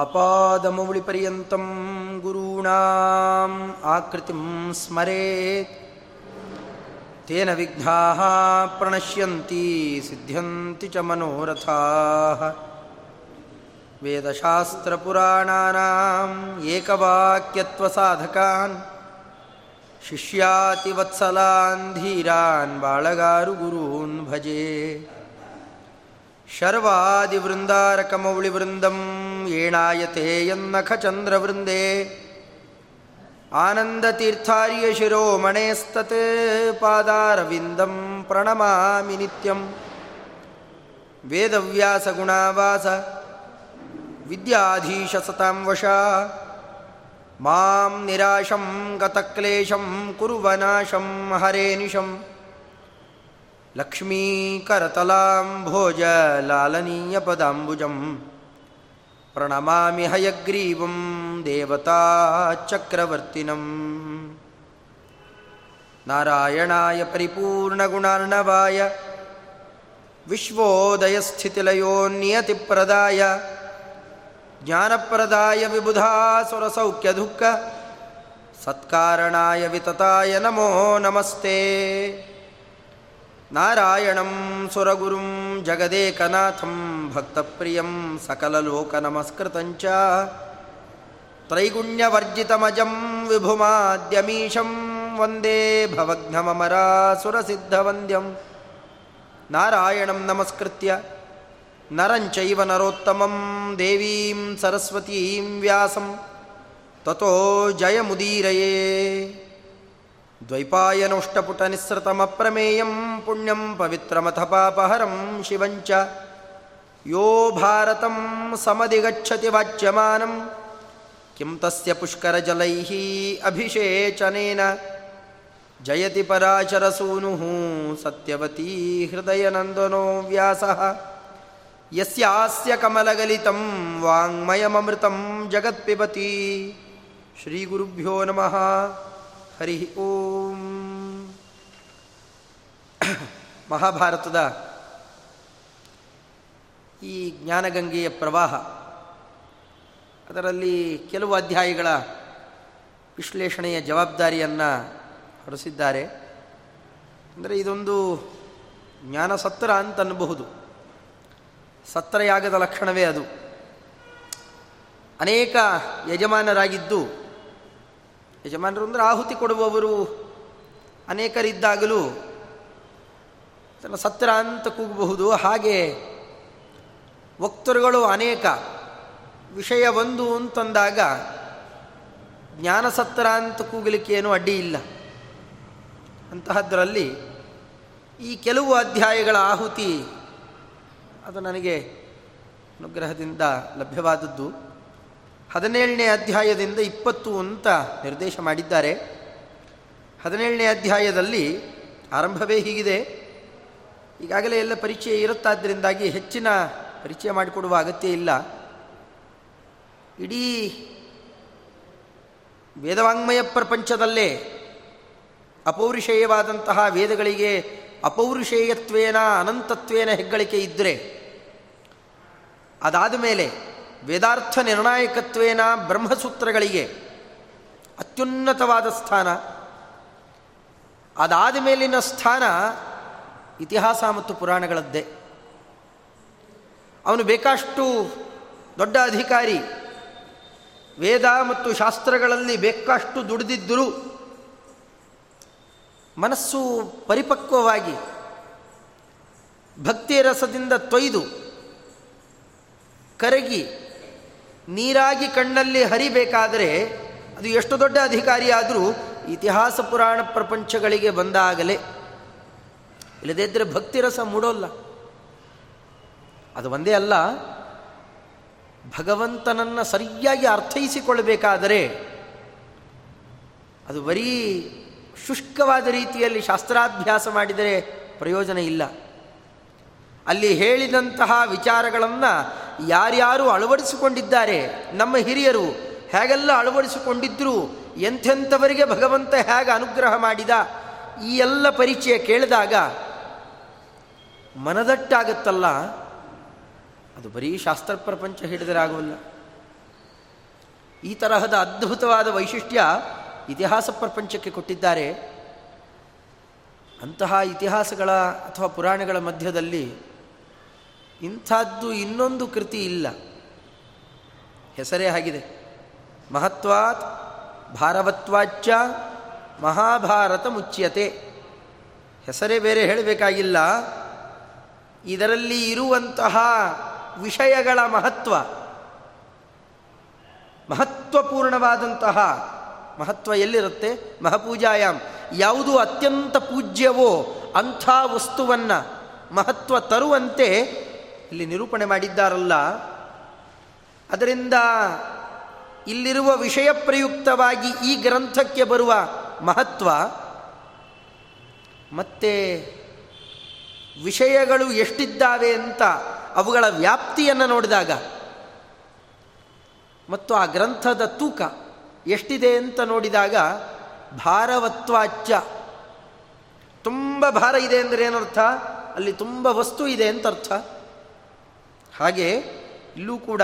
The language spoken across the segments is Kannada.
आपादमौलिपर्यन्तं गुरूणाम् आकृतिं स्मरेत् तेन विघ्नाः प्रणश्यन्ति सिद्ध्यन्ति च मनोरथाः वेदशास्त्रपुराणानाम् एकवाक्यत्वसाधकान् शिष्यातिवत्सलान् धीरान् बाळगारुगुरून् भजे ಏಣಾಯತೆ ಯನ್ನಖ ಚಂದ್ರವೃಂದೇ ಆನಂದತೀರ್ಥಾರ್ಯ ಶಿರೋ ಮಣೇಸ್ತತ್ ಪಾದಾರವಿಂದಂ ಪ್ರಣಮಾಮಿ ನಿತ್ಯಂ. ವೇದವ್ಯಾಸ ಗುಣಾವಾಸ ವಿದ್ಯಾಧೀಶ ಸತಾಂ ವಶ ಮಾಂ ನಿರಾಶಂ ಗತಕ್ಲೇಶಂ ಕುರುವನಾಶಂ ಹರೇನಿಶಂ. ಲಕ್ಷ್ಮೀಕರತಲಾಂ ಭೋಜಲಾಲನೀಯಪದಾಂಬುಜಂ ಪ್ರಣಮಾಮಿ ಹಯಗ್ರೀವಂ ದೇವತಾ ಚಕ್ರವರ್ತಿನಂ ನಾರಾಯಣಾಯ ಪರಿಪೂರ್ಣಗುಣಾರ್ಣವಾಯ ವಿಶ್ವೋದಯಸ್ಥಿತಿಲಯೋ ನಿಯತಿಪ್ರದಾಯ ಜ್ಞಾನಪ್ರದಾಯ ವಿಬುಧಾಸುರಸೌಖ್ಯದುಃಖ ಸತ್ಕಾರಣಾಯ ವಿತತಾಯ ನಮೋ ನಮಸ್ತೆ सुरगुरुं जगदेकनाथं भक्तप्रियं सकललोकनमस्कृतं च त्रैगुण्यवर्जितमजं विभुमाद्यमीशं वन्दे भवघ्नममरासुरसिद्धवन्द्यं नारायणं नमस्कृत्य नरञ्चैव नरोत्तमं देवीं सरस्वतीं व्यासं ततो जयमुदीरये द्वैपायनोष्टपुटनिःसृतमप्रमेयं पुण्यं पवित्रमथ पापहरं शिवञ्च यो भारतं समधिगच्छति वाच्यमानं किं तस्य पुष्करजलैः अभिषेचनेन जयति पराशरसूनुः सत्यवती हृदयनन्दनो व्यासः यस्यास्य कमलगलितं वाङ्मयममृतं जगत्पिबती श्रीगुरुभ्यो नमः ಹರಿ ಓಂ. ಮಹಾಭಾರತದ ಈ ಜ್ಞಾನಗಂಗೆಯ ಪ್ರವಾಹ, ಅದರಲ್ಲಿ ಕೆಲವು ಅಧ್ಯಾಯಗಳ ವಿಶ್ಲೇಷಣೆಯ ಜವಾಬ್ದಾರಿಯನ್ನು ಹೊರಿಸಿದ್ದಾರೆ. ಅಂದರೆ ಇದೊಂದು ಜ್ಞಾನ ಸತ್ರ ಅಂತ ಅನ್ನಬಹುದು ಸತ್ರಯಾಗದ ಲಕ್ಷಣವೇ ಅದು. ಅನೇಕ ಯಜಮಾನರಾಗಿದ್ದು ಯಜಮಾನರು ಅಂದರೆ ಆಹುತಿ ಕೊಡುವವರು ಅನೇಕರಿದ್ದಾಗಲೂ ತನ್ನ ಸತ್ರ ಅಂತ ಕೂಗಬಹುದು. ಹಾಗೆ ವಕ್ತರುಗಳು ಅನೇಕ ವಿಷಯ ಒಂದು ಅಂತಂದಾಗ ಜ್ಞಾನಸತ್ರ ಅಂತ ಕೂಗಲಿಕ್ಕೆ ಏನೂ ಅಡ್ಡಿ ಇಲ್ಲ. ಅಂತಹದ್ರಲ್ಲಿ ಈ ಕೆಲವು ಅಧ್ಯಾಯಗಳ ಆಹುತಿ ಅದು ನನಗೆ ಅನುಗ್ರಹದಿಂದ ಲಭ್ಯವಾದದ್ದು. ಹದಿನೇಳನೇ ಅಧ್ಯಾಯದಿಂದ ಇಪ್ಪತ್ತು ಅಂತ ನಿರ್ದೇಶ ಮಾಡಿದ್ದಾರೆ. ಹದಿನೇಳನೇ ಅಧ್ಯಾಯದಲ್ಲಿ ಆರಂಭವೇ ಹೀಗಿದೆ. ಈಗಾಗಲೇ ಎಲ್ಲ ಪರಿಚಯ ಇರುತ್ತಾದ್ದರಿಂದಾಗಿ ಹೆಚ್ಚಿನ ಪರಿಚಯ ಮಾಡಿಕೊಡುವ ಅಗತ್ಯ ಇಲ್ಲ. ಇಡೀ ವೇದವಾಂಗ್ಮಯ ಪ್ರಪಂಚದಲ್ಲೇ ಅಪೌರುಷೇಯವಾದಂತಹ ವೇದಗಳಿಗೆ ಅಪೌರುಷೇಯತ್ವೇನ ಅನಂತತ್ವೇನ ಹೆಗ್ಗಳಿಕೆ ಇದ್ದರೆ ಅದಾದ ಮೇಲೆ ವೇದಾರ್ಥ ನಿರ್ಣಾಯಕತ್ವೇನ ಬ್ರಹ್ಮಸೂತ್ರಗಳಿಗೆ ಅತ್ಯುನ್ನತವಾದ ಸ್ಥಾನ. ಅದಾದ ಮೇಲಿನ ಸ್ಥಾನ ಇತಿಹಾಸ ಮತ್ತು ಪುರಾಣಗಳದ್ದೇ. ಅವನು ಬೇಕಷ್ಟು ದೊಡ್ಡ ಅಧಿಕಾರಿ, ವೇದ ಮತ್ತು ಶಾಸ್ತ್ರಗಳಲ್ಲಿ ಬೇಕಷ್ಟು ದುಡಿದಿದ್ದರೂ ಮನಸ್ಸು ಪರಿಪಕ್ವವಾಗಿ, ಭಕ್ತಿಯ ರಸದಿಂದ ತೊಯ್ದು, ಕರಗಿ ನೀರಾಗಿ ಕಣ್ಣಲ್ಲಿ ಹರಿಬೇಕಾದರೆ ಅದು ಎಷ್ಟು ದೊಡ್ಡ ಅಧಿಕಾರಿಯಾದರೂ ಇತಿಹಾಸ ಪುರಾಣ ಪ್ರಪಂಚಗಳಿಗೆ ಬಂದಾಗಲೇ. ಇಲ್ಲದೇ ಇದ್ದರೆ ಭಕ್ತಿರಸ ಮೂಡೋಲ್ಲ. ಅದು ಒಂದೇ ಅಲ್ಲ, ಭಗವಂತನನ್ನು ಸರಿಯಾಗಿ ಅರ್ಥೈಸಿಕೊಳ್ಳಬೇಕಾದರೆ ಅದು ಬರೀ ಶುಷ್ಕವಾದ ರೀತಿಯಲ್ಲಿ ಶಾಸ್ತ್ರಾಭ್ಯಾಸ ಮಾಡಿದರೆ ಪ್ರಯೋಜನ ಇಲ್ಲ. ಅಲ್ಲಿ ಹೇಳಿದಂತಹ ವಿಚಾರಗಳನ್ನು ಯಾರ್ಯಾರು ಅಳವಡಿಸಿಕೊಂಡಿದ್ದಾರೆ, ನಮ್ಮ ಹಿರಿಯರು ಹೇಗೆಲ್ಲ ಅಳವಡಿಸಿಕೊಂಡಿದ್ದರು ಎಂಥೆಂಥವರಿಗೆ ಭಗವಂತ ಹೇಗೆ ಅನುಗ್ರಹ ಮಾಡಿದ, ಈ ಎಲ್ಲ ಪರಿಚಯ ಕೇಳಿದಾಗ ಮನದಟ್ಟಾಗತ್ತಲ್ಲ? ಅದು ಬರೀ ಶಾಸ್ತ್ರ ಪ್ರಪಂಚ ಹಿಡಿದರೆ ಆಗುವಲ್ಲ ಈ ತರಹದ ಅದ್ಭುತವಾದ ವೈಶಿಷ್ಟ್ಯ ಇತಿಹಾಸ ಪ್ರಪಂಚಕ್ಕೆ ಕೊಟ್ಟಿದ್ದಾರೆ. ಅಂತಹ ಇತಿಹಾಸಗಳ ಅಥವಾ ಪುರಾಣಗಳ ಮಧ್ಯದಲ್ಲಿ ಇಂಥದ್ದು ಇನ್ನೊಂದು ಕೃತಿ ಇಲ್ಲ. ಹೆಸರೇ ಆಗಿದೆ. ಮಹತ್ವಾತ್ ಭಾರವತ್ವಾಚ್ಯ ಮಹಾಭಾರತ ಮುಚ್ಚ್ಯತೆ ಹೆಸರೇ ಬೇರೆ ಹೇಳಬೇಕಾಗಿಲ್ಲ. ಇದರಲ್ಲಿ ಇರುವಂತಹ ವಿಷಯಗಳ ಮಹತ್ವ, ಮಹತ್ವಪೂರ್ಣವಾದಂತಹ ಮಹತ್ವ ಎಲ್ಲಿರುತ್ತೆ? ಮಹಾಪೂಜಾಯಾಮ್ ಯಾವುದು ಅತ್ಯಂತ ಪೂಜ್ಯವೋ ಅಂಥ ವಸ್ತುವನ್ನು ಮಹತ್ವ ತರುವಂತೆ ಇಲ್ಲಿ ನಿರೂಪಣೆ ಮಾಡಿದ್ದಾರಲ್ಲ. ಅದರಿಂದ ಇಲ್ಲಿರುವ ವಿಷಯ ಪ್ರಯುಕ್ತವಾಗಿ ಈ ಗ್ರಂಥಕ್ಕೆ ಬರುವ ಮಹತ್ವ, ಮತ್ತೆ ವಿಷಯಗಳು ಎಷ್ಟಿದ್ದಾವೆ ಅಂತ ಅವುಗಳ ವ್ಯಾಪ್ತಿಯನ್ನು ನೋಡಿದಾಗ, ಮತ್ತು ಆ ಗ್ರಂಥದ ತೂಕ ಎಷ್ಟಿದೆ ಅಂತ ನೋಡಿದಾಗ ಭಾರವತ್ವಾಚ್ಯ. ತುಂಬ ಭಾರ ಇದೆ ಅಂದರೆ ಏನರ್ಥ? ಅಲ್ಲಿ ತುಂಬ ವಸ್ತು ಇದೆ ಅಂತ ಅರ್ಥ. ಹಾಗೆ ಇಲ್ಲೂ ಕೂಡ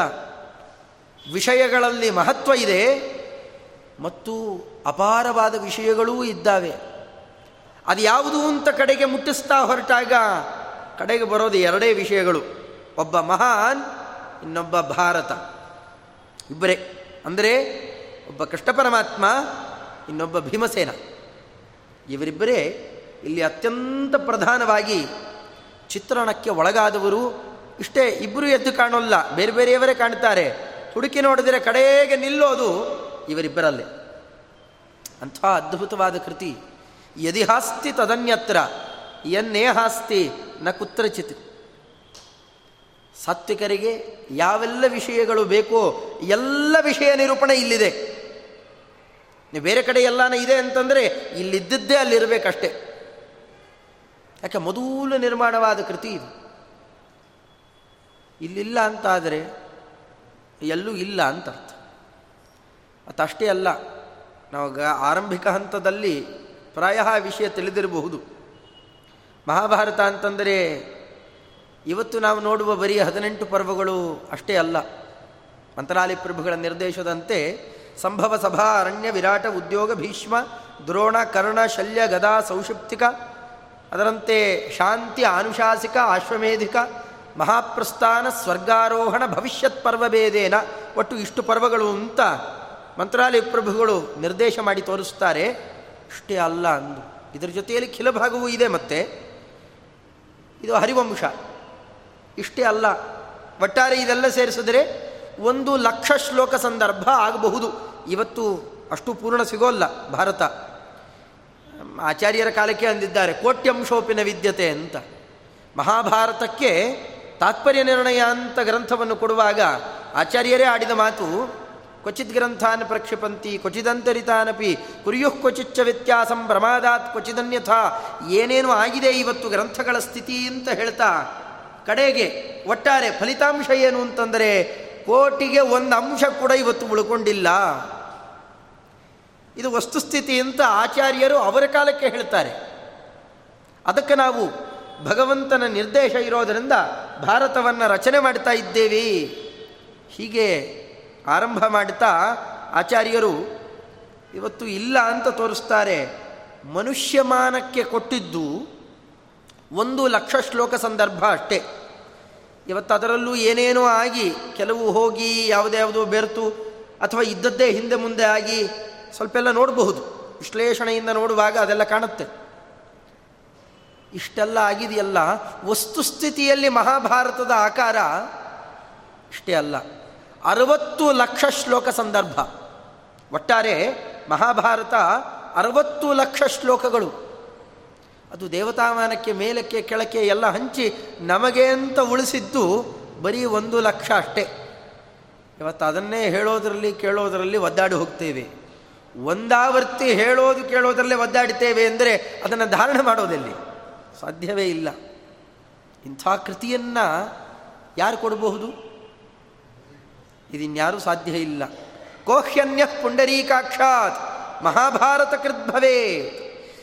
ವಿಷಯಗಳಲ್ಲಿ ಮಹತ್ವ ಇದೆ ಮತ್ತು ಅಪಾರವಾದ ವಿಷಯಗಳೂ ಇದ್ದಾವೆ. ಅದು ಯಾವುದು ಅಂತ ಕಡೆಗೆ ಮುಟ್ಟಿಸ್ತಾ ಹೊರಟಾಗ ಕಡೆಗೆ ಬರೋದು ಎರಡೇ ವಿಷಯಗಳು. ಒಬ್ಬ ಮಹಾನ್, ಇನ್ನೊಬ್ಬ ಭಾರತ. ಇಬ್ಬರೇ. ಅಂದರೆ ಒಬ್ಬ ಕೃಷ್ಣ ಪರಮಾತ್ಮ, ಇನ್ನೊಬ್ಬ ಭೀಮಸೇನ. ಇವರಿಬ್ಬರೇ ಇಲ್ಲಿ ಅತ್ಯಂತ ಪ್ರಧಾನವಾಗಿ ಚಿತ್ರಣಕ್ಕೆ ಒಳಗಾದವರು ಇಷ್ಟೇ ಇಬ್ಬರು ಎದ್ದು ಕಾಣೋಲ್ಲ, ಬೇರೆ ಬೇರೆಯವರೇ ಕಾಣ್ತಾರೆ. ಹುಡುಕಿ ನೋಡಿದರೆ ಕಡೆಗೆ ನಿಲ್ಲೋದು ಇವರಿಬ್ಬರಲ್ಲೇ. ಅಂಥ ಅದ್ಭುತವಾದ ಕೃತಿ. ಯದಿಹಾಸ್ತಿ ತದನ್ಯತ್ರ ಎನ್ನೇ ಹಾಸ್ತಿ ನ ಕುತ್ರಚಿತ್. ಸಾತ್ವಿಕರಿಗೆ ಯಾವೆಲ್ಲ ವಿಷಯಗಳು ಬೇಕೋ, ಎಲ್ಲ ವಿಷಯ ನಿರೂಪಣೆ ಇಲ್ಲಿದೆ. ನೀವು ಬೇರೆ ಕಡೆ ಎಲ್ಲಾನ ಇದೆ ಅಂತಂದರೆ ಇಲ್ಲಿದ್ದದ್ದೇ ಅಲ್ಲಿರಬೇಕಷ್ಟೇ. ಯಾಕೆ, ಮೊದಲು ನಿರ್ಮಾಣವಾದ ಕೃತಿ ಇದು. ಇಲ್ಲಿಲ್ಲ ಅಂತಾದರೆ ಎಲ್ಲೂ ಇಲ್ಲ ಅಂತ ಅರ್ಥ. ಅದು ಅಷ್ಟೇ ಅಲ್ಲ ನಾವು ಆರಂಭಿಕ ಹಂತದಲ್ಲಿ ಪ್ರಾಯ ವಿಷಯ ತಿಳಿದಿರಬಹುದು. ಮಹಾಭಾರತ ಅಂತಂದರೆ ಇವತ್ತು ನಾವು ನೋಡುವ ಬರೀ ಹದಿನೆಂಟು ಪರ್ವಗಳು ಅಷ್ಟೇ ಅಲ್ಲ. ಮಂತ್ರಾಲಿ ಪ್ರಭುಗಳ ನಿರ್ದೇಶದಂತೆ ಸಂಭವ ಸಭಾ, ಅರಣ್ಯ ವಿರಾಟ, ಉದ್ಯೋಗ ಭೀಷ್ಮ, ದ್ರೋಣ, ಕರ್ಣ, ಶಲ್ಯ, ಗದಾ ಸೌಷಿಪ್ತಿಕ ಅದರಂತೆ ಶಾಂತಿ, ಆನುಶಾಸಿಕ, ಆಶ್ವಮೇಧಿಕ ಮಹಾಪ್ರಸ್ಥಾನ ಸ್ವರ್ಗಾರೋಹಣ ಭವಿಷ್ಯತ್ ಪರ್ವಭೇದೇನ. ಒಟ್ಟು ಇಷ್ಟು ಪರ್ವಗಳು ಅಂತ ಮಂತ್ರಾಲಯ ಪ್ರಭುಗಳು ನಿರ್ದೇಶ ಮಾಡಿ ತೋರಿಸ್ತಾರೆ. ಇಷ್ಟೇ ಅಲ್ಲ ಅಂದು. ಇದರ ಜೊತೆಯಲ್ಲಿ ಖಿಲಭಾಗವೂ ಇದೆ ಮತ್ತೆ. ಇದು ಹರಿವಂಶ. ಇಷ್ಟೇ ಅಲ್ಲ. ಒಟ್ಟಾರೆ ಇದೆಲ್ಲ ಸೇರಿಸಿದ್ರೆ ಒಂದು ಲಕ್ಷ ಶ್ಲೋಕ ಸಂದರ್ಭ ಆಗಬಹುದು. ಇವತ್ತು ಅಷ್ಟು ಪೂರ್ಣ ಸಿಗೋಲ್ಲ ಭಾರತ. ಆಚಾರ್ಯರ ಕಾಲಕ್ಕೆ ಅಂದಿದ್ದಾರೆ ಕೋಟ್ಯಂಶೋಪಿನ ವಿದ್ಯತೆ ಅಂತ. ಮಹಾಭಾರತಕ್ಕೆ ತಾತ್ಪರ್ಯ ನಿರ್ಣಯ ಅಂತ ಗ್ರಂಥವನ್ನು ಕೊಡುವಾಗ ಆಚಾರ್ಯರೇ ಆಡಿದ ಮಾತು, ಕ್ವಚಿತ್ ಗ್ರಂಥಾನ್ ಪ್ರಕ್ಷಿಪಂತಿ, ಕ್ವಚಿದಂತರಿತಾನಪಿ, ಕುರಿಯುಃ ಕ್ವಚಿಚ್ಚ ವ್ಯತ್ಯಾಸಂ ಪ್ರಮಾದಾತ್ ಕ್ವಚಿದನ್ಯಥ, ಏನೇನು ಆಗಿದೆ ಇವತ್ತು ಗ್ರಂಥಗಳ ಸ್ಥಿತಿ ಅಂತ ಹೇಳ್ತಾ, ಕಡೆಗೆ ಒಟ್ಟಾರೆ ಫಲಿತಾಂಶ ಏನು ಅಂತಂದರೆ, ಕೋಟಿಗೆ ಒಂದು ಅಂಶ ಕೂಡ ಇವತ್ತು ಉಳ್ಕೊಂಡಿಲ್ಲ. ಇದು ವಸ್ತುಸ್ಥಿತಿ ಅಂತ ಆಚಾರ್ಯರು ಅವರ ಕಾಲಕ್ಕೆ ಹೇಳ್ತಾರೆ. ಅದಕ್ಕೆ ನಾವು ಭಗವಂತನ ನಿರ್ದೇಶ ಇರೋದರಿಂದ ಭಾರತವನ್ನು ರಚನೆ ಮಾಡ್ತಾ ಇದ್ದೇವೆ. ಹೀಗೆ ಆರಂಭ ಮಾಡ್ತಾ ಆಚಾರ್ಯರು ಇವತ್ತು ಇಲ್ಲ ಅಂತ ತೋರಿಸ್ತಾರೆ. ಮನುಷ್ಯಮಾನಕ್ಕೆ ಕೊಟ್ಟಿದ್ದು ಒಂದು ಲಕ್ಷ ಶ್ಲೋಕ ಸಂದರ್ಭ ಅಷ್ಟೇ. ಇವತ್ತು ಅದರಲ್ಲೂ ಏನೇನೋ ಆಗಿ ಕೆಲವು ಹೋಗಿ ಯಾವುದ್ಯಾವುದೋ ಬೆರೆತು ಅಥವಾ ಇದ್ದದ್ದೇ ಹಿಂದೆ ಮುಂದೆ ಆಗಿ ಸ್ವಲ್ಪ ಎಲ್ಲ ನೋಡಬಹುದು. ವಿಶ್ಲೇಷಣೆಯಿಂದ ನೋಡುವಾಗ ಅದೆಲ್ಲ ಕಾಣುತ್ತೆ. ಇಷ್ಟೆಲ್ಲ ಆಗಿದೆಯಲ್ಲ? ವಸ್ತುಸ್ಥಿತಿಯಲ್ಲಿ ಮಹಾಭಾರತದ ಆಕಾರ ಇಷ್ಟೇ ಅಲ್ಲ. ಅರವತ್ತು ಲಕ್ಷ ಶ್ಲೋಕ ಸಂದರ್ಭ. ಒಟ್ಟಾರೆ ಮಹಾಭಾರತ ಅರವತ್ತು ಲಕ್ಷ ಶ್ಲೋಕಗಳು. ಅದು ದೇವತಾಮಾನಕ್ಕೆ ಮೇಲಕ್ಕೆ ಕೆಳಕ್ಕೆ ಎಲ್ಲ ಹಂಚಿ ನಮಗೆ ಅಂತ ಉಳಿಸಿದ್ದು ಬರೀ ಒಂದು ಲಕ್ಷ ಅಷ್ಟೇ. ಇವತ್ತು ಅದನ್ನೇ ಹೇಳೋದರಲ್ಲಿ ಕೇಳೋದರಲ್ಲಿ ಒದ್ದಾಡಿ ಹೋಗ್ತೇವೆ. ಒಂದಾವರ್ತಿ ಹೇಳೋದು ಕೇಳೋದರಲ್ಲೇ ಒದ್ದಾಡ್ತೇವೆ ಅಂದರೆ ಅದನ್ನು ಧಾರಣೆ ಮಾಡೋದಲ್ಲಿ? ಸಾಧ್ಯವೇ ಇಲ್ಲ. ಇಂಥ ಕೃತಿಯನ್ನು ಯಾರು ಕೊಡಬಹುದು? ಇದಿನ್ಯಾರೂ ಸಾಧ್ಯ ಇಲ್ಲ. ಕೋಹ್ಯನ್ಯ ಪುಂಡರೀಕಾಕ್ಷಾತ್ ಮಹಾಭಾರತ ಕೃದ್ಭವೇ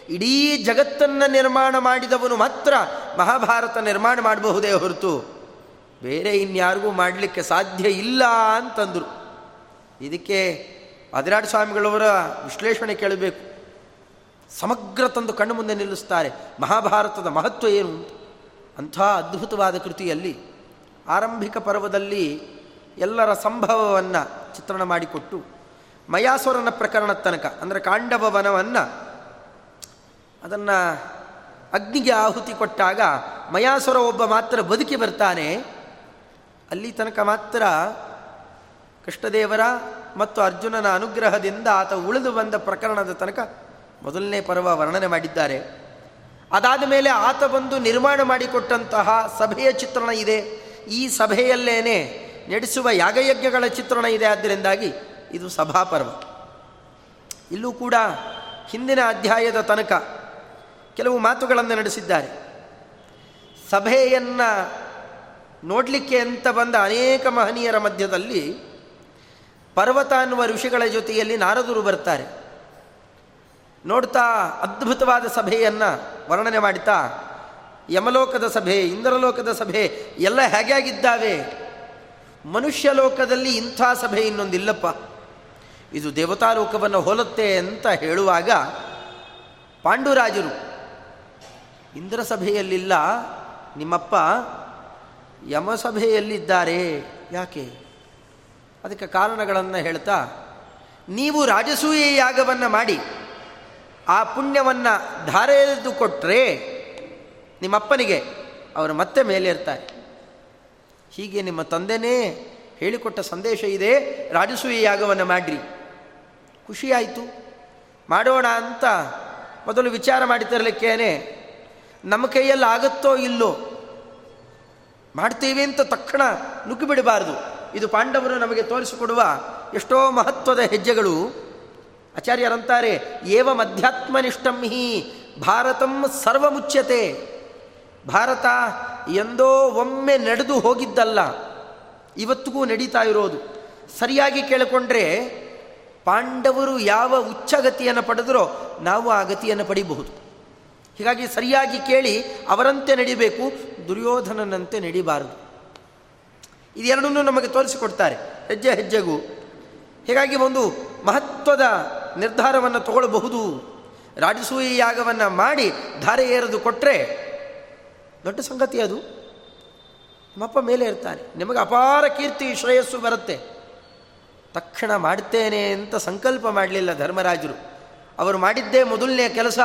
ಇಡೀ ಜಗತ್ತನ್ನು ನಿರ್ಮಾಣ ಮಾಡಿದವನು ಮಾತ್ರ ಮಹಾಭಾರತ ನಿರ್ಮಾಣ ಮಾಡಬಹುದೇ ಹೊರತು. ಬೇರೆ ಇನ್ಯಾರಿಗೂ ಮಾಡಲಿಕ್ಕೆ ಸಾಧ್ಯ ಇಲ್ಲ ಅಂತಂದರು. ಇದಕ್ಕೆ ಅದಿರಾಡ್ ಸ್ವಾಮಿಗಳವರ ವಿಶ್ಲೇಷಣೆ ಕೇಳಬೇಕು. ಸಮಗ್ರ ತಂದು ಕಣ್ಣು ಮುಂದೆ ನಿಲ್ಲಿಸ್ತಾರೆ ಮಹಾಭಾರತದ ಮಹತ್ವ ಏನು? ಅಂಥ ಅದ್ಭುತವಾದ ಕೃತಿಯಲ್ಲಿ ಆರಂಭಿಕ ಪರ್ವದಲ್ಲಿ ಎಲ್ಲರ ಸಂಭವವನ್ನು ಚಿತ್ರಣ ಮಾಡಿಕೊಟ್ಟು ಮಯಾಸುರನ ಪ್ರಕರಣದ ತನಕ, ಅಂದರೆ ಕಾಂಡವ ವನವನ್ನು ಅದನ್ನು ಅಗ್ನಿಗೆ ಆಹುತಿ ಕೊಟ್ಟಾಗ ಮಯಾಸುರ ಒಬ್ಬ ಮಾತ್ರ ಬದುಕಿ ಬರ್ತಾನೆ. ಅಲ್ಲಿ ತನಕ ಮಾತ್ರ ಕೃಷ್ಣದೇವರ ಮತ್ತು ಅರ್ಜುನನ ಅನುಗ್ರಹದಿಂದ ಆತ ಉಳಿದು ಬಂದ ಪ್ರಕರಣದ ತನಕ ಮೊದಲನೇ ಪರ್ವ ವರ್ಣನೆ ಮಾಡಿದ್ದಾರೆ. ಅದಾದ ಮೇಲೆ ಆತ ಬಂದು ನಿರ್ಮಾಣ ಮಾಡಿಕೊಟ್ಟಂತಹ ಸಭೆಯ ಚಿತ್ರಣ ಇದೆ. ಈ ಸಭೆಯಲ್ಲೇನೆ ನಡೆಸುವ ಯಾಗಯಜ್ಞಗಳ ಚಿತ್ರಣ ಇದೆ. ಆದ್ದರಿಂದಾಗಿ ಇದು ಸಭಾಪರ್ವ. ಇಲ್ಲೂ ಕೂಡ ಹಿಂದಿನ ಅಧ್ಯಾಯದ ತನಕ ಕೆಲವು ಮಾತುಗಳನ್ನು ನಡೆಸಿದ್ದಾರೆ. ಸಭೆಯನ್ನು ನೋಡಲಿಕ್ಕೆ ಅಂತ ಬಂದ ಅನೇಕ ಮಹನೀಯರ ಮಧ್ಯದಲ್ಲಿ ಪರ್ವತ ಅನ್ನುವ ಋಷಿಗಳ ಜೊತೆಯಲ್ಲಿ ನಾರದರು ಬರ್ತಾರೆ. ನೋಡ್ತಾ ಅದ್ಭುತವಾದ ಸಭೆಯನ್ನು ವರ್ಣನೆ ಮಾಡ್ತಾ, ಯಮಲೋಕದ ಸಭೆ, ಇಂದ್ರಲೋಕದ ಸಭೆ ಎಲ್ಲ ಹೇಗಾಗಿದ್ದಾವೆ ಮನುಷ್ಯ ಲೋಕದಲ್ಲಿ ಇಂಥ ಸಭೆ ಇನ್ನೊಂದಿಲ್ಲಪ್ಪ. ಇದು ದೇವತಾಲೋಕವನ್ನು ಹೋಲುತ್ತೆ ಅಂತ ಹೇಳುವಾಗ ಪಾಂಡುರಾಜರು, ಇಂದ್ರ ಸಭೆಯಲ್ಲಿಲ್ಲ, ನಿಮ್ಮಪ್ಪ ಯಮಸಭೆಯಲ್ಲಿದ್ದಾರೆ. ಯಾಕೆ? ಅದಕ್ಕೆ ಕಾರಣಗಳನ್ನು ಹೇಳ್ತಾ, ನೀವು ರಾಜಸೂಯ ಯಾಗವನ್ನು ಮಾಡಿ ಆ ಪುಣ್ಯವನ್ನು ಧಾರೆದು ಕೊಟ್ಟರೆ ನಿಮ್ಮಪ್ಪನಿಗೆ ಅವರು ಮತ್ತೆ ಮೇಲೇರ್ತಾರೆ. ಹೀಗೆ ನಿಮ್ಮ ತಂದೆನೇ ಹೇಳಿಕೊಟ್ಟ ಸಂದೇಶ ಇದೆ, ರಾಜಸೂಯ ಯಾಗವನ್ನು ಮಾಡ್ರಿ. ಖುಷಿಯಾಯಿತು. ಮಾಡೋಣ ಅಂತ ಮೊದಲು ವಿಚಾರ ಮಾಡಿತಿರಲಿಕ್ಕೇನೆ ನಮ್ಮ ಕೈಯಲ್ಲಿ ಆಗುತ್ತೋ ಇಲ್ಲೋ? ಮಾಡ್ತೀವಿ ಅಂತ ತಕ್ಷಣ ನುಗ್ಗಿಬಿಡಬಾರದು. ಇದು ಪಾಂಡವರು ನಮಗೆ ತೋರಿಸಿಕೊಡುವ ಎಷ್ಟೋ ಮಹತ್ವದ ಹೆಜ್ಜೆಗಳು. ಆಚಾರ್ಯರಂತಾರೆ, ಏವ ಮಧ್ಯಾತ್ಮನಿಷ್ಠಂ ಹಿ, ಭಾರತಂ ಸರ್ವಮುಚ್ಯತೆ. ಭಾರತ ಎಂದೋ ಒಮ್ಮೆ ನಡೆದು ಹೋಗಿದ್ದಲ್ಲ, ಇವತ್ತಿಗೂ ನಡೀತಾ ಇರೋದು. ಸರಿಯಾಗಿ ಕೇಳಿಕೊಂಡ್ರೆ, ಪಾಂಡವರು ಯಾವ ಉಚ್ಚಗತಿಯನ್ನು ಪಡೆದರೋ ನಾವು ಆ ಗತಿಯನ್ನು ಪಡಿಬಹುದು. ಹೀಗಾಗಿ ಸರಿಯಾಗಿ ಕೇಳಿ ಅವರಂತೆ ನಡಿಬೇಕು, ದುರ್ಯೋಧನನಂತೆ ನಡಿಬಾರದು. ಇದೆರಡನ್ನೂ ನಮಗೆ ತೋರಿಸಿಕೊಡ್ತಾರೆ, ಹೆಜ್ಜೆ ಹೆಜ್ಜೆಗೂ. ಹೀಗಾಗಿ ಒಂದು ಮಹತ್ವದ ನಿರ್ಧಾರವನ್ನು ತಗೊಳ್ಳಬಹುದು ರಾಜಸೂಯ ಯಾಗವನ್ನು ಮಾಡಿ ಧಾರೆ ಏರದು ಕೊಟ್ಟರೆ ದೊಡ್ಡ ಸಂಗತಿ ಅದು. ನಮ್ಮಪ್ಪ ಮೇಲೆ ಇರ್ತಾನೆ ನಿಮಗೆ ಅಪಾರ ಕೀರ್ತಿ, ಶ್ರೇಯಸ್ಸು ಬರುತ್ತೆ. ತಕ್ಷಣ ಮಾಡ್ತೇನೆ ಅಂತ ಸಂಕಲ್ಪ ಮಾಡಲಿಲ್ಲ ಧರ್ಮರಾಜರು. ಅವರು ಮಾಡಿದ್ದೇ ಮೊದಲನೇ ಕೆಲಸ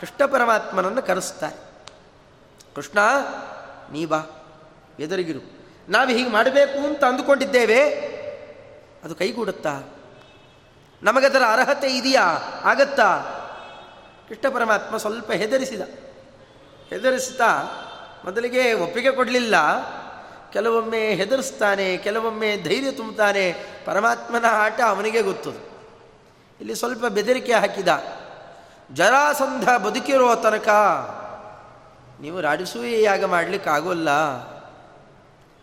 ಕೃಷ್ಣ ಪರಮಾತ್ಮನನ್ನು ಕರೆಸ್ತಾರೆ. ಕೃಷ್ಣ, ನೀ ಬಾ, ಎದುರಿಗಿರು. ನಾವು ಹೀಗೆ ಮಾಡಬೇಕು ಅಂತ ಅಂದುಕೊಂಡಿದ್ದೇವೆ. ಅದು ಕೈಗೂಡುತ್ತಾ? ನಮಗದರ ಅರ್ಹತೆ ಇದೆಯಾ? ಆಗತ್ತಾ? ಕೃಷ್ಣ ಪರಮಾತ್ಮ ಸ್ವಲ್ಪ ಹೆದರಿಸಿದ. ಹೆದರಿಸ್ತಾ ಮೊದಲಿಗೆ ಒಪ್ಪಿಗೆ ಕೊಡಲಿಲ್ಲ. ಕೆಲವೊಮ್ಮೆ ಹೆದರಿಸ್ತಾನೆ, ಕೆಲವೊಮ್ಮೆ ಧೈರ್ಯ ತುಂಬುತ್ತಾನೆ. ಪರಮಾತ್ಮನ ಆಟ ಅವನಿಗೆ ಗೊತ್ತು ಇಲ್ಲಿ ಸ್ವಲ್ಪ ಬೆದರಿಕೆ ಹಾಕಿದ. ಜರಾಸಂಧ ಬದುಕಿರೋ ತನಕ ನೀವು ರಾಜಸೂಯ ಯಾಗ ಮಾಡಲಿಕ್ಕಾಗೋಲ್ಲ.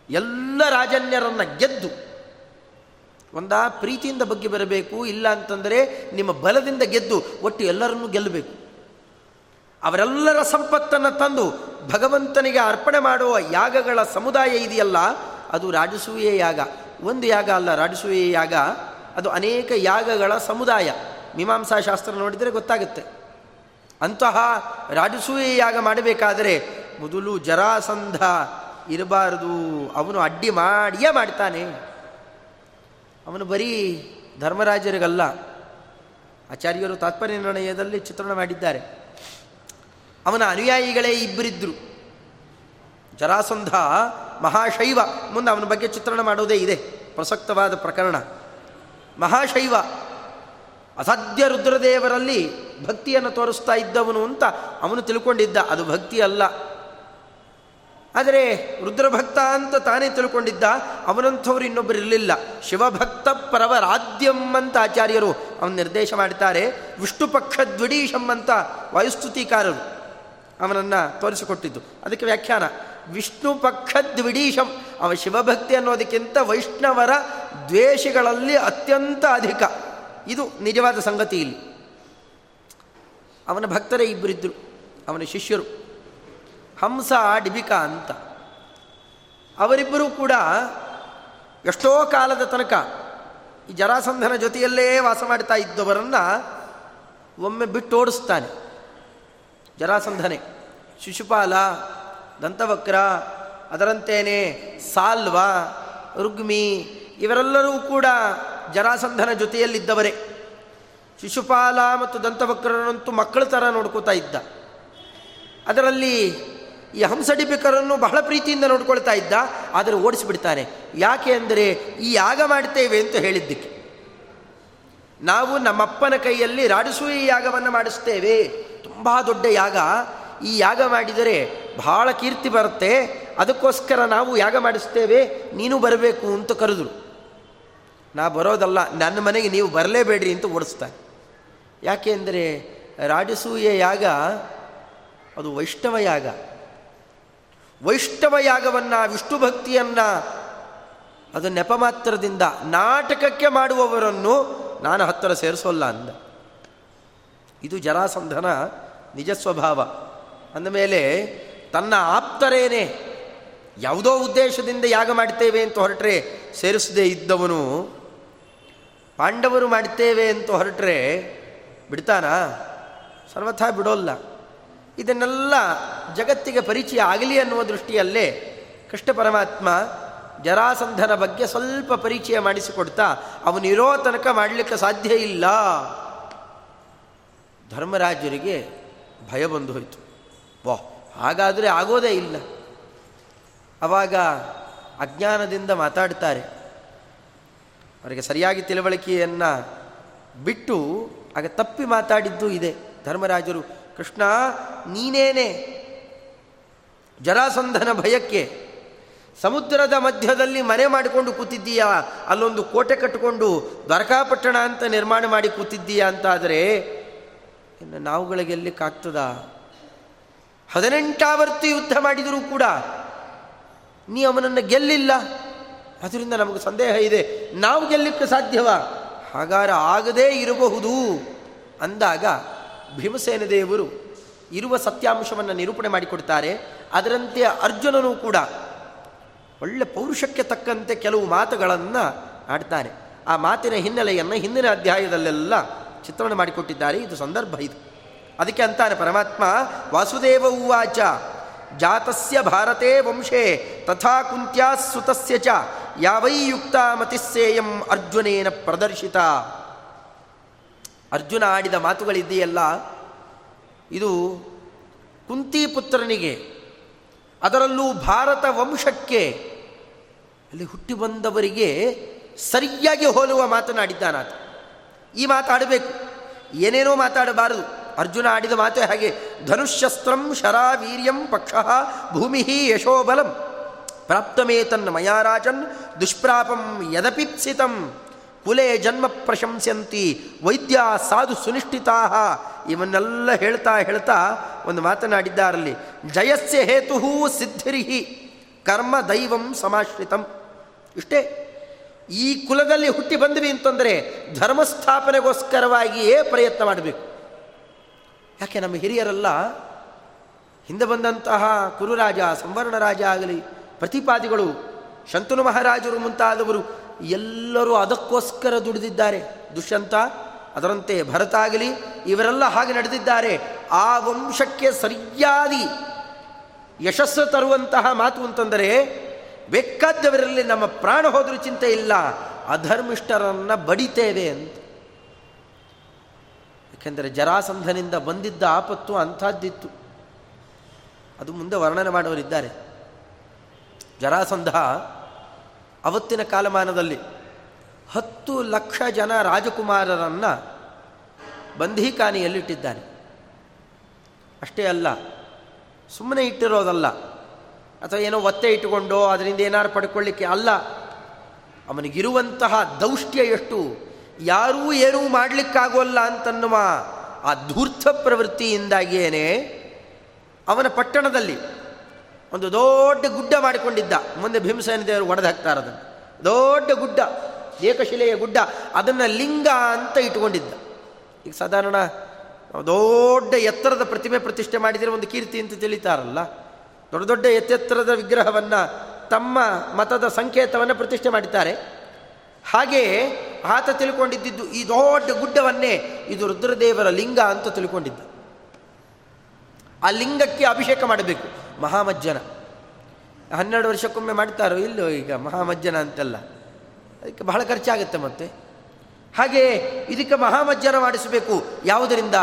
ಎಲ್ಲ ರಾಜನ್ಯರನ್ನು ಗೆದ್ದು ಒಂದ ಪ್ರೀತಿಯಿಂದ ಬಗ್ಗೆ ಬರಬೇಕು, ಇಲ್ಲ ಅಂತಂದರೆ ನಿಮ್ಮ ಬಲದಿಂದ ಗೆದ್ದು ಒಟ್ಟು ಎಲ್ಲರನ್ನೂ ಗೆಲ್ಲಬೇಕು. ಅವರೆಲ್ಲರ ಸಂಪತ್ತನ್ನು ತಂದು ಭಗವಂತನಿಗೆ ಅರ್ಪಣೆ ಮಾಡುವ ಯಾಗಗಳ ಸಮುದಾಯ ಇದೆಯಲ್ಲ, ಅದು ರಾಜಸೂಯ ಯಾಗ. ಒಂದು ಯಾಗ ಅಲ್ಲ ರಾಜಸೂಯ ಯಾಗ. ಅದು ಅನೇಕ ಯಾಗಗಳ ಸಮುದಾಯ. ಮೀಮಾಂಸಾ ಶಾಸ್ತ್ರ ನೋಡಿದರೆ ಗೊತ್ತಾಗುತ್ತೆ. ಅಂತಹ ರಾಜಸೂಯ ಯಾಗ ಮಾಡಬೇಕಾದರೆ ಮೊದಲು ಜರಾಸಂಧ ಇರಬಾರದು. ಅವನು ಅಡ್ಡಿ ಮಾಡಿಯೇ ಮಾಡ್ತಾನೆ. ಅವನು ಬರೀ ಧರ್ಮರಾಜರಿಗಲ್ಲ, ಆಚಾರ್ಯರು ತಾತ್ಪರ್ಯ ನಿರ್ಣಯದಲ್ಲಿ ಚಿತ್ರಣ ಮಾಡಿದ್ದಾರೆ. ಅವನ ಅನುಯಾಯಿಗಳೇ ಇಬ್ಬರಿದ್ದರು ಜರಾಸಂಧ, ಮಹಾಶೈವ ಮುಂದೆ ಅವನ ಬಗ್ಗೆ ಚಿತ್ರಣ ಮಾಡೋದೇ ಇದೆ, ಪ್ರಸಕ್ತವಾದ ಪ್ರಕರಣ. ಮಹಾಶೈವ ಅಸಾಧ್ಯ ರುದ್ರದೇವರಲ್ಲಿ ಭಕ್ತಿಯನ್ನು ತೋರಿಸ್ತಾ ಇದ್ದವನು ಅಂತ ಅವನು ತಿಳ್ಕೊಂಡಿದ್ದ. ಅದು ಭಕ್ತಿ ಅಲ್ಲ. ಆದರೆ ರುದ್ರಭಕ್ತ ಅಂತ ತಾನೇ ತಿಳ್ಕೊಂಡಿದ್ದ, ಅವನಂಥವ್ರು ಇನ್ನೊಬ್ಬರು ಇರಲಿಲ್ಲ. ಶಿವಭಕ್ತ ಪರವರಾದ್ಯಂ ಅಂತ ಆಚಾರ್ಯರು ಅವನು ನಿರ್ದೇಶ ಮಾಡಿದ್ದಾರೆ. ವಿಷ್ಣುಪಕ್ಷ ದ್ವಿಡೀಶಂ ಅಂತ ವಾಯುಸ್ತುತಿಕಾರರು ಅವನನ್ನು ತೋರಿಸಿಕೊಟ್ಟಿದ್ದು. ಅದಕ್ಕೆ ವ್ಯಾಖ್ಯಾನ. ವಿಷ್ಣು ಪಕ್ಷ ದ್ವಿಡೀಶಂ. ಅವ ಶಿವಭಕ್ತಿ ಅನ್ನೋದಕ್ಕಿಂತ ವೈಷ್ಣವರ ದ್ವೇಷಗಳಲ್ಲಿ ಅತ್ಯಂತ ಅಧಿಕ. ಇದು ನಿಜವಾದ ಸಂಗತಿ ಇಲ್ಲಿ. ಅವನ ಭಕ್ತರೇ ಇಬ್ಬರಿದ್ದರು ಅವನ ಶಿಷ್ಯರು. ಹಂಸ ಡಿಬಿಕಾ ಅಂತ. ಅವರಿಬ್ಬರೂ ಕೂಡ ಎಷ್ಟೋ ಕಾಲದ ತನಕ ಈ ಜರಾಸಂಧನ ಜೊತೆಯಲ್ಲೇ ವಾಸ ಮಾಡ್ತಾ ಇದ್ದವರನ್ನು ಒಮ್ಮೆ ಬಿಟ್ಟು ಓಡಿಸ್ತಾನೆ ಜರಾಸಂಧನೆ, ಶಿಶುಪಾಲ, ದಂತವಕ್ರ, ಅದರಂತೇನೆ ಸಾಲ್ವ, ರುಗ್ಮಿ ಇವರೆಲ್ಲರೂ ಕೂಡ ಜರಾಸಂಧನ ಜೊತೆಯಲ್ಲಿದ್ದವರೇ. ಶಿಶುಪಾಲ ಮತ್ತು ದಂತವಕ್ರನಂತೂ ಮಕ್ಕಳ ಥರ ನೋಡ್ಕೋತಾ ಇದ್ದ. ಅದರಲ್ಲಿ ಈ ಹಂಸಡಿಪಿಕರನ್ನು ಬಹಳ ಪ್ರೀತಿಯಿಂದ ನೋಡ್ಕೊಳ್ತಾ ಇದ್ದ, ಆದರೆ ಓಡಿಸಿಬಿಡ್ತಾನೆ ಯಾಕೆ ಅಂದರೆ, ಈ ಯಾಗ ಮಾಡ್ತೇವೆ ಅಂತ ಹೇಳಿದ್ದಕ್ಕೆ. ನಾವು ನಮ್ಮಪ್ಪನ ಕೈಯಲ್ಲಿ ರಾಡಿಸುವ ಯಾಗವನ್ನು ಮಾಡಿಸ್ತೇವೆ. ತುಂಬ ದೊಡ್ಡ ಯಾಗ. ಈ ಯಾಗ ಮಾಡಿದರೆ ಬಹಳ ಕೀರ್ತಿ ಬರುತ್ತೆ. ಅದಕ್ಕೋಸ್ಕರ ನಾವು ಯಾಗ ಮಾಡಿಸ್ತೇವೆ. ನೀನು ಬರಬೇಕು ಅಂತ ಕರೆದರು. ನಾ ಬರೋದಲ್ಲ, ನನ್ನ ಮನೆಗೆ ನೀವು ಬರಲೇಬೇಡ್ರಿ ಅಂತ ಓಡಿಸ್ತಾನೆ ಯಾಕೆ ಅಂದರೆ ರಾಜಸೂಯ ಯಾಗ ಅದು ವೈಷ್ಣವ ಯಾಗ. ವೈಷ್ಣವ ಯಾಗವನ್ನು ವಿಷ್ಣು ಭಕ್ತಿಯನ್ನು ಅದು ನೆಪ ಮಾತ್ರದಿಂದ ನಾಟಕಕ್ಕೆ ಮಾಡುವವರನ್ನು ನಾನು ಹತ್ತಿರ ಸೇರಿಸೋಲ್ಲ ಅಂದ. ಇದು ಜರಾಸಂಧನ ನಿಜ ಸ್ವಭಾವ. ಅಂದಮೇಲೆ, ತನ್ನ ಆಪ್ತರೇನೆ ಯಾವುದೋ ಉದ್ದೇಶದಿಂದ ಯಾಗ ಮಾಡ್ತೇವೆ ಅಂತ ಹೊರಟ್ರೆ ಸೇರಿಸದೇ ಇದ್ದವನು, ಪಾಂಡವರು ಮಾಡ್ತೇವೆ ಅಂತ ಹೊರಟ್ರೆ ಬಿಡ್ತಾನಾ? ಸರ್ವಥಾ ಬಿಡೋಲ್ಲ. ಇದನ್ನೆಲ್ಲ ಜಗತ್ತಿಗೆ ಪರಿಚಯ ಆಗಲಿ ಅನ್ನುವ ದೃಷ್ಟಿಯಲ್ಲೇ ಕೃಷ್ಣ ಪರಮಾತ್ಮ ಜರಾಸಂಧನ ಬಗ್ಗೆ ಸ್ವಲ್ಪ ಪರಿಚಯ ಮಾಡಿಸಿಕೊಡ್ತಾ ಅವನಿರೋ ತನಕ ಮಾಡಲಿಕ್ಕೆ ಸಾಧ್ಯ ಇಲ್ಲ. ಧರ್ಮರಾಜರಿಗೆ ಭಯ ಬಂದು ಹೋಯಿತು. ವಾ ಹಾಗಾದರೆ ಆಗೋದೇ ಇಲ್ಲ. ಅವಾಗ ಅಜ್ಞಾನದಿಂದ ಮಾತಾಡ್ತಾರೆ. ಅವರಿಗೆ ಸರಿಯಾಗಿ ತಿಳುವಳಿಕೆಯನ್ನು ಬಿಟ್ಟು ಆಗ ತಪ್ಪಿ ಮಾತಾಡಿದ್ದು ಇದೆ. ಧರ್ಮರಾಜರು ಕೃಷ್ಣ, ನೀನೇನೆ? ಜರಾಸಂಧನ ಭಯಕ್ಕೆ ಸಮುದ್ರದ ಮಧ್ಯದಲ್ಲಿ ಮನೆ ಮಾಡಿಕೊಂಡು ಕೂತಿದ್ದೀಯಾ? ಅಲ್ಲೊಂದು ಕೋಟೆ ಕಟ್ಟಿಕೊಂಡು ದ್ವಾರಕಾಪಟ್ಟಣ ಅಂತ ನಿರ್ಮಾಣ ಮಾಡಿ ಕೂತಿದ್ದೀಯಾ ಅಂತಾದರೆ ಇನ್ನು ನಾವುಗಳಿಗೆ ಎಲ್ಲಿಕ್ಕಾಗ್ತದ ಹದಿನೆಂಟಾವರ್ತಿ ಯುದ್ಧ ಮಾಡಿದರೂ ಕೂಡ ನೀ ಅವನನ್ನು ಗೆಲ್ಲಿಲ್ಲ. ಅದರಿಂದ ನಮಗೆ ಸಂದೇಹ ಇದೆ. ನಾವು ಗೆಲ್ಲಕ್ಕೆ ಸಾಧ್ಯವಾ? ಹಾಗಾದ್ರೆ ಆಗದೇ ಇರಬಹುದು. ಅಂದಾಗ ಭೀಮಸೇನ ದೇವರು ಇರುವ ಸತ್ಯಾಂಶವನ್ನು ನಿರೂಪಣೆ ಮಾಡಿಕೊಡ್ತಾರೆ. ಅದರಂತೆ ಅರ್ಜುನನು ಕೂಡ ಒಳ್ಳೆ ಪೌರುಷಕ್ಕೆ ತಕ್ಕಂತೆ ಕೆಲವು ಮಾತುಗಳನ್ನು ಆಡ್ತಾನೆ. ಆ ಮಾತಿನ ಹಿನ್ನೆಲೆಯನ್ನು ಹಿಂದಿನ ಅಧ್ಯಾಯದಲ್ಲೆಲ್ಲ ಚಿತ್ರಣ ಮಾಡಿಕೊಟ್ಟಿದ್ದಾರೆ. ಇದು ಸಂದರ್ಭ ಇದು. ಅದಕ್ಕೆ ಅಂತಾನೆ ಪರಮಾತ್ಮ, ವಾಸುದೇವ ಉವಾಚ, ಜಾತಸ್ಯ ಭಾರತೇ ವಂಶೇ, ತಥಾ ಕುಂತ್ಯಾ ಸುತಸ್ಯ ಚ, ಯಾವೈ ಯುಕ್ತ ಮತಿಸ್ಸೇಯಂ ಅರ್ಜುನೇನ ಪ್ರದರ್ಶಿತ. ಅರ್ಜುನ ಆಡಿದ ಮಾತುಗಳಿದೆಯಲ್ಲ? ಇದು ಕುಂತಿಪುತ್ರನಿಗೆ ಅದರಲ್ಲೂ ಭಾರತ ವಂಶಕ್ಕೆ, ಅಲ್ಲಿ ಹುಟ್ಟಿ ಬಂದವರಿಗೆ ಸರಿಯಾಗಿ ಹೋಲುವ ಮಾತನಾಡಿದ್ದಾನಾತ ಈ ಮಾತಾಡಬೇಕು ಏನೇನೋ ಮಾತಾಡಬಾರದು. ಅರ್ಜುನ ಆಡಿದ ಮಾತೆ ಹಾಗೆ, ಧನುಷ್ಯಸ್ತ್ರಂ ಶರಾ ವೀರ್ಯಂ ಪಕ್ಷ ಭೂಮಿ ಯಶೋಬಲಂ ಪ್ರಾಪ್ತಮೇತನ್ ಮಯಾರಾಜನ್ ದುಷ್ಪ್ರಾಪಂ ಯದಪಿಪ್ಸಿತಂ ಕುಲೆ ಜನ್ಮ ಪ್ರಶಂಸಂತಿ ವೈದ್ಯ ಸಾಧು ಸುನಿಷ್ಠಿತಾ ಇವನ್ನೆಲ್ಲ ಹೇಳ್ತಾ ಹೇಳ್ತಾ ಒಂದು ಮಾತನಾಡಿದ್ದಾರಲ್ಲಿ, ಜಯಸ್ಯ ಹೇತು ಸಿದ್ಧಿರಿಹಿ, ಕರ್ಮ ದೈವಂ ಸಮಾಶ್ರಿತಂ. ಇಷ್ಟೇ, ಈ ಕುಲದಲ್ಲಿ ಹುಟ್ಟಿ ಬಂದ್ವಿ ಅಂತಂದರೆ ಧರ್ಮಸ್ಥಾಪನೆಗೋಸ್ಕರವಾಗಿಯೇ ಪ್ರಯತ್ನ ಮಾಡಬೇಕು. ಯಾಕೆ ನಮ್ಮ ಹಿರಿಯರೆಲ್ಲ ಹಿಂದೆ ಬಂದಂತಹ ಕುರುರಾಜ, ಸಂವರ್ಣರಾಜ ಆಗಲಿ, ಪ್ರತಿಪಾದಿಗಳು ಶಂತನು ಮಹಾರಾಜರು ಮುಂತಾದವರು ಎಲ್ಲರೂ ಅದಕ್ಕೋಸ್ಕರ ದುಡಿದಿದ್ದಾರೆ. ದುಷ್ಯಂತ, ಅದರಂತೆ ಭರತ ಆಗಲಿ, ಇವರೆಲ್ಲ ಹಾಗೆ ನಡೆದಿದ್ದಾರೆ. ಆ ವಂಶಕ್ಕೆ ಸರಿಯಾದಿ ಯಶಸ್ಸು ತರುವಂತಹ ಮಾತು ಅಂತಂದರೆ ಬೇಕಾದವರಲ್ಲಿ ನಮ್ಮ ಪ್ರಾಣ ಹೋದರೂ ಚಿಂತೆ ಇಲ್ಲ, ಅಧರ್ಮಿಷ್ಠರನ್ನು ಬಡಿತೇವೆ ಅಂತ. ಯಾಕೆಂದರೆ ಜರಾಸಂಧನಿಂದ ಬಂದಿದ್ದ ಆಪತ್ತು ಅಂಥದ್ದಿತ್ತು. ಅದು ಮುಂದೆ ವರ್ಣನೆ ಮಾಡುವರಿದ್ದಾರೆ ಜರಾಸಂಧ ಅವತ್ತಿನ ಕಾಲಮಾನದಲ್ಲಿ ಹತ್ತು ಲಕ್ಷ ಜನ ರಾಜಕುಮಾರರನ್ನು ಬಂಧೀಖಾನೆಯಲ್ಲಿಟ್ಟಿದ್ದಾನೆ ಅಷ್ಟೇ ಅಲ್ಲ ಸುಮ್ಮನೆ ಇಟ್ಟಿರೋದಲ್ಲ, ಅಥವಾ ಏನೋ ಒತ್ತೆ ಇಟ್ಟುಕೊಂಡು ಅದರಿಂದ ಏನಾರು ಪಡ್ಕೊಳ್ಳಿಕ್ಕೆ ಅಲ್ಲ, ಅವನಿಗಿರುವಂತಹ ದೌಷ್ಟ್ಯ ಎಷ್ಟು? ಯಾರೂ ಏನೂ ಮಾಡಲಿಕ್ಕಾಗೋಲ್ಲ ಅಂತನ್ನುವ ಆ ಧೂರ್ಥ ಪ್ರವೃತ್ತಿಯಿಂದಾಗಿಯೇ ಅವನ ಪಟ್ಟಣದಲ್ಲಿ ಒಂದು ದೊಡ್ಡ ಗುಡ್ಡ ಮಾಡಿಕೊಂಡಿದ್ದ. ಮುಂದೆ ಭೀಮಸೇನ ದೇವರು ಒಡೆದು ಹಾಕ್ತಾರೆ ದೊಡ್ಡ ಗುಡ್ಡ, ಏಕಶಿಲೆಯ ಗುಡ್ಡ, ಅದನ್ನು ಲಿಂಗ ಅಂತ ಇಟ್ಕೊಂಡಿದ್ದ ಈಗ ಸಾಧಾರಣ ದೊಡ್ಡ ಎತ್ತರದ ಪ್ರತಿಮೆ ಪ್ರತಿಷ್ಠೆ ಮಾಡಿದರೆ ಒಂದು ಕೀರ್ತಿ ಅಂತ ತಿಳಿತಾರಲ್ಲ. ದೊಡ್ಡ ದೊಡ್ಡ ಎತ್ತೆತ್ತರದ ವಿಗ್ರಹವನ್ನು ತಮ್ಮ ಮತದ ಸಂಕೇತವನ್ನು ಪ್ರತಿಷ್ಠೆ ಮಾಡಿದ್ದಾರೆ. ಹಾಗೆಯೇ ಆತ ತಿಳ್ಕೊಂಡಿದ್ದು ಈ ದೊಡ್ಡ ಗುಡ್ಡವನ್ನೇ ಇದು ರುದ್ರದೇವರ ಲಿಂಗ ಅಂತ ತಿಳ್ಕೊಂಡಿದ್ದ. ಆ ಲಿಂಗಕ್ಕೆ ಅಭಿಷೇಕ ಮಾಡಬೇಕು. ಮಹಾಮಜ್ಜನ. ಹನ್ನೆರಡು ವರ್ಷಕ್ಕೊಮ್ಮೆ ಮಾಡ್ತಾರೋ ಇಲ್ಲೋ ಈಗ ಮಹಾಮಜ್ಜನ ಅಂತೆಲ್ಲ. ಅದಕ್ಕೆ ಬಹಳ ಖರ್ಚಾಗುತ್ತೆ ಮತ್ತೆ. ಹಾಗೆ ಇದಕ್ಕೆ ಮಹಾಮಜ್ಜನ ಮಾಡಿಸಬೇಕು. ಯಾವುದರಿಂದ?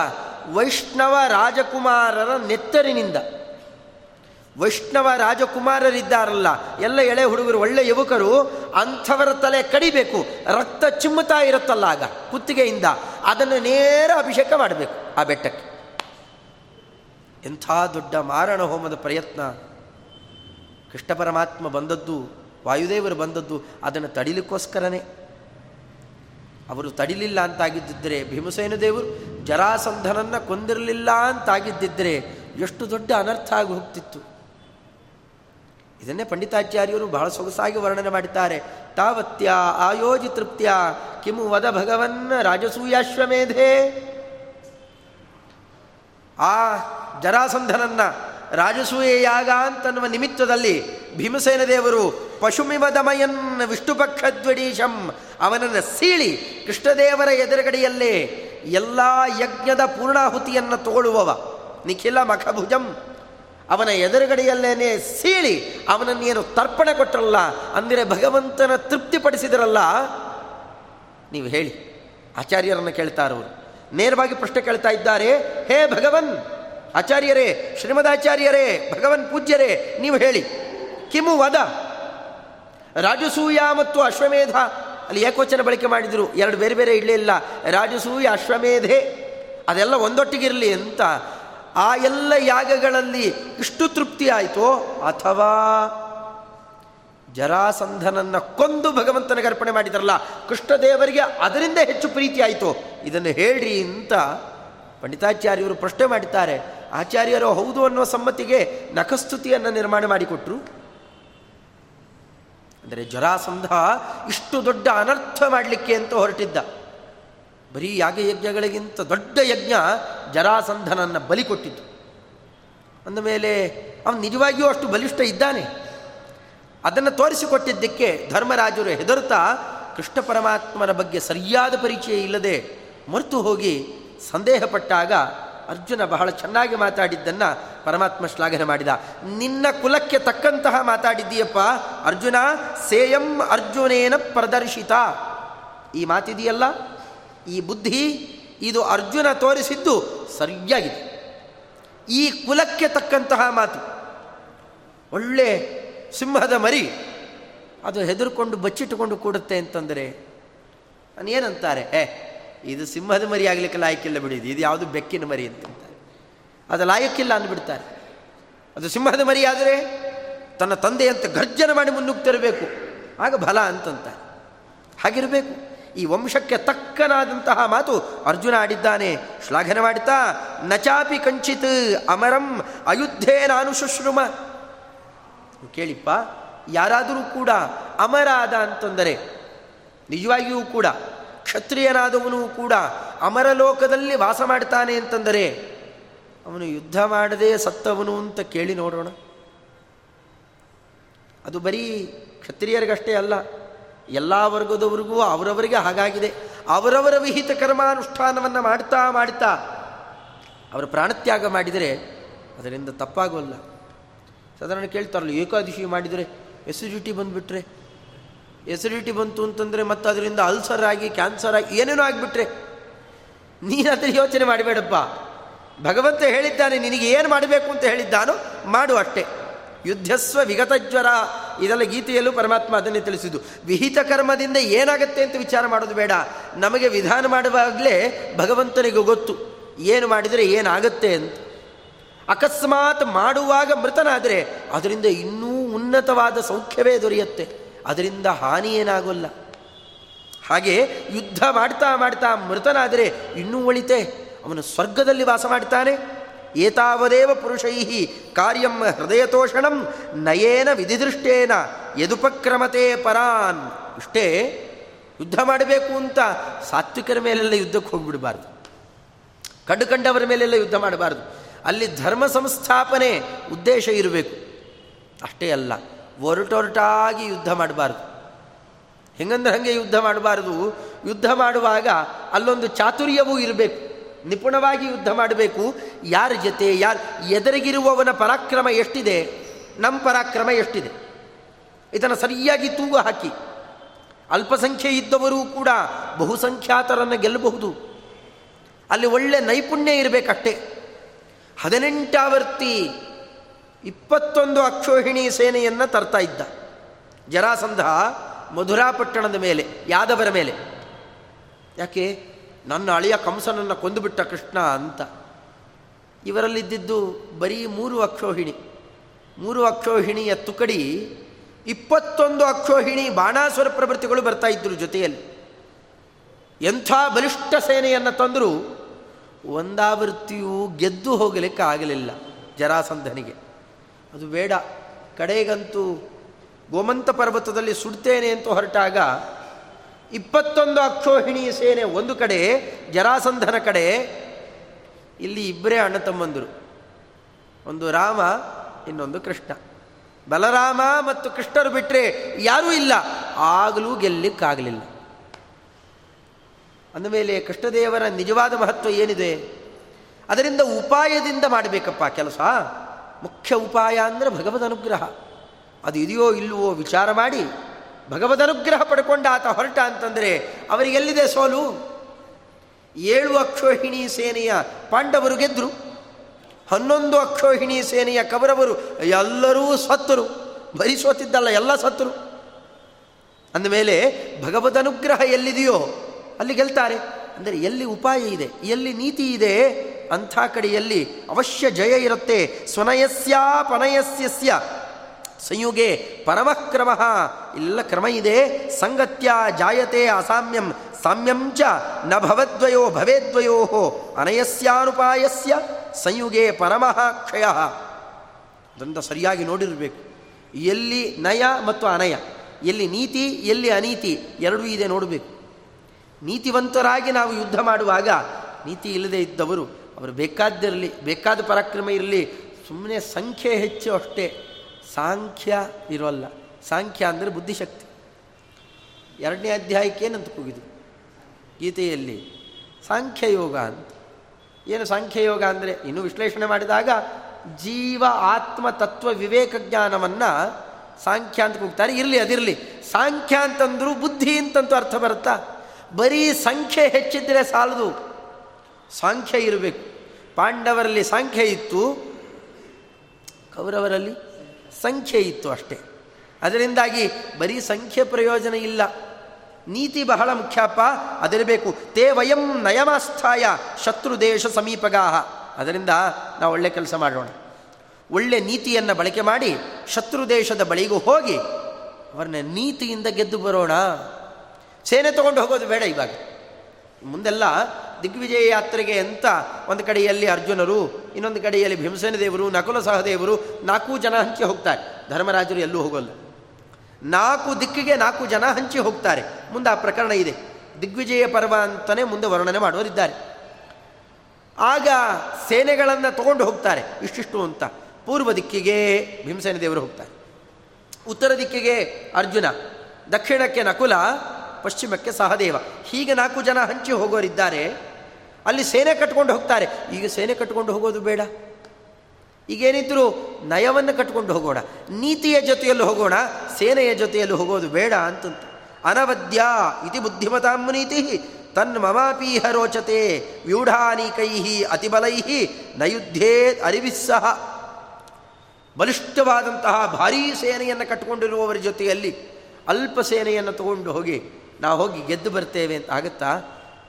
ವೈಷ್ಣವ ರಾಜಕುಮಾರರ ನೆತ್ತರಿನಿಂದ. ವೈಷ್ಣವ ರಾಜಕುಮಾರರಿದ್ದಾರಲ್ಲ, ಎಲ್ಲ ಎಳೆ ಹುಡುಗರು, ಒಳ್ಳೆ ಯುವಕರು, ಅಂಥವರ ತಲೆ ಕಡಿಬೇಕು. ರಕ್ತ ಚಿಮ್ಮುತ್ತಾ ಇರುತ್ತಲ್ಲ ಆಗ, ಕುತ್ತಿಗೆಯಿಂದ. ಅದನ್ನು ನೇರ ಅಭಿಷೇಕ ಮಾಡಬೇಕು ಆ ಬೆಟ್ಟಕ್ಕೆ. ಎಂಥ ದೊಡ್ಡ ಮಾರಣ ಹೋಮದ ಪ್ರಯತ್ನ. ಕೃಷ್ಣ ಪರಮಾತ್ಮ ಬಂದದ್ದು, ವಾಯುದೇವರು ಬಂದದ್ದು ಅದನ್ನು ತಡಿಲಿಕ್ಕೋಸ್ಕರನೇ. ಅವರು ತಡಿಲಿಲ್ಲ ಅಂತಾಗಿದ್ದಿದ್ದರೆ ಭೀಮಸೇನ ದೇವರು ಜರಾಸಂಧನನ್ನು ಕೊಂದಿರಲಿಲ್ಲ ಅಂತಾಗಿದ್ದಿದ್ದರೆ ಎಷ್ಟು ದೊಡ್ಡ ಅನರ್ಥ ಆಗಿ ಹೋಗ್ತಿತ್ತು. ಇದನ್ನೇ ಪಂಡಿತಾಚಾರ್ಯರು ಬಹಳ ಸೊಗಸಾಗಿ ವರ್ಣನೆ ಮಾಡಿದ್ದಾರೆ. ತಾವತ್ಯ ಆಯೋಜಿ ತೃಪ್ತಿಯ ಕಿಮು ವದ ಭಗವನ್ನ ರಾಜಸೂಯಾಶ್ವಮೇಧೆ. ಆ ಜರಾಸಂಧನನ್ನ ರಾಜಸೂಯ ಯಾಗ ಅಂತನ್ನುವ ನಿಮಿತ್ತದಲ್ಲಿ ಭೀಮಸೇನ ದೇವರು ಪಶುಮಿಮದಮಯನ್ ವಿಷ್ಣುಪಕ್ಷದ್ವಡೀಶಂ ಅವನನ್ನು ಸೀಳಿ ಕೃಷ್ಣದೇವರ ಎದುರುಗಡೆಯಲ್ಲೇ ಎಲ್ಲ ಯಜ್ಞದ ಪೂರ್ಣಾಹುತಿಯನ್ನು ತೋಳುವವ. ನಿಖಿಲ ಮಖಭುಜಂ. ಅವನ ಎದುರುಗಡೆಯಲ್ಲೇನೆ ಸೀಳಿ ಅವನನ್ನೇನು ತರ್ಪಣೆ ಕೊಟ್ಟರಲ್ಲ ಅಂದರೆ ಭಗವಂತನ ತೃಪ್ತಿಪಡಿಸಿದರಲ್ಲ? ನೀವು ಹೇಳಿ. ಆಚಾರ್ಯರನ್ನು ಕೇಳ್ತಾರವರು ನೇರವಾಗಿ ಪ್ರಶ್ನೆ ಕೇಳ್ತಾ ಇದ್ದಾರೆ, ಹೇ ಭಗವನ್ ಆಚಾರ್ಯರೇ, ಶ್ರೀಮದಾಚಾರ್ಯರೇ, ಭಗವನ್ ಪೂಜ್ಯರೇ, ನೀವು ಹೇಳಿ. ಕಿಮು ವದ. ರಾಜಸೂಯ ಮತ್ತು ಅಶ್ವಮೇಧ. ಅಲ್ಲಿ ಏಕವಚನ ಬಳಕೆ ಮಾಡಿದರು. ಎರಡು ಬೇರೆ ಬೇರೆ ಇಡಲೇ ಇಲ್ಲ. ರಾಜಸೂಯ, ಅಶ್ವಮೇಧೆ. ಅದೆಲ್ಲ ಒಂದೊಟ್ಟಿಗಿರಲಿ ಅಂತ. ಆ ಎಲ್ಲ ಯಾಗಗಳಲ್ಲಿ ಇಷ್ಟು ತೃಪ್ತಿ ಆಯಿತೋ? ಅಥವಾ ಜರಾಸಂಧನನ್ನು ಕೊಂದು ಭಗವಂತನಿಗೆ ಅರ್ಪಣೆ ಮಾಡಿದ್ರಲ್ಲ, ಕೃಷ್ಣದೇವರಿಗೆ ಅದರಿಂದ ಹೆಚ್ಚು ಪ್ರೀತಿ ಆಯಿತು? ಇದನ್ನು ಹೇಳ್ರಿ ಅಂತ ಪಂಡಿತಾಚಾರ್ಯರು ಪ್ರಶ್ನೆ ಮಾಡಿದ್ದಾರೆ, ಆಚಾರ್ಯರು ಹೌದು ಅನ್ನುವ ಸಮ್ಮತಿಗೆ ನಖಸ್ತುತಿಯನ್ನು ನಿರ್ಮಾಣ ಮಾಡಿಕೊಟ್ರು? ಅಂದರೆ ಜರಾಸಂಧ ಇಷ್ಟು ದೊಡ್ಡ ಅನರ್ಥ ಮಾಡಲಿಕ್ಕೆ ಅಂತ ಹೊರಟಿದ್ದ. ಬರೀ ಯಾಗಯಜ್ಞಗಳಿಗಿಂತ ದೊಡ್ಡ ಯಜ್ಞ ಜರಾಸಂಧನನ್ನು ಬಲಿ ಕೊಟ್ಟಿದ್ದು. ಅಂದಮೇಲೆ ಅವನು ನಿಜವಾಗಿಯೂ ಅಷ್ಟು ಬಲಿಷ್ಠ ಇದ್ದಾನೆ. ಅದನ್ನು ತೋರಿಸಿಕೊಟ್ಟಿದ್ದಕ್ಕೆ ಧರ್ಮರಾಜರು ಹೆದರುತ್ತಾ, ಕೃಷ್ಣ ಪರಮಾತ್ಮನ ಬಗ್ಗೆ ಸರಿಯಾದ ಪರಿಚಯ ಇಲ್ಲದೆ ಮರೆತು ಹೋಗಿ ಸಂದೇಹಪಟ್ಟಾಗ ಅರ್ಜುನ ಬಹಳ ಚೆನ್ನಾಗಿ ಮಾತಾಡಿದ್ದನ್ನು ಪರಮಾತ್ಮ ಶ್ಲಾಘನೆ ಮಾಡಿದ. ನಿನ್ನ ಕುಲಕ್ಕೆ ತಕ್ಕಂತಹ ಮಾತಾಡಿದ್ದೀಯಪ್ಪ, ಅರ್ಜುನ, ಸೇಯಂ ಅರ್ಜುನೇನ ಪ್ರದರ್ಶಿತ. ಈ ಮಾತಿದೆಯಲ್ಲ? ಈ ಬುದ್ಧಿ, ಇದು ಅರ್ಜುನ ತೋರಿಸಿದ್ದು ಸರಿಯಾಗಿದೆ. ಈ ಕುಲಕ್ಕೆ ತಕ್ಕಂತಹ ಮಾತು. ಒಳ್ಳೆ ಸಿಂಹದ ಮರಿ, ಅದು ಹೆದರ್ಕೊಂಡು ಬಚ್ಚಿಟ್ಟುಕೊಂಡು ಕೂಡುತ್ತೆ ಅಂತಂದರೆ ಏನಂತಾರೆ ಏ ಇದು ಸಿಂಹದ ಮರಿ ಆಗಲಿಕ್ಕೆ ಲಾಯಕ್ಕಿಲ್ಲ ಬಿಡಿದು ಇದು ಯಾವುದು ಬೆಕ್ಕಿನ ಮರಿ ಅಂತಂತಾರೆ ಅದು ಲಾಯಕ್ಕಿಲ್ಲ ಅಂದ್ಬಿಡ್ತಾರೆ. ಅದು ಸಿಂಹದ ಮರಿ ಆದರೆ ತನ್ನ ತಂದೆಯಂತೆ ಗರ್ಜನ ಮಾಡಿ ಮುನ್ನುಗ್ತಿರಬೇಕು. ಆಗ ಬಲ ಅಂತಂತ ಹಾಗಿರಬೇಕು. ಈ ವಂಶಕ್ಕೆ ತಕ್ಕನಾದಂತಹ ಮಾತು ಅರ್ಜುನ ಆಡಿದ್ದಾನೆ. ಶ್ಲಾಘನೆ ಮಾಡುತ್ತಾ ನಚಾಪಿ ಕಂಚಿತ್ ಅಮರಂ ಅಯುದ್ಧೇ ನಾನು ಶುಶ್ರುಮ. ಕೇಳಿಪ್ಪ, ಯಾರಾದರೂ ಕೂಡ ಅಮರಾದ ಅಂತಂದರೆ ನಿಜವಾಗಿಯೂ ಕೂಡ ಕ್ಷತ್ರಿಯನಾದವನು ಕೂಡ ಅಮರಲೋಕದಲ್ಲಿ ವಾಸ ಮಾಡ್ತಾನೆ ಅಂತಂದರೆ ಅವನು ಯುದ್ಧ ಮಾಡದೆ ಸತ್ತವನು ಅಂತ ಕೇಳಿ ನೋಡೋಣ. ಅದು ಬರೀ ಕ್ಷತ್ರಿಯರಿಗಷ್ಟೇ ಅಲ್ಲ, ಎಲ್ಲ ವರ್ಗದವರಿಗೂ ಅವರವರಿಗೆ ಹಾಗಾಗಿದೆ. ಅವರವರ ವಿಹಿತ ಕರ್ಮಾನುಷ್ಠಾನವನ್ನು ಮಾಡ್ತಾ ಮಾಡ್ತಾ ಅವರು ಪ್ರಾಣತ್ಯಾಗ ಮಾಡಿದರೆ ಅದರಿಂದ ತಪ್ಪಾಗೋಲ್ಲ. ಸಾಧಾರಣ ಕೇಳ್ತಾರಲ್ಲ, ಏಕಾದಶಿ ಮಾಡಿದರೆ ಎಸಿಡಿಟಿ ಬಂದುಬಿಟ್ರೆ ಎಸಿಡಿಟಿ ಬಂತು ಅಂತಂದರೆ ಮತ್ತು ಅದರಿಂದ ಅಲ್ಸರ್ ಆಗಿ ಕ್ಯಾನ್ಸರ್ ಆಗಿ ಏನೇನೋ ಆಗಿಬಿಟ್ರೆ. ನೀನು ಅದರ ಯೋಚನೆ ಮಾಡಬೇಡಪ್ಪ. ಭಗವಂತ ಹೇಳಿದ್ದಾನೆ, ನಿನಗೆ ಏನು ಮಾಡಬೇಕು ಅಂತ ಹೇಳಿದ್ದಾನೋ ಮಾಡು ಅಷ್ಟೇ. ಯುದ್ಧಸ್ವ ವಿಗತ ಜ್ವರ. ಇದೆಲ್ಲ ಗೀತೆಯಲ್ಲೂ ಪರಮಾತ್ಮ ಅದನ್ನೇ ತಿಳಿಸಿದ್ದು. ವಿಹಿತ ಕರ್ಮದಿಂದ ಏನಾಗುತ್ತೆ ಅಂತ ವಿಚಾರ ಮಾಡೋದು ಬೇಡ. ನಮಗೆ ವಿಧಾನ ಮಾಡುವಾಗಲೇ ಭಗವಂತನಿಗೆ ಗೊತ್ತು. ಏನು ಮಾಡಿದರೆ ಏನಾಗುತ್ತೆ ಅಂತ. ಅಕಸ್ಮಾತ್ ಮಾಡುವಾಗ ಮೃತನಾದರೆ, ಅದರಿಂದ ಇನ್ನೂ ಉನ್ನತವಾದ ಸೌಖ್ಯವೇ ದೊರೆಯುತ್ತೆ. ಅದರಿಂದ ಹಾನಿ ಏನಾಗೋಲ್ಲ. ಹಾಗೆ ಯುದ್ಧ ಮಾಡ್ತಾ ಮಾಡ್ತಾ ಮೃತನಾದರೆ ಇನ್ನೂ ಒಳಿತೆ. ಅವನು ಸ್ವರ್ಗದಲ್ಲಿ ವಾಸ ಮಾಡ್ತಾನೆ. ಏತಾವದೇವ ಪುರುಷೈ ಕಾರ್ಯಂ ಹೃದಯತೋಷಣಂ ನಯೇನ ವಿಧಿದೃಷ್ಟೇನ ಯದುಪಕ್ರಮತೆ ಪರಾನ್. ಇಷ್ಟೇ ಯುದ್ಧ ಮಾಡಬೇಕು ಅಂತ ಸಾತ್ವಿಕರ ಮೇಲೆಲ್ಲ ಯುದ್ಧಕ್ಕೆ ಹೋಗ್ಬಿಡಬಾರ್ದು. ಕಂಡು ಕಂಡವರ ಮೇಲೆಲ್ಲ ಯುದ್ಧ ಮಾಡಬಾರ್ದು. ಅಲ್ಲಿ ಧರ್ಮ ಸಂಸ್ಥಾಪನೆ ಉದ್ದೇಶ ಇರಬೇಕು. ಅಷ್ಟೇ ಅಲ್ಲ. ಒರಟೊರಟಾಗಿ ಯುದ್ಧ ಮಾಡಬಾರ್ದು. ಹೆಂಗಂದ್ರೆ ಹಾಗೆ ಯುದ್ಧ ಮಾಡಬಾರ್ದು. ಯುದ್ಧ ಮಾಡುವಾಗ ಅಲ್ಲೊಂದು ಚಾತುರ್ಯವೂ ಇರಬೇಕು. ನಿಪುಣವಾಗಿ ಯುದ್ಧ ಮಾಡಬೇಕು. ಯಾರ ಜೊತೆ, ಯಾರು ಎದುರಿಗಿರುವವನ ಪರಾಕ್ರಮ ಎಷ್ಟಿದೆ? ನಮ್ಮ ಪರಾಕ್ರಮ ಎಷ್ಟಿದೆ? ಇದನ್ನು ಸರಿಯಾಗಿ ತೂಗು ಹಾಕಿ. ಅಲ್ಪಸಂಖ್ಯೆ ಇದ್ದವರೂ ಕೂಡ ಬಹುಸಂಖ್ಯಾತರನ್ನು ಗೆಲ್ಲಬಹುದು. ಅಲ್ಲಿ ಒಳ್ಳೆ ನೈಪುಣ್ಯ ಇರಬೇಕಷ್ಟೇ. ಹದಿನೆಂಟಾವರ್ತಿ ಇಪ್ಪತ್ತೊಂದು ಅಕ್ಷೋಹಿಣಿ ಸೇನೆಯನ್ನು ತರ್ತಾ ಇದ್ದ. ಜರಾಸಂಧ ಮಧುರಾಪಟ್ಟಣದ ಮೇಲೆ, ಯಾದವರ ಮೇಲೆ. ಯಾಕೆ? ನನ್ನ ಅಳಿಯ ಕಂಸನನ್ನು ಕೊಂದುಬಿಟ್ಟ ಕೃಷ್ಣ ಅಂತ. ಇವರಲ್ಲಿದ್ದಿದ್ದು ಬರೀ ಮೂರು ಅಕ್ಷೋಹಿಣಿ. ಮೂರು ಅಕ್ಷೋಹಿಣಿಯ ತುಕಡಿ, ಇಪ್ಪತ್ತೊಂದು ಅಕ್ಷೋಹಿಣಿ ಬಾಣಾಸುರ ಪ್ರವೃತ್ತಿಗಳು ಬರ್ತಾ ಇದ್ದರು ಜೊತೆಯಲ್ಲಿ. ಎಂಥ ಬಲಿಷ್ಠ ಸೇನೆಯನ್ನು ತಂದರೂ, ಒಂದಾವೃತ್ತಿಯೂ ಗೆದ್ದು ಹೋಗಲಿಕ್ಕೆ ಆಗಲಿಲ್ಲ ಜರಾಸಂಧನಿಗೆ. ಅದು ಬೇಡ. ಕಡೆಗಂತೂ ಗೋಮಂತ ಪರ್ವತದಲ್ಲಿ ಸುಡ್ತೇನೆ ಅಂತ ಹೊರಟಾಗ ಇಪ್ಪತ್ತೊಂದು ಅಕ್ಷೋಹಿಣಿ ಸೇನೆ ಒಂದು ಕಡೆ, ಜರಾಸಂಧನ ಕಡೆ, ಇಲ್ಲಿ ಇಬ್ಬರೇ ಅಣ್ಣ ತಮ್ಮಂದರು. ಒಂದು ರಾಮ, ಇನ್ನೊಂದು ಕೃಷ್ಣ. ಬಲರಾಮ ಮತ್ತು ಕೃಷ್ಣರು ಬಿಟ್ಟರೆ ಯಾರೂ ಇಲ್ಲ. ಆಗಲೂ ಗೆಲ್ಲಿಕ್ಕಾಗಲಿಲ್ಲ. ಅಂದಮೇಲೆ ಕೃಷ್ಣದೇವರ ನಿಜವಾದ ಮಹತ್ವ ಏನಿದೆ? ಅದರಿಂದ ಉಪಾಯದಿಂದ ಮಾಡಬೇಕಪ್ಪ ಕೆಲಸ. ಮುಖ್ಯ ಉಪಾಯ ಅಂದರೆ ಭಗವದ್ ಅನುಗ್ರಹ. ಅದು ಇದೆಯೋ ಇಲ್ಲವೋ ವಿಚಾರ ಮಾಡಿ ಭಗವದ್ ಅನುಗ್ರಹ ಪಡ್ಕೊಂಡ ಆತ ಹೊರಟ ಅಂತಂದರೆ ಅವರಿಗೆಲ್ಲಿದೆ ಸೋಲು? ಏಳು ಅಕ್ಷೋಹಿಣಿ ಸೇನೆಯ ಪಾಂಡವರು ಗೆದ್ದರು ಹನ್ನೊಂದು ಅಕ್ಷೋಹಿಣಿ ಸೇನೆಯ ಕವರವರು ಎಲ್ಲರೂ ಸತ್ತರು. ಬರೀ ಸೋತಿದ್ದಲ್ಲ, ಎಲ್ಲ ಸತ್ತರು. ಅಂದಮೇಲೆ ಭಗವದ್ ಅನುಗ್ರಹ ಎಲ್ಲಿದೆಯೋ ಅಲ್ಲಿ ಗೆಲ್ತಾರೆ. ಅಂದರೆ ಎಲ್ಲಿ ಉಪಾಯ ಇದೆ, ಎಲ್ಲಿ ನೀತಿ ಇದೆ ಅಂಥ ಕಡೆಯಲ್ಲಿ ಅವಶ್ಯ ಜಯ ಇರುತ್ತೆ. ಸ್ವನಯಸ್ಯ ಪನಯಸ್ಯಸ್ಯ. ಸಂಯುಗೆ ಪರಮಕ್ರಮ. ಇಲ್ಲ ಕ್ರಮ ಇದೆ. ಸಂಗತ್ಯ ಜಾಯತೆ ಅಸಾಮ್ಯಂ. ಸಾಮ್ಯಂ ಚ ನ ಭವದ್ವಯೋ ಭವೇದ್ವಯೋ. ಅನಯಸ್ಯಾನುಪಾಯಸ್ಯ. ಸಂಯುಗೆ ಪರಮಃ ಕ್ಷಯ ಅದರಿಂದ ಸರಿಯಾಗಿ ನೋಡಿರಬೇಕು. ಎಲ್ಲಿ ನಯ ಮತ್ತು ಅನಯ. ಎಲ್ಲಿ ನೀತಿ, ಎಲ್ಲಿ ಅನೀತಿ ಎರಡೂ ಇದೆ ನೋಡಬೇಕು. ನೀತಿವಂತರಾಗಿ ನಾವು ಯುದ್ಧ ಮಾಡುವಾಗ ನೀತಿ ಇಲ್ಲದೆ ಇದ್ದವರು ಅವರು ಬೇಕಾದ್ದಿರಲಿ, ಬೇಕಾದ ಪರಾಕ್ರಮ ಇರಲಿ ಸುಮ್ಮನೆ ಸಂಖ್ಯೆ ಹೆಚ್ಚು ಅಷ್ಟೇ. ಸಾಂಖ್ಯ ಇರೋಲ್ಲ. ಸಾಂಖ್ಯ ಅಂದರೆ ಬುದ್ಧಿಶಕ್ತಿ. ಎರಡನೇ ಅಧ್ಯಾಯಕ್ಕೆ ಏನಂತ ಕೂಗಿದು. ಗೀತೆಯಲ್ಲಿ ಸಾಂಖ್ಯಯೋಗ ಅಂತ. ಏನು ಸಾಂಖ್ಯಯೋಗ ಅಂದರೆ? ಇನ್ನು ವಿಶ್ಲೇಷಣೆ ಮಾಡಿದಾಗ ಜೀವ ಆತ್ಮ ತತ್ವ ವಿವೇಕ ಜ್ಞಾನವನ್ನು ಸಾಂಖ್ಯ ಅಂತ ಕೂಗ್ತಾರೆ. ಇರಲಿ, ಅದಿರಲಿ. ಸಾಂಖ್ಯ ಅಂತಂದರೂ ಬುದ್ಧಿ ಅಂತಂತೂ ಅರ್ಥ ಬರುತ್ತಾ? ಬರೀ ಸಂಖ್ಯೆ ಹೆಚ್ಚಿದ್ದರೆ ಸಾಲದು. ಸಾಂಖ್ಯ ಇರಬೇಕು. ಪಾಂಡವರಲ್ಲಿ ಸಾಂಖ್ಯ ಇತ್ತು. ಕೌರವರಲ್ಲಿ ಸಂಖ್ಯೆ ಇತ್ತು ಅಷ್ಟೇ. ಅದರಿಂದಾಗಿ ಬರೀ ಸಂಖ್ಯೆ ಪ್ರಯೋಜನ ಇಲ್ಲ. ನೀತಿ ಬಹಳ ಮುಖ್ಯಪ್ಪ. ಅದಿರಬೇಕು. ತೇ ವಯಂ ನಯಮಾಸ್ಥಾಯ ಶತ್ರು ದೇಶ ಸಮೀಪಗಾಹ. ಅದರಿಂದ ನಾವು ಒಳ್ಳೆ ಕೆಲಸ ಮಾಡೋಣ. ಒಳ್ಳೆ ನೀತಿಯನ್ನು ಬಳಕೆ ಮಾಡಿ ಶತ್ರು ದೇಶದ ಬಳಿಗೂ ಹೋಗಿ ಅವರನ್ನ ನೀತಿಯಿಂದ ಗೆದ್ದು ಬರೋಣ. ಸೇನೆ ತಗೊಂಡು ಹೋಗೋದು ಬೇಡ ಇವಾಗ. ಮುಂದೆಲ್ಲ ದಿಗ್ವಿಜಯ ಯಾತ್ರೆಗೆ ಅಂತ ಒಂದು ಕಡೆಯಲ್ಲಿ ಅರ್ಜುನರು, ಇನ್ನೊಂದು ಕಡೆಯಲ್ಲಿ ಭೀಮಸೇನ ದೇವರು ನಕುಲ ಸಹದೇವರು ನಾಲ್ಕು ಜನ ಹಂಚಿ ಹೋಗ್ತಾರೆ. ಧರ್ಮರಾಜರು ಎಲ್ಲೂ ಹೋಗಲ್ಲ. ನಾಲ್ಕು ದಿಕ್ಕಿಗೆ ನಾಲ್ಕು ಜನ ಹಂಚಿ ಹೋಗ್ತಾರೆ. ಮುಂದೆ ಆ ಪ್ರಕರಣ ಇದೆ. ದಿಗ್ವಿಜಯ ಪರ್ವ ಅಂತಲೇ ಮುಂದೆ ವರ್ಣನೆ ಮಾಡೋರಿದ್ದಾರೆ ಆಗ ಸೇನೆಗಳನ್ನು ತಗೊಂಡು ಹೋಗ್ತಾರೆ. ಇಷ್ಟಿಷ್ಟು ಅಂತ. ಪೂರ್ವ ದಿಕ್ಕಿಗೆ ಭೀಮಸೇನ ದೇವರು ಹೋಗ್ತಾರೆ. ಉತ್ತರ ದಿಕ್ಕಿಗೆ ಅರ್ಜುನ. ದಕ್ಷಿಣಕ್ಕೆ ನಕುಲ. ಪಶ್ಚಿಮಕ್ಕೆ ಸಹದೇವ. ಹೀಗೆ ನಾಲ್ಕು ಜನ ಹಂಚಿ ಹೋಗೋರಿದ್ದಾರೆ. ಅಲ್ಲಿ ಸೇನೆ ಕಟ್ಕೊಂಡು ಹೋಗ್ತಾರೆ. ಈಗ ಸೇನೆ ಕಟ್ಕೊಂಡು ಹೋಗೋದು ಬೇಡ. ಈಗೇನಿದ್ರು ನಯವನ್ನು ಕಟ್ಕೊಂಡು ಹೋಗೋಣ. ನೀತಿಯ ಜೊತೆಯಲ್ಲಿ ಹೋಗೋಣ, ಸೇನೆಯ ಜೊತೆಯಲ್ಲಿ ಹೋಗೋದು ಬೇಡ ಅಂತಂತ. ಅನವದ್ಯ ಇತಿ ಬುದ್ಧಿಮತಾಂ ನೀತಿ ತನ್ ಮಮಾಪೀಹ ರೋಚತೆ ವ್ಯೂಢಾನೀಕೈ ಅತಿಬಲೈ ನಯುದ್ಧೇ ಅರಿವಿಸ್ಸಹ ಬಲಿಷ್ಠವಾದಂತಹ ಭಾರೀ ಸೇನೆಯನ್ನು ಕಟ್ಟಿಕೊಂಡಿರುವವರ ಜೊತೆಯಲ್ಲಿ ಅಲ್ಪ ಸೇನೆಯನ್ನು ತಗೊಂಡು ಹೋಗಿ ನಾವು ಹೋಗಿ ಗೆದ್ದು ಬರ್ತೇವೆ ಅಂತ ಆಗುತ್ತಾ?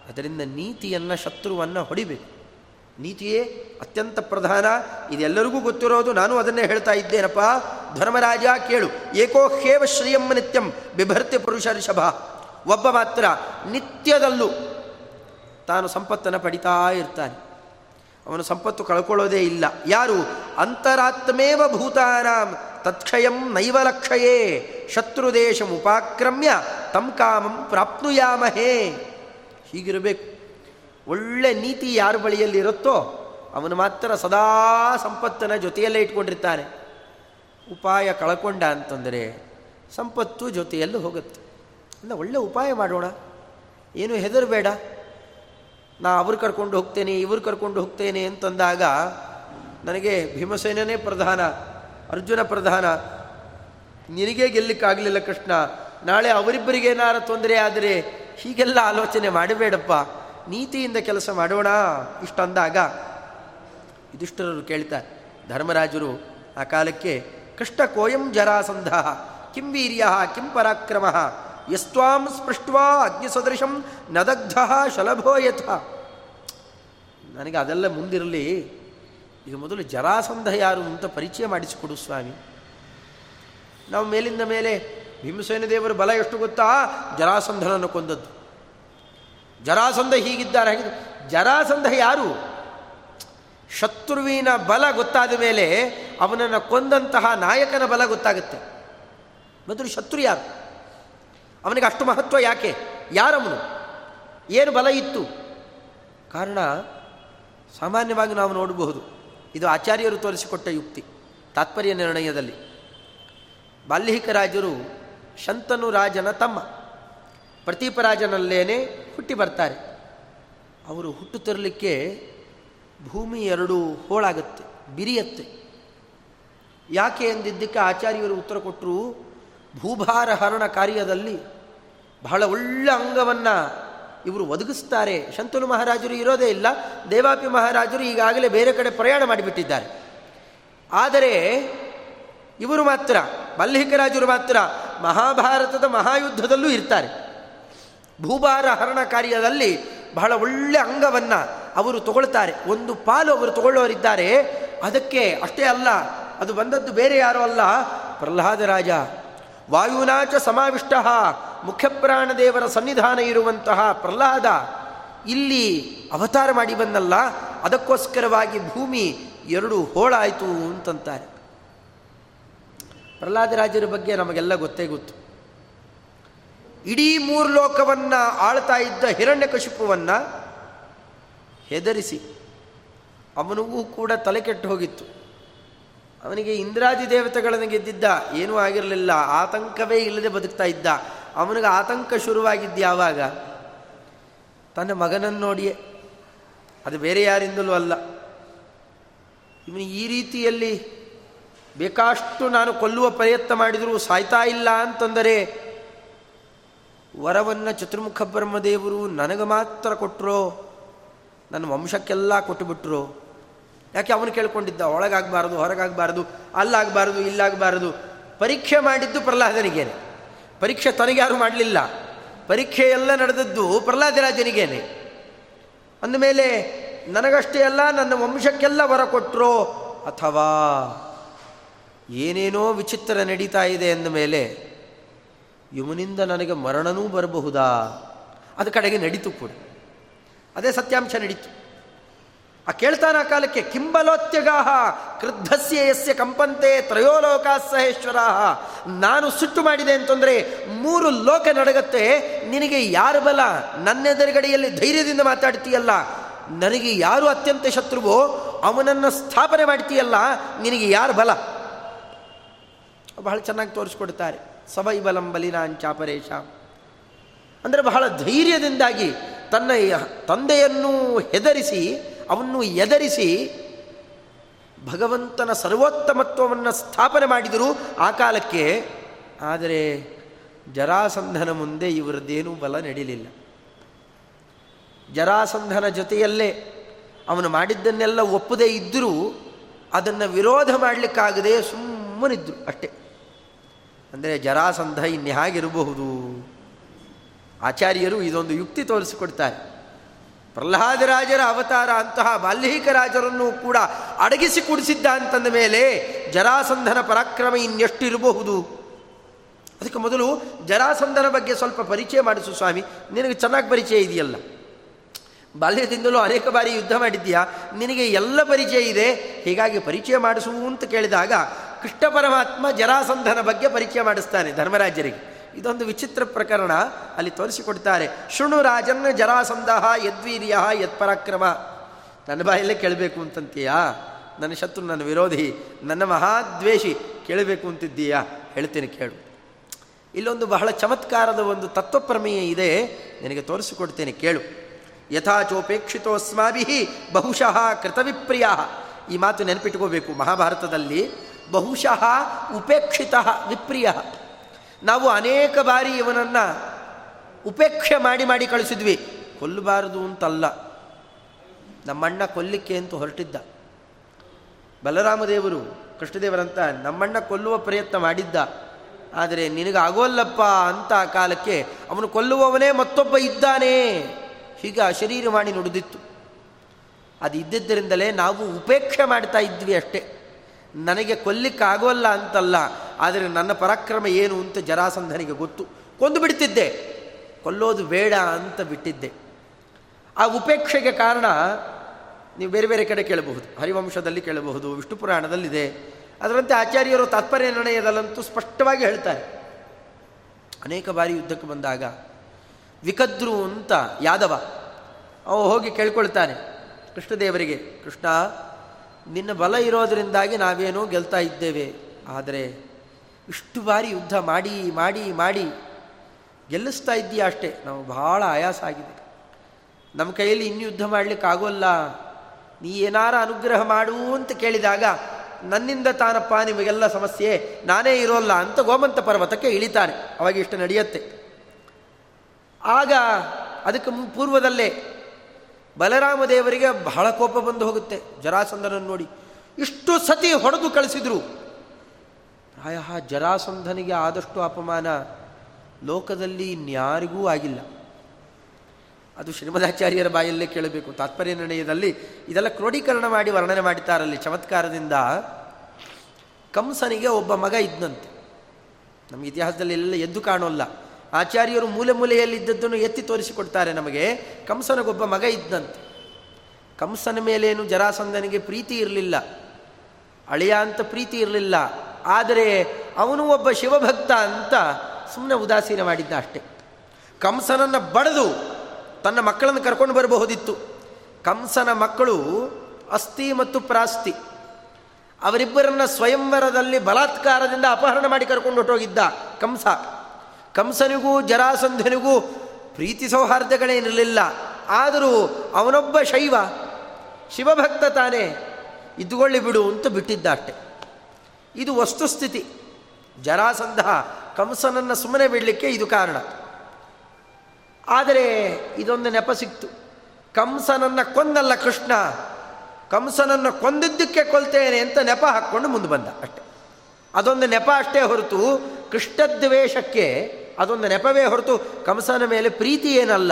ಅದರಿಂದ ನೀತಿಯನ್ನು ಶತ್ರುವನ್ನು ಹೊಡಿಬೇಕು. ನೀತಿಯೇ ಅತ್ಯಂತ ಪ್ರಧಾನ. ಇದೆಲ್ಲರಿಗೂ ಗೊತ್ತಿರೋದು, ನಾನು ಅದನ್ನೇ ಹೇಳ್ತಾ ಇದ್ದೇನಪ್ಪ? ಧರ್ಮರಾಜ ಕೇಳು. ಏಕೋಹ್ಯೇವ ಶ್ರೀಯಮ್ಮ ನಿತ್ಯಂ ಬಿಭರ್ತಿ ಪುರುಷ ಋಷಭ ಒಬ್ಬ ಮಾತ್ರ ನಿತ್ಯದಲ್ಲೂ ತಾನು ಸಂಪತ್ತನ್ನು ಪಡಿತಾ ಇರ್ತಾನೆ. ಅವನು ಸಂಪತ್ತು ಕಳ್ಕೊಳ್ಳೋದೇ ಇಲ್ಲ. ಯಾರು? ಅಂತರಾತ್ಮೇವ ಭೂತಾನಾಂ ತತ್ಕ್ಷಯಂ ನೈವಲಕ್ಷಯೇ ಲಕ್ಷಯೇ. ಶತ್ರುದೇಶ ಉಪಾಕ್ರಮ್ಯ, ತಂ ಕಾಮಂ ಪ್ರಾಪ್ನುಯಾಮಹೇ. ಹೀಗಿರಬೇಕು. ಒಳ್ಳೆ ನೀತಿ ಯಾರ ಬಳಿಯಲ್ಲಿ ಇರುತ್ತೋ ಅವನು ಮಾತ್ರ ಸದಾ ಸಂಪತ್ತನ ಜೊತೆಯಲ್ಲೇ ಇಟ್ಕೊಂಡಿರ್ತಾನೆ. ಉಪಾಯ ಕಳ್ಕೊಂಡ ಅಂತಂದರೆ ಸಂಪತ್ತು ಜೊತೆಯಲ್ಲೂ ಹೋಗುತ್ತೆ. ಅಲ್ಲ, ಒಳ್ಳೆ ಉಪಾಯ ಮಾಡೋಣ. ಏನು ಹೆದರಬೇಡ. ನಾ ಅವ್ರು ಕರ್ಕೊಂಡು ಹೋಗ್ತೇನೆ, ಇವ್ರು ಕರ್ಕೊಂಡು ಹೋಗ್ತೇನೆ ಅಂತಂದಾಗ ನನಗೆ ಭೀಮಸೇನೇ ಪ್ರಧಾನ. ಅರ್ಜುನ ಪ್ರಧಾನ, ನಿನಗೆ ಗೆಲ್ಲಿಕ್ಕಾಗಲಿಲ್ಲ ಕೃಷ್ಣ. ನಾಳೆ ಅವರಿಬ್ಬರಿಗೆ ಏನಾರ ತೊಂದರೆ ಆದರೆ ಹೀಗೆಲ್ಲ ಆಲೋಚನೆ ಮಾಡಬೇಡಪ್ಪ. ನೀತಿಯಿಂದ ಕೆಲಸ ಮಾಡೋಣ. ಇಷ್ಟಂದಾಗ ಯುಧಿಷ್ಠರರು ಕೇಳ್ತಾರೆ ಧರ್ಮರಾಜರು ಆ ಕಾಲಕ್ಕೆ ಕೃಷ್ಣ ಕೋಯಂ ಜರಾಸಂಧ ಕಿಂ ವೀರ್ಯ, ಕಿಂ ಪರಾಕ್ರಮ ಯಸ್ವಾಂ ಸ್ಪೃಷ್ಟ್ವಾ ಅಗ್ನಿಸದೃಶಂ ನದಗ್ಧ ಶಲಭೋ ಯಥ ನನಗೆ ಅದೆಲ್ಲ ಮುಂದಿರಲಿ. ಈಗ ಮೊದಲು ಜರಾಸಂಧ ಯಾರು ಅಂತ ಪರಿಚಯ ಮಾಡಿಸಿಕೊಡು ಸ್ವಾಮಿ. ನಾವು ಮೇಲಿಂದ ಮೇಲೆ ಭೀಮಸೇನ ದೇವರ ಬಲ ಎಷ್ಟು ಗೊತ್ತಾ? ಜರಾಸಂಧನನ್ನು ಕೊಂದದ್ದು. ಜರಾಸಂಧ ಹೀಗಿದ್ದಾರೆ ಹಾಗೆ ಜರಾಸಂಧ ಯಾರು? ಶತ್ರುವಿನ ಬಲ ಗೊತ್ತಾದ ಮೇಲೆ ಅವನನ್ನು ಕೊಂದಂತಹ ನಾಯಕನ ಬಲ ಗೊತ್ತಾಗುತ್ತೆ. ಮೊದಲು ಶತ್ರು ಯಾರು? ಅವನಿಗೆ ಅಷ್ಟು ಮಹತ್ವ ಯಾಕೆ? ಯಾರವನು? ಏನು ಬಲ ಇತ್ತು? ಕಾರಣ ಸಾಮಾನ್ಯವಾಗಿ ನಾವು ನೋಡಬಹುದು. ಇದು ಆಚಾರ್ಯರು ತೋರಿಸಿಕೊಟ್ಟ ಯುಕ್ತಿ, ತಾತ್ಪರ್ಯ ನಿರ್ಣಯದಲ್ಲಿ. ಬಾಲ್ಯಹಿಕ ರಾಜರು ಶಂತನು ರಾಜನ ತಮ್ಮ, ಪ್ರತೀಪರಾಜನಲ್ಲೇನೆ ಹುಟ್ಟಿ ಬರ್ತಾರೆ. ಅವರು ಹುಟ್ಟು ತರಲಿಕ್ಕೆ ಭೂಮಿ ಎರಡು ಹೋಳಾಗುತ್ತೆ, ಬಿರಿಯತ್ತೆ. ಯಾಕೆ ಎಂದಿದ್ದಕ್ಕೆ ಆಚಾರ್ಯರು ಉತ್ತರ ಕೊಟ್ಟರು ಭೂಭಾರ ಹರಣ ಕಾರ್ಯದಲ್ಲಿ ಬಹಳ ಒಳ್ಳೆ ಅಂಗವನ್ನು ಇವರು ಒದಗಿಸ್ತಾರೆ. ಶಂತನು ಮಹಾರಾಜರು ಇರೋದೇ ಇಲ್ಲ. ದೇವಾಪಿ ಮಹಾರಾಜರು ಈಗಾಗಲೇ ಬೇರೆ ಕಡೆ ಪ್ರಯಾಣ ಮಾಡಿಬಿಟ್ಟಿದ್ದಾರೆ. ಆದರೆ ಇವರು ಮಾತ್ರ ಮಲ್ಲಿಕರಾಜರು ಮಾತ್ರ ಮಹಾಭಾರತದ ಮಹಾಯುದ್ಧದಲ್ಲೂ ಇರ್ತಾರೆ. ಭೂಭಾರ ಹರಣ ಕಾರ್ಯದಲ್ಲಿ ಬಹಳ ಒಳ್ಳೆ ಅಂಗವನ್ನು ಅವರು ತಗೊಳ್ತಾರೆ. ಒಂದು ಪಾಲು ಅವರು ತಗೊಳ್ಳೋರಿದ್ದಾರೆ ಅದಕ್ಕೆ ಅಷ್ಟೇ ಅಲ್ಲ, ಅದು ಬಂದದ್ದು ಬೇರೆ ಯಾರೋ ಅಲ್ಲ ಪ್ರಹ್ಲಾದ ರಾಜ ವಾಯುನಾಚ ಸಮಾವಿಷ್ಟ ಮುಖ್ಯಪ್ರಾಣ ದೇವರ ಸನ್ನಿಧಾನ ಇರುವಂತಹ ಪ್ರಹ್ಲಾದ ಇಲ್ಲಿ ಅವತಾರ ಮಾಡಿ ಬಂದಲ್ಲ, ಅದಕ್ಕೋಸ್ಕರವಾಗಿ ಭೂಮಿ ಎರಡು ಹೋಳಾಯಿತು ಅಂತಂತಾರೆ. ಪ್ರಹ್ಲಾದರಾಜರ ಬಗ್ಗೆ ನಮಗೆಲ್ಲ ಗೊತ್ತೇ ಗೊತ್ತು. ಇಡೀ ಮೂರು ಲೋಕವನ್ನು ಆಳ್ತಾ ಇದ್ದ ಹಿರಣ್ಯಕಶಿಪುವನ್ನು ಹೆದರಿಸಿ, ಅವನಿಗೂ ಕೂಡ ತಲೆ ಕೆಟ್ಟು ಹೋಗಿತ್ತು. ಅವನಿಗೆ ಇಂದ್ರಾದಿ ದೇವತೆಗಳನ್ನು ಗೆದ್ದಿದ್ದ. ಏನೂ ಆಗಿರಲಿಲ್ಲ. ಆತಂಕವೇ ಇಲ್ಲದೆ ಬದುಕ್ತಾ ಇದ್ದ. ಅವನಿಗೆ ಆತಂಕ ಶುರುವಾಗಿದ್ದು ಯಾವಾಗ? ತನ್ನ ಮಗನನ್ನು ನೋಡಿಯೇ. ಅದು ಬೇರೆ ಯಾರಿಂದಲೂ ಅಲ್ಲ. ಇವನು ಈ ರೀತಿಯಲ್ಲಿ ಬೇಕಾಷ್ಟು ನಾನು ಕೊಲ್ಲುವ ಪ್ರಯತ್ನ ಮಾಡಿದರೂ ಸಾಯ್ತಾ ಇಲ್ಲ ಅಂತಂದರೆ, ವರವನ್ನು ಚತುರ್ಮುಖ ಬ್ರಹ್ಮದೇವರು ನನಗೆ ಮಾತ್ರ ಕೊಟ್ಟರೋ ನನ್ನ ವಂಶಕ್ಕೆಲ್ಲ ಕೊಟ್ಟುಬಿಟ್ರು. ಯಾಕೆ ಅವನು ಕೇಳ್ಕೊಂಡಿದ್ದ? ಒಳಗಾಗಬಾರದು, ಹೊರಗಾಗಬಾರದು, ಅಲ್ಲಾಗಬಾರದು, ಇಲ್ಲಾಗಬಾರದು. ಪರೀಕ್ಷೆ ಮಾಡಿದ್ದು ಪ್ರಹ್ಲಾದನಿಗೇನೆ. ಪರೀಕ್ಷೆ ತನಗ್ಯಾರು ಮಾಡಲಿಲ್ಲ. ಪರೀಕ್ಷೆ ಎಲ್ಲ ನಡೆದದ್ದು ಪ್ರಹ್ಲಾದರಾಜನಿಗೇನೆ. ಅಂದಮೇಲೆ, ನನಗಷ್ಟೇ ಅಲ್ಲ, ನನ್ನ ವಂಶಕ್ಕೆಲ್ಲ ವರ ಕೊಟ್ಟರೋ ಅಥವಾ ಏನೇನೋ ವಿಚಿತ್ರ ನಡೀತಾ ಇದೆ ಅಂದ ಮೇಲೆ ಇವನಿಂದ ನನಗೆ ಮರಣನೂ ಬರಬಹುದಾ? ಅದು ಕಡೆಗೆ ನಡೀತು ಕೂಡ. ಅದೇ ಸತ್ಯಾಂಶ ನಡೀತು. ಆ ಕೇಳ್ತಾನ ಕಾಲಕ್ಕೆ, ಕಿಂಬಲೋತ್ಯಗಾಹ, ಕೃದ್ಧಸ್ಯ ಯಸ್ಯ ಕಂಪಂತೆ ತ್ರಯೋಲೋಕ ಸಹೇಶ್ವರ ನಾನು ಸುಟ್ಟು ಮಾಡಿದೆ ಅಂತಂದರೆ ಮೂರು ಲೋಕ ನಡಗತ್ತೆ, ನಿನಗೆ ಯಾರು ಬಲ? ನನ್ನೆದುರುಗಡೆಯಲ್ಲಿ ಧೈರ್ಯದಿಂದ ಮಾತಾಡ್ತೀಯಲ್ಲ, ನನಗೆ ಯಾರು ಅತ್ಯಂತ ಶತ್ರುವೋ, ಅವನನ್ನು ಸ್ಥಾಪನೆ ಮಾಡ್ತೀಯಲ್ಲ, ನಿನಗೆ ಯಾರು ಬಲ? ಬಹಳ ಚೆನ್ನಾಗಿ ತೋರಿಸ್ಕೊಡ್ತಾರೆ, ಸವೈ ಬಲಂ ಬಲಿನಾಂಚಾಪರೇಶ ಅಂದರೆ ಬಹಳ ಧೈರ್ಯದಿಂದಾಗಿ ತನ್ನ ತಂದೆಯನ್ನು ಹೆದರಿಸಿ ಅವನ್ನು ಎದರಿಸಿ ಭಗವಂತನ ಸರ್ವೋತ್ತಮತ್ವವನ್ನು ಸ್ಥಾಪನೆ ಮಾಡಿದರು ಆ ಕಾಲಕ್ಕೆ. ಆದರೆ ಜರಾಸಂಧನ ಮುಂದೆ ಇವರದ್ದೇನೂ ಬಲ ನಡೀಲಿಲ್ಲ. ಜರಾಸಂಧನ ಜೊತೆಯಲ್ಲೇ ಅವನು ಮಾಡಿದ್ದನ್ನೆಲ್ಲ ಒಪ್ಪದೇ ಇದ್ದರೂ ಅದನ್ನು ವಿರೋಧ ಮಾಡಲಿಕ್ಕಾಗದೆ ಸುಮ್ಮನಿದ್ರು ಅಷ್ಟೇ. ಅಂದರೆ ಜರಾಸಂಧ ಇನ್ಯಾಗಿರಬಹುದು ಆಚಾರ್ಯರು ಇದೊಂದು ಯುಕ್ತಿ ತೋರಿಸಿಕೊಡ್ತಾರೆ. ಪ್ರಹ್ಲಾದರಾಜರ ಅವತಾರ ಅಂತಹ ಬಾಲ್ಯಹಿಕ ರಾಜರನ್ನು ಕೂಡ ಅಡಗಿಸಿ ಕುಡಿಸಿದ್ದ ಅಂತಂದ ಮೇಲೆ ಜರಾಸಂಧನ ಪರಾಕ್ರಮ ಇನ್ನೆಷ್ಟಿರಬಹುದು? ಅದಕ್ಕೆ ಮೊದಲು ಜರಾಸಂಧನ ಬಗ್ಗೆ ಸ್ವಲ್ಪ ಪರಿಚಯ ಮಾಡಿಸು ಸ್ವಾಮಿ. ನಿನಗೆ ಚೆನ್ನಾಗಿ ಪರಿಚಯ ಇದೆಯಲ್ಲ. ಬಾಲ್ಯದಿಂದಲೂ ಅನೇಕ ಬಾರಿ ಯುದ್ಧ ಮಾಡಿದ್ದೀಯಾ? ನಿನಗೆ ಎಲ್ಲ ಪರಿಚಯ ಇದೆ. ಹೀಗಾಗಿ ಪರಿಚಯ ಮಾಡಿಸು ಅಂತ ಕೇಳಿದಾಗ ಕೃಷ್ಣ ಪರಮಾತ್ಮ ಜರಾಸಂಧನ ಬಗ್ಗೆ ಪರಿಚಯ ಮಾಡಿಸ್ತಾನೆ ಧರ್ಮರಾಜರಿಗೆ. ಇದೊಂದು ವಿಚಿತ್ರ ಪ್ರಕರಣ ಅಲ್ಲಿ ತೋರಿಸಿಕೊಡ್ತಾರೆ. ಶೃಣು ರಾಜನ್ ಜರಾಸಂಧ ಯದ್ವೀರ್ಯ ಯತ್ಪರಾಕ್ರಮ. ನನ್ನ ಬಾಯಲ್ಲೇ ಕೇಳಬೇಕು ಅಂತಂತೀಯಾ? ನನ್ನ ಶತ್ರು ನನ್ನ ವಿರೋಧಿ, ನನ್ನ ಮಹಾದ್ವೇಷಿ ಕೇಳಬೇಕು ಅಂತಿದ್ದೀಯಾ? ಹೇಳ್ತೀನಿ ಕೇಳು. ಇಲ್ಲೊಂದು ಬಹಳ ಚಮತ್ಕಾರದ ಒಂದು ತತ್ವಪ್ರಮೇಯ ಇದೆ, ನಿನಗೆ ತೋರಿಸಿಕೊಡ್ತೇನೆ ಕೇಳು. ಯಥಾಚೋಪೇಕ್ಷಿತೋಸ್ಮಾಭಿ ಬಹುಶಃ ಕೃತವಿಪ್ರಿಯ. ಈ ಮಾತು ನೆನಪಿಟ್ಕೋಬೇಕು, ಮಹಾಭಾರತದಲ್ಲಿ ಬಹುಶಃ ಉಪೇಕ್ಷಿತ ವಿಪ್ರಿಯ. ನಾವು ಅನೇಕ ಬಾರಿ ಇವನನ್ನು ಉಪೇಕ್ಷೆ ಮಾಡಿ ಮಾಡಿ ಕಳಿಸಿದ್ವಿ. ಕೊಲ್ಲಬಾರದು ಅಂತಲ್ಲ. ನಮ್ಮಣ್ಣ ಕೊಲ್ಲಿಕ್ಕೆ ಅಂತ ಹೊರಟಿದ್ದ. ಬಲರಾಮದೇವರು, ಕೃಷ್ಣದೇವರಂತ ನಮ್ಮಣ್ಣ ಕೊಲ್ಲುವ ಪ್ರಯತ್ನ ಮಾಡಿದ್ದ. ಆದರೆ ನಿನಗಾಗೋಲ್ಲಪ್ಪ ಅಂತ ಕಾಲಕ್ಕೆ ಅವನು ಕೊಲ್ಲುವವನೇ ಮತ್ತೊಬ್ಬ ಇದ್ದಾನೆ. ಹೀಗೆ ಅಶರೀರ ಮಾಡಿ ನುಡಿದಿತ್ತು. ಅದು ಇದ್ದಿದ್ದರಿಂದಲೇ ನಾವು ಉಪೇಕ್ಷೆ ಮಾಡ್ತಾ ಇದ್ವಿ ಅಷ್ಟೇ. ನನಗೆ ಕೊಲ್ಲಿಕ್ಕಾಗೋಲ್ಲ ಅಂತಲ್ಲ, ಆದರೆ ನನ್ನ ಪರಾಕ್ರಮ ಏನು ಅಂತ ಜರಾಸಂಧನಿಗೆ ಗೊತ್ತು. ಕೊಂದು ಬಿಡ್ತಿದ್ದೆ. ಕೊಲ್ಲೋದು ಬೇಡ ಅಂತ ಬಿಟ್ಟಿದ್ದೆ. ಆ ಉಪೇಕ್ಷೆಗೆ ಕಾರಣ ನೀವು ಬೇರೆ ಬೇರೆ ಕಡೆ ಕೇಳಬಹುದು. ಹರಿವಂಶದಲ್ಲಿ ಕೇಳಬಹುದು, ವಿಷ್ಣು ಪುರಾಣದಲ್ಲಿದೆ. ಅದರಂತೆ ಆಚಾರ್ಯರು ತಾತ್ಪರ್ಯ ನಿರ್ಣಯದಲ್ಲಂತೂ ಸ್ಪಷ್ಟವಾಗಿ ಹೇಳ್ತಾರೆ. ಅನೇಕ ಬಾರಿ ಯುದ್ಧಕ್ಕೆ ಬಂದಾಗ, ವಿಕದ್ರು ಅಂತ ಯಾದವ, ಅವ ಹೋಗಿ ಕೇಳ್ಕೊಳ್ತಾನೆ, ಕೃಷ್ಣದೇವರಿಗೆ, ಕೃಷ್ಣ ನಿನ್ನ ಬಲ ಇರೋದರಿಂದಾಗಿ ನಾವೇನೋ ಗೆಲ್ತಾ ಇದ್ದೇವೆ. ಆದರೆ ಇಷ್ಟು ಬಾರಿ ಯುದ್ಧ ಮಾಡಿ ಮಾಡಿ ಮಾಡಿ ಗೆಲ್ಲಿಸ್ತಾ ಇದ್ದೀಯ ಅಷ್ಟೇ. ನಾವು ಬಹಳ ಆಯಾಸ ಆಗಿದೆ. ನಮ್ಮ ಕೈಯಲ್ಲಿ ಇನ್ನು ಯುದ್ಧ ಮಾಡಲಿಕ್ಕೆ ಆಗೋಲ್ಲ ನೀ ಏನಾರ ಅನುಗ್ರಹ ಮಾಡು ಅಂತ ಕೇಳಿದಾಗ ನನ್ನಿಂದ ತಾನಪ್ಪ ನಿಮಗೆಲ್ಲ ಸಮಸ್ಯೆ. ನಾನೇ ಇರೋಲ್ಲ ಅಂತ ಗೋಮಂತ ಪರ್ವತಕ್ಕೆ ಇಳಿತಾನೆ ಅವಾಗ ಇಷ್ಟು ನಡೆಯುತ್ತೆ. ಆಗ ಅದಕ್ಕೆ ಪೂರ್ವದಲ್ಲೇ ಬಲರಾಮ ದೇವರಿಗೆ ಬಹಳ ಕೋಪ ಬಂದು ಹೋಗುತ್ತೆ. ಜರಾಸಂಧನನ್ನು ನೋಡಿ. ಇಷ್ಟು ಸತಿ ಹೊಡೆದು ಕಳಿಸಿದ್ರು. ಪ್ರಾಯ ಜರಾಸಂಧನಿಗೆ ಆದಷ್ಟು ಅಪಮಾನ ಲೋಕದಲ್ಲಿ ಇನ್ಯಾರಿಗೂ ಆಗಿಲ್ಲ. ಅದು ಶ್ರೀಮದಾಚಾರ್ಯರ ಬಾಯಲ್ಲೇ ಕೇಳಬೇಕು. ತಾತ್ಪರ್ಯ ನಿರ್ಣಯದಲ್ಲಿ ಇದೆಲ್ಲ ಕ್ರೋಢೀಕರಣ ಮಾಡಿ ವರ್ಣನೆ ಮಾಡಿದ್ದಾರಲ್ಲಿ ಚಮತ್ಕಾರದಿಂದ ಕಂಸನಿಗೆ ಒಬ್ಬ ಮಗ ಇದ್ದಂತೆ ನಮ್ಮ ಇತಿಹಾಸದಲ್ಲಿ ಎಲ್ಲ ಎದ್ದು ಕಾಣೋಲ್ಲ. ಆಚಾರ್ಯರು ಮೂಲೆ ಮೂಲೆಯಲ್ಲಿದ್ದದ್ದನ್ನು ಎತ್ತಿ ತೋರಿಸಿಕೊಡ್ತಾರೆ ನಮಗೆ. ಕಂಸನಿಗೊಬ್ಬ ಮಗ ಇದ್ದಂತೆ. ಕಂಸನ ಮೇಲೇನು ಜರಾಸಂದನಿಗೆ ಪ್ರೀತಿ ಇರಲಿಲ್ಲ. ಅಳಿಯ ಅಂತ ಪ್ರೀತಿ ಇರಲಿಲ್ಲ. ಆದರೆ ಅವನು ಒಬ್ಬ ಶಿವಭಕ್ತ ಅಂತ ಸುಮ್ಮನೆ ಉದಾಸೀನ ಮಾಡಿದ್ದ ಅಷ್ಟೆ. ಕಂಸನನ್ನು ಬಡದು ತನ್ನ ಮಕ್ಕಳನ್ನು ಕರ್ಕೊಂಡು ಬರಬಹುದಿತ್ತು. ಕಂಸನ ಮಕ್ಕಳು ಅಸ್ಥಿ ಮತ್ತು ಪ್ರಾಸ್ತಿ. ಅವರಿಬ್ಬರನ್ನ ಸ್ವಯಂವರದಲ್ಲಿ ಬಲಾತ್ಕಾರದಿಂದ ಅಪಹರಣ ಮಾಡಿ ಕರ್ಕೊಂಡು ಹೊಟ್ಟೋಗಿದ್ದ ಕಂಸ. ಕಂಸನಿಗೂ ಜರಾಸಂಧನಿಗೂ ಪ್ರೀತಿ ಸೌಹಾರ್ದಗಳೇನಿರಲಿಲ್ಲ. ಆದರೂ ಅವನೊಬ್ಬ ಶೈವ, ಶಿವಭಕ್ತ ತಾನೇ. ಇದ್ದುಕೊಳ್ಳಿ ಬಿಡು ಅಂತ ಬಿಟ್ಟಿದ್ದ ಅಷ್ಟೆ ಇದು ವಸ್ತುಸ್ಥಿತಿ. ಜರಾಸಂಧ ಕಂಸನನ್ನು ಸುಮ್ಮನೆ ಬಿಡಲಿಕ್ಕೆ ಇದು ಕಾರಣ. ಆದರೆ ಇದೊಂದು ನೆಪ ಸಿಕ್ತು. ಕಂಸನನ್ನು ಕೊಂದಲ್ಲ ಕೃಷ್ಣ. ಕಂಸನನ್ನು ಕೊಂದಿದ್ದಕ್ಕೆ ಕೊಲ್ತೇನೆ ಅಂತ ನೆಪ ಹಾಕ್ಕೊಂಡು ಮುಂದೆ ಬಂದ ಅಷ್ಟೆ. ಅದೊಂದು ನೆಪ ಅಷ್ಟೇ ಹೊರತು ಕೃಷ್ಣದ್ವೇಷಕ್ಕೆ ಅದೊಂದು ನೆಪವೇ ಹೊರತು ಕಂಸನ ಮೇಲೆ ಪ್ರೀತಿ ಏನಲ್ಲ.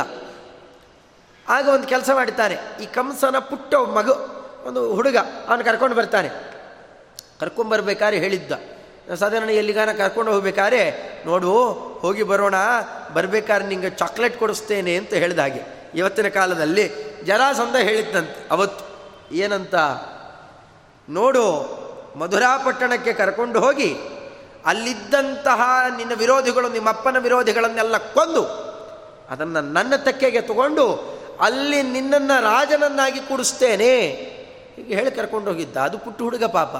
ಆಗ ಒಂದು ಕೆಲಸ ಮಾಡ್ತಾನೆ ಈ ಕಂಸನ ಪುಟ್ಟ ಮಗು, ಒಂದು ಹುಡುಗ, ಅವನು ಕರ್ಕೊಂಡು ಬರ್ತಾನೆ. ಕರ್ಕೊಂಬರ್ಬೇಕಾದ್ರೆ ಹೇಳಿದ್ದ. ಸಾಧಾರಣ ಎಲ್ಲಿಗಾನ ಕರ್ಕೊಂಡು ಹೋಗ್ಬೇಕಾದ್ರೆ, ನೋಡು, ಹೋಗಿ ಬರೋಣ, ಬರಬೇಕಾದ್ರೆ ನಿಂಗೆ ಚಾಕ್ಲೇಟ್ ಕೊಡಿಸ್ತೇನೆ ಅಂತ ಹೇಳಿದ ಹಾಗೆ. ಇವತ್ತಿನ ಕಾಲದಲ್ಲಿ ಜರಾಸಂಧ ಹೇಳಿದ್ದಂತೆ, ಅವತ್ತು. ಏನಂತ? ನೋಡು, ಮಧುರಾಪಟ್ಟಣಕ್ಕೆ ಕರ್ಕೊಂಡು ಹೋಗಿ ಅಲ್ಲಿದ್ದಂತಹ ನಿನ್ನ ವಿರೋಧಿಗಳು, ನಿಮ್ಮಪ್ಪನ ವಿರೋಧಿಗಳನ್ನೆಲ್ಲ ಕೊಂದು ಅದನ್ನು ನನ್ನ ತೆಕ್ಕೆಗೆ ತಗೊಂಡು ಅಲ್ಲಿ ನಿನ್ನನ್ನು ರಾಜನನ್ನಾಗಿ ಕೂಡಿಸ್ತೇನೆ. ಹೀಗೆ ಹೇಳಿ ಕರ್ಕೊಂಡು ಹೋಗಿದ್ದ. ಅದು ಪುಟ್ಟು ಹುಡುಗ ಪಾಪ.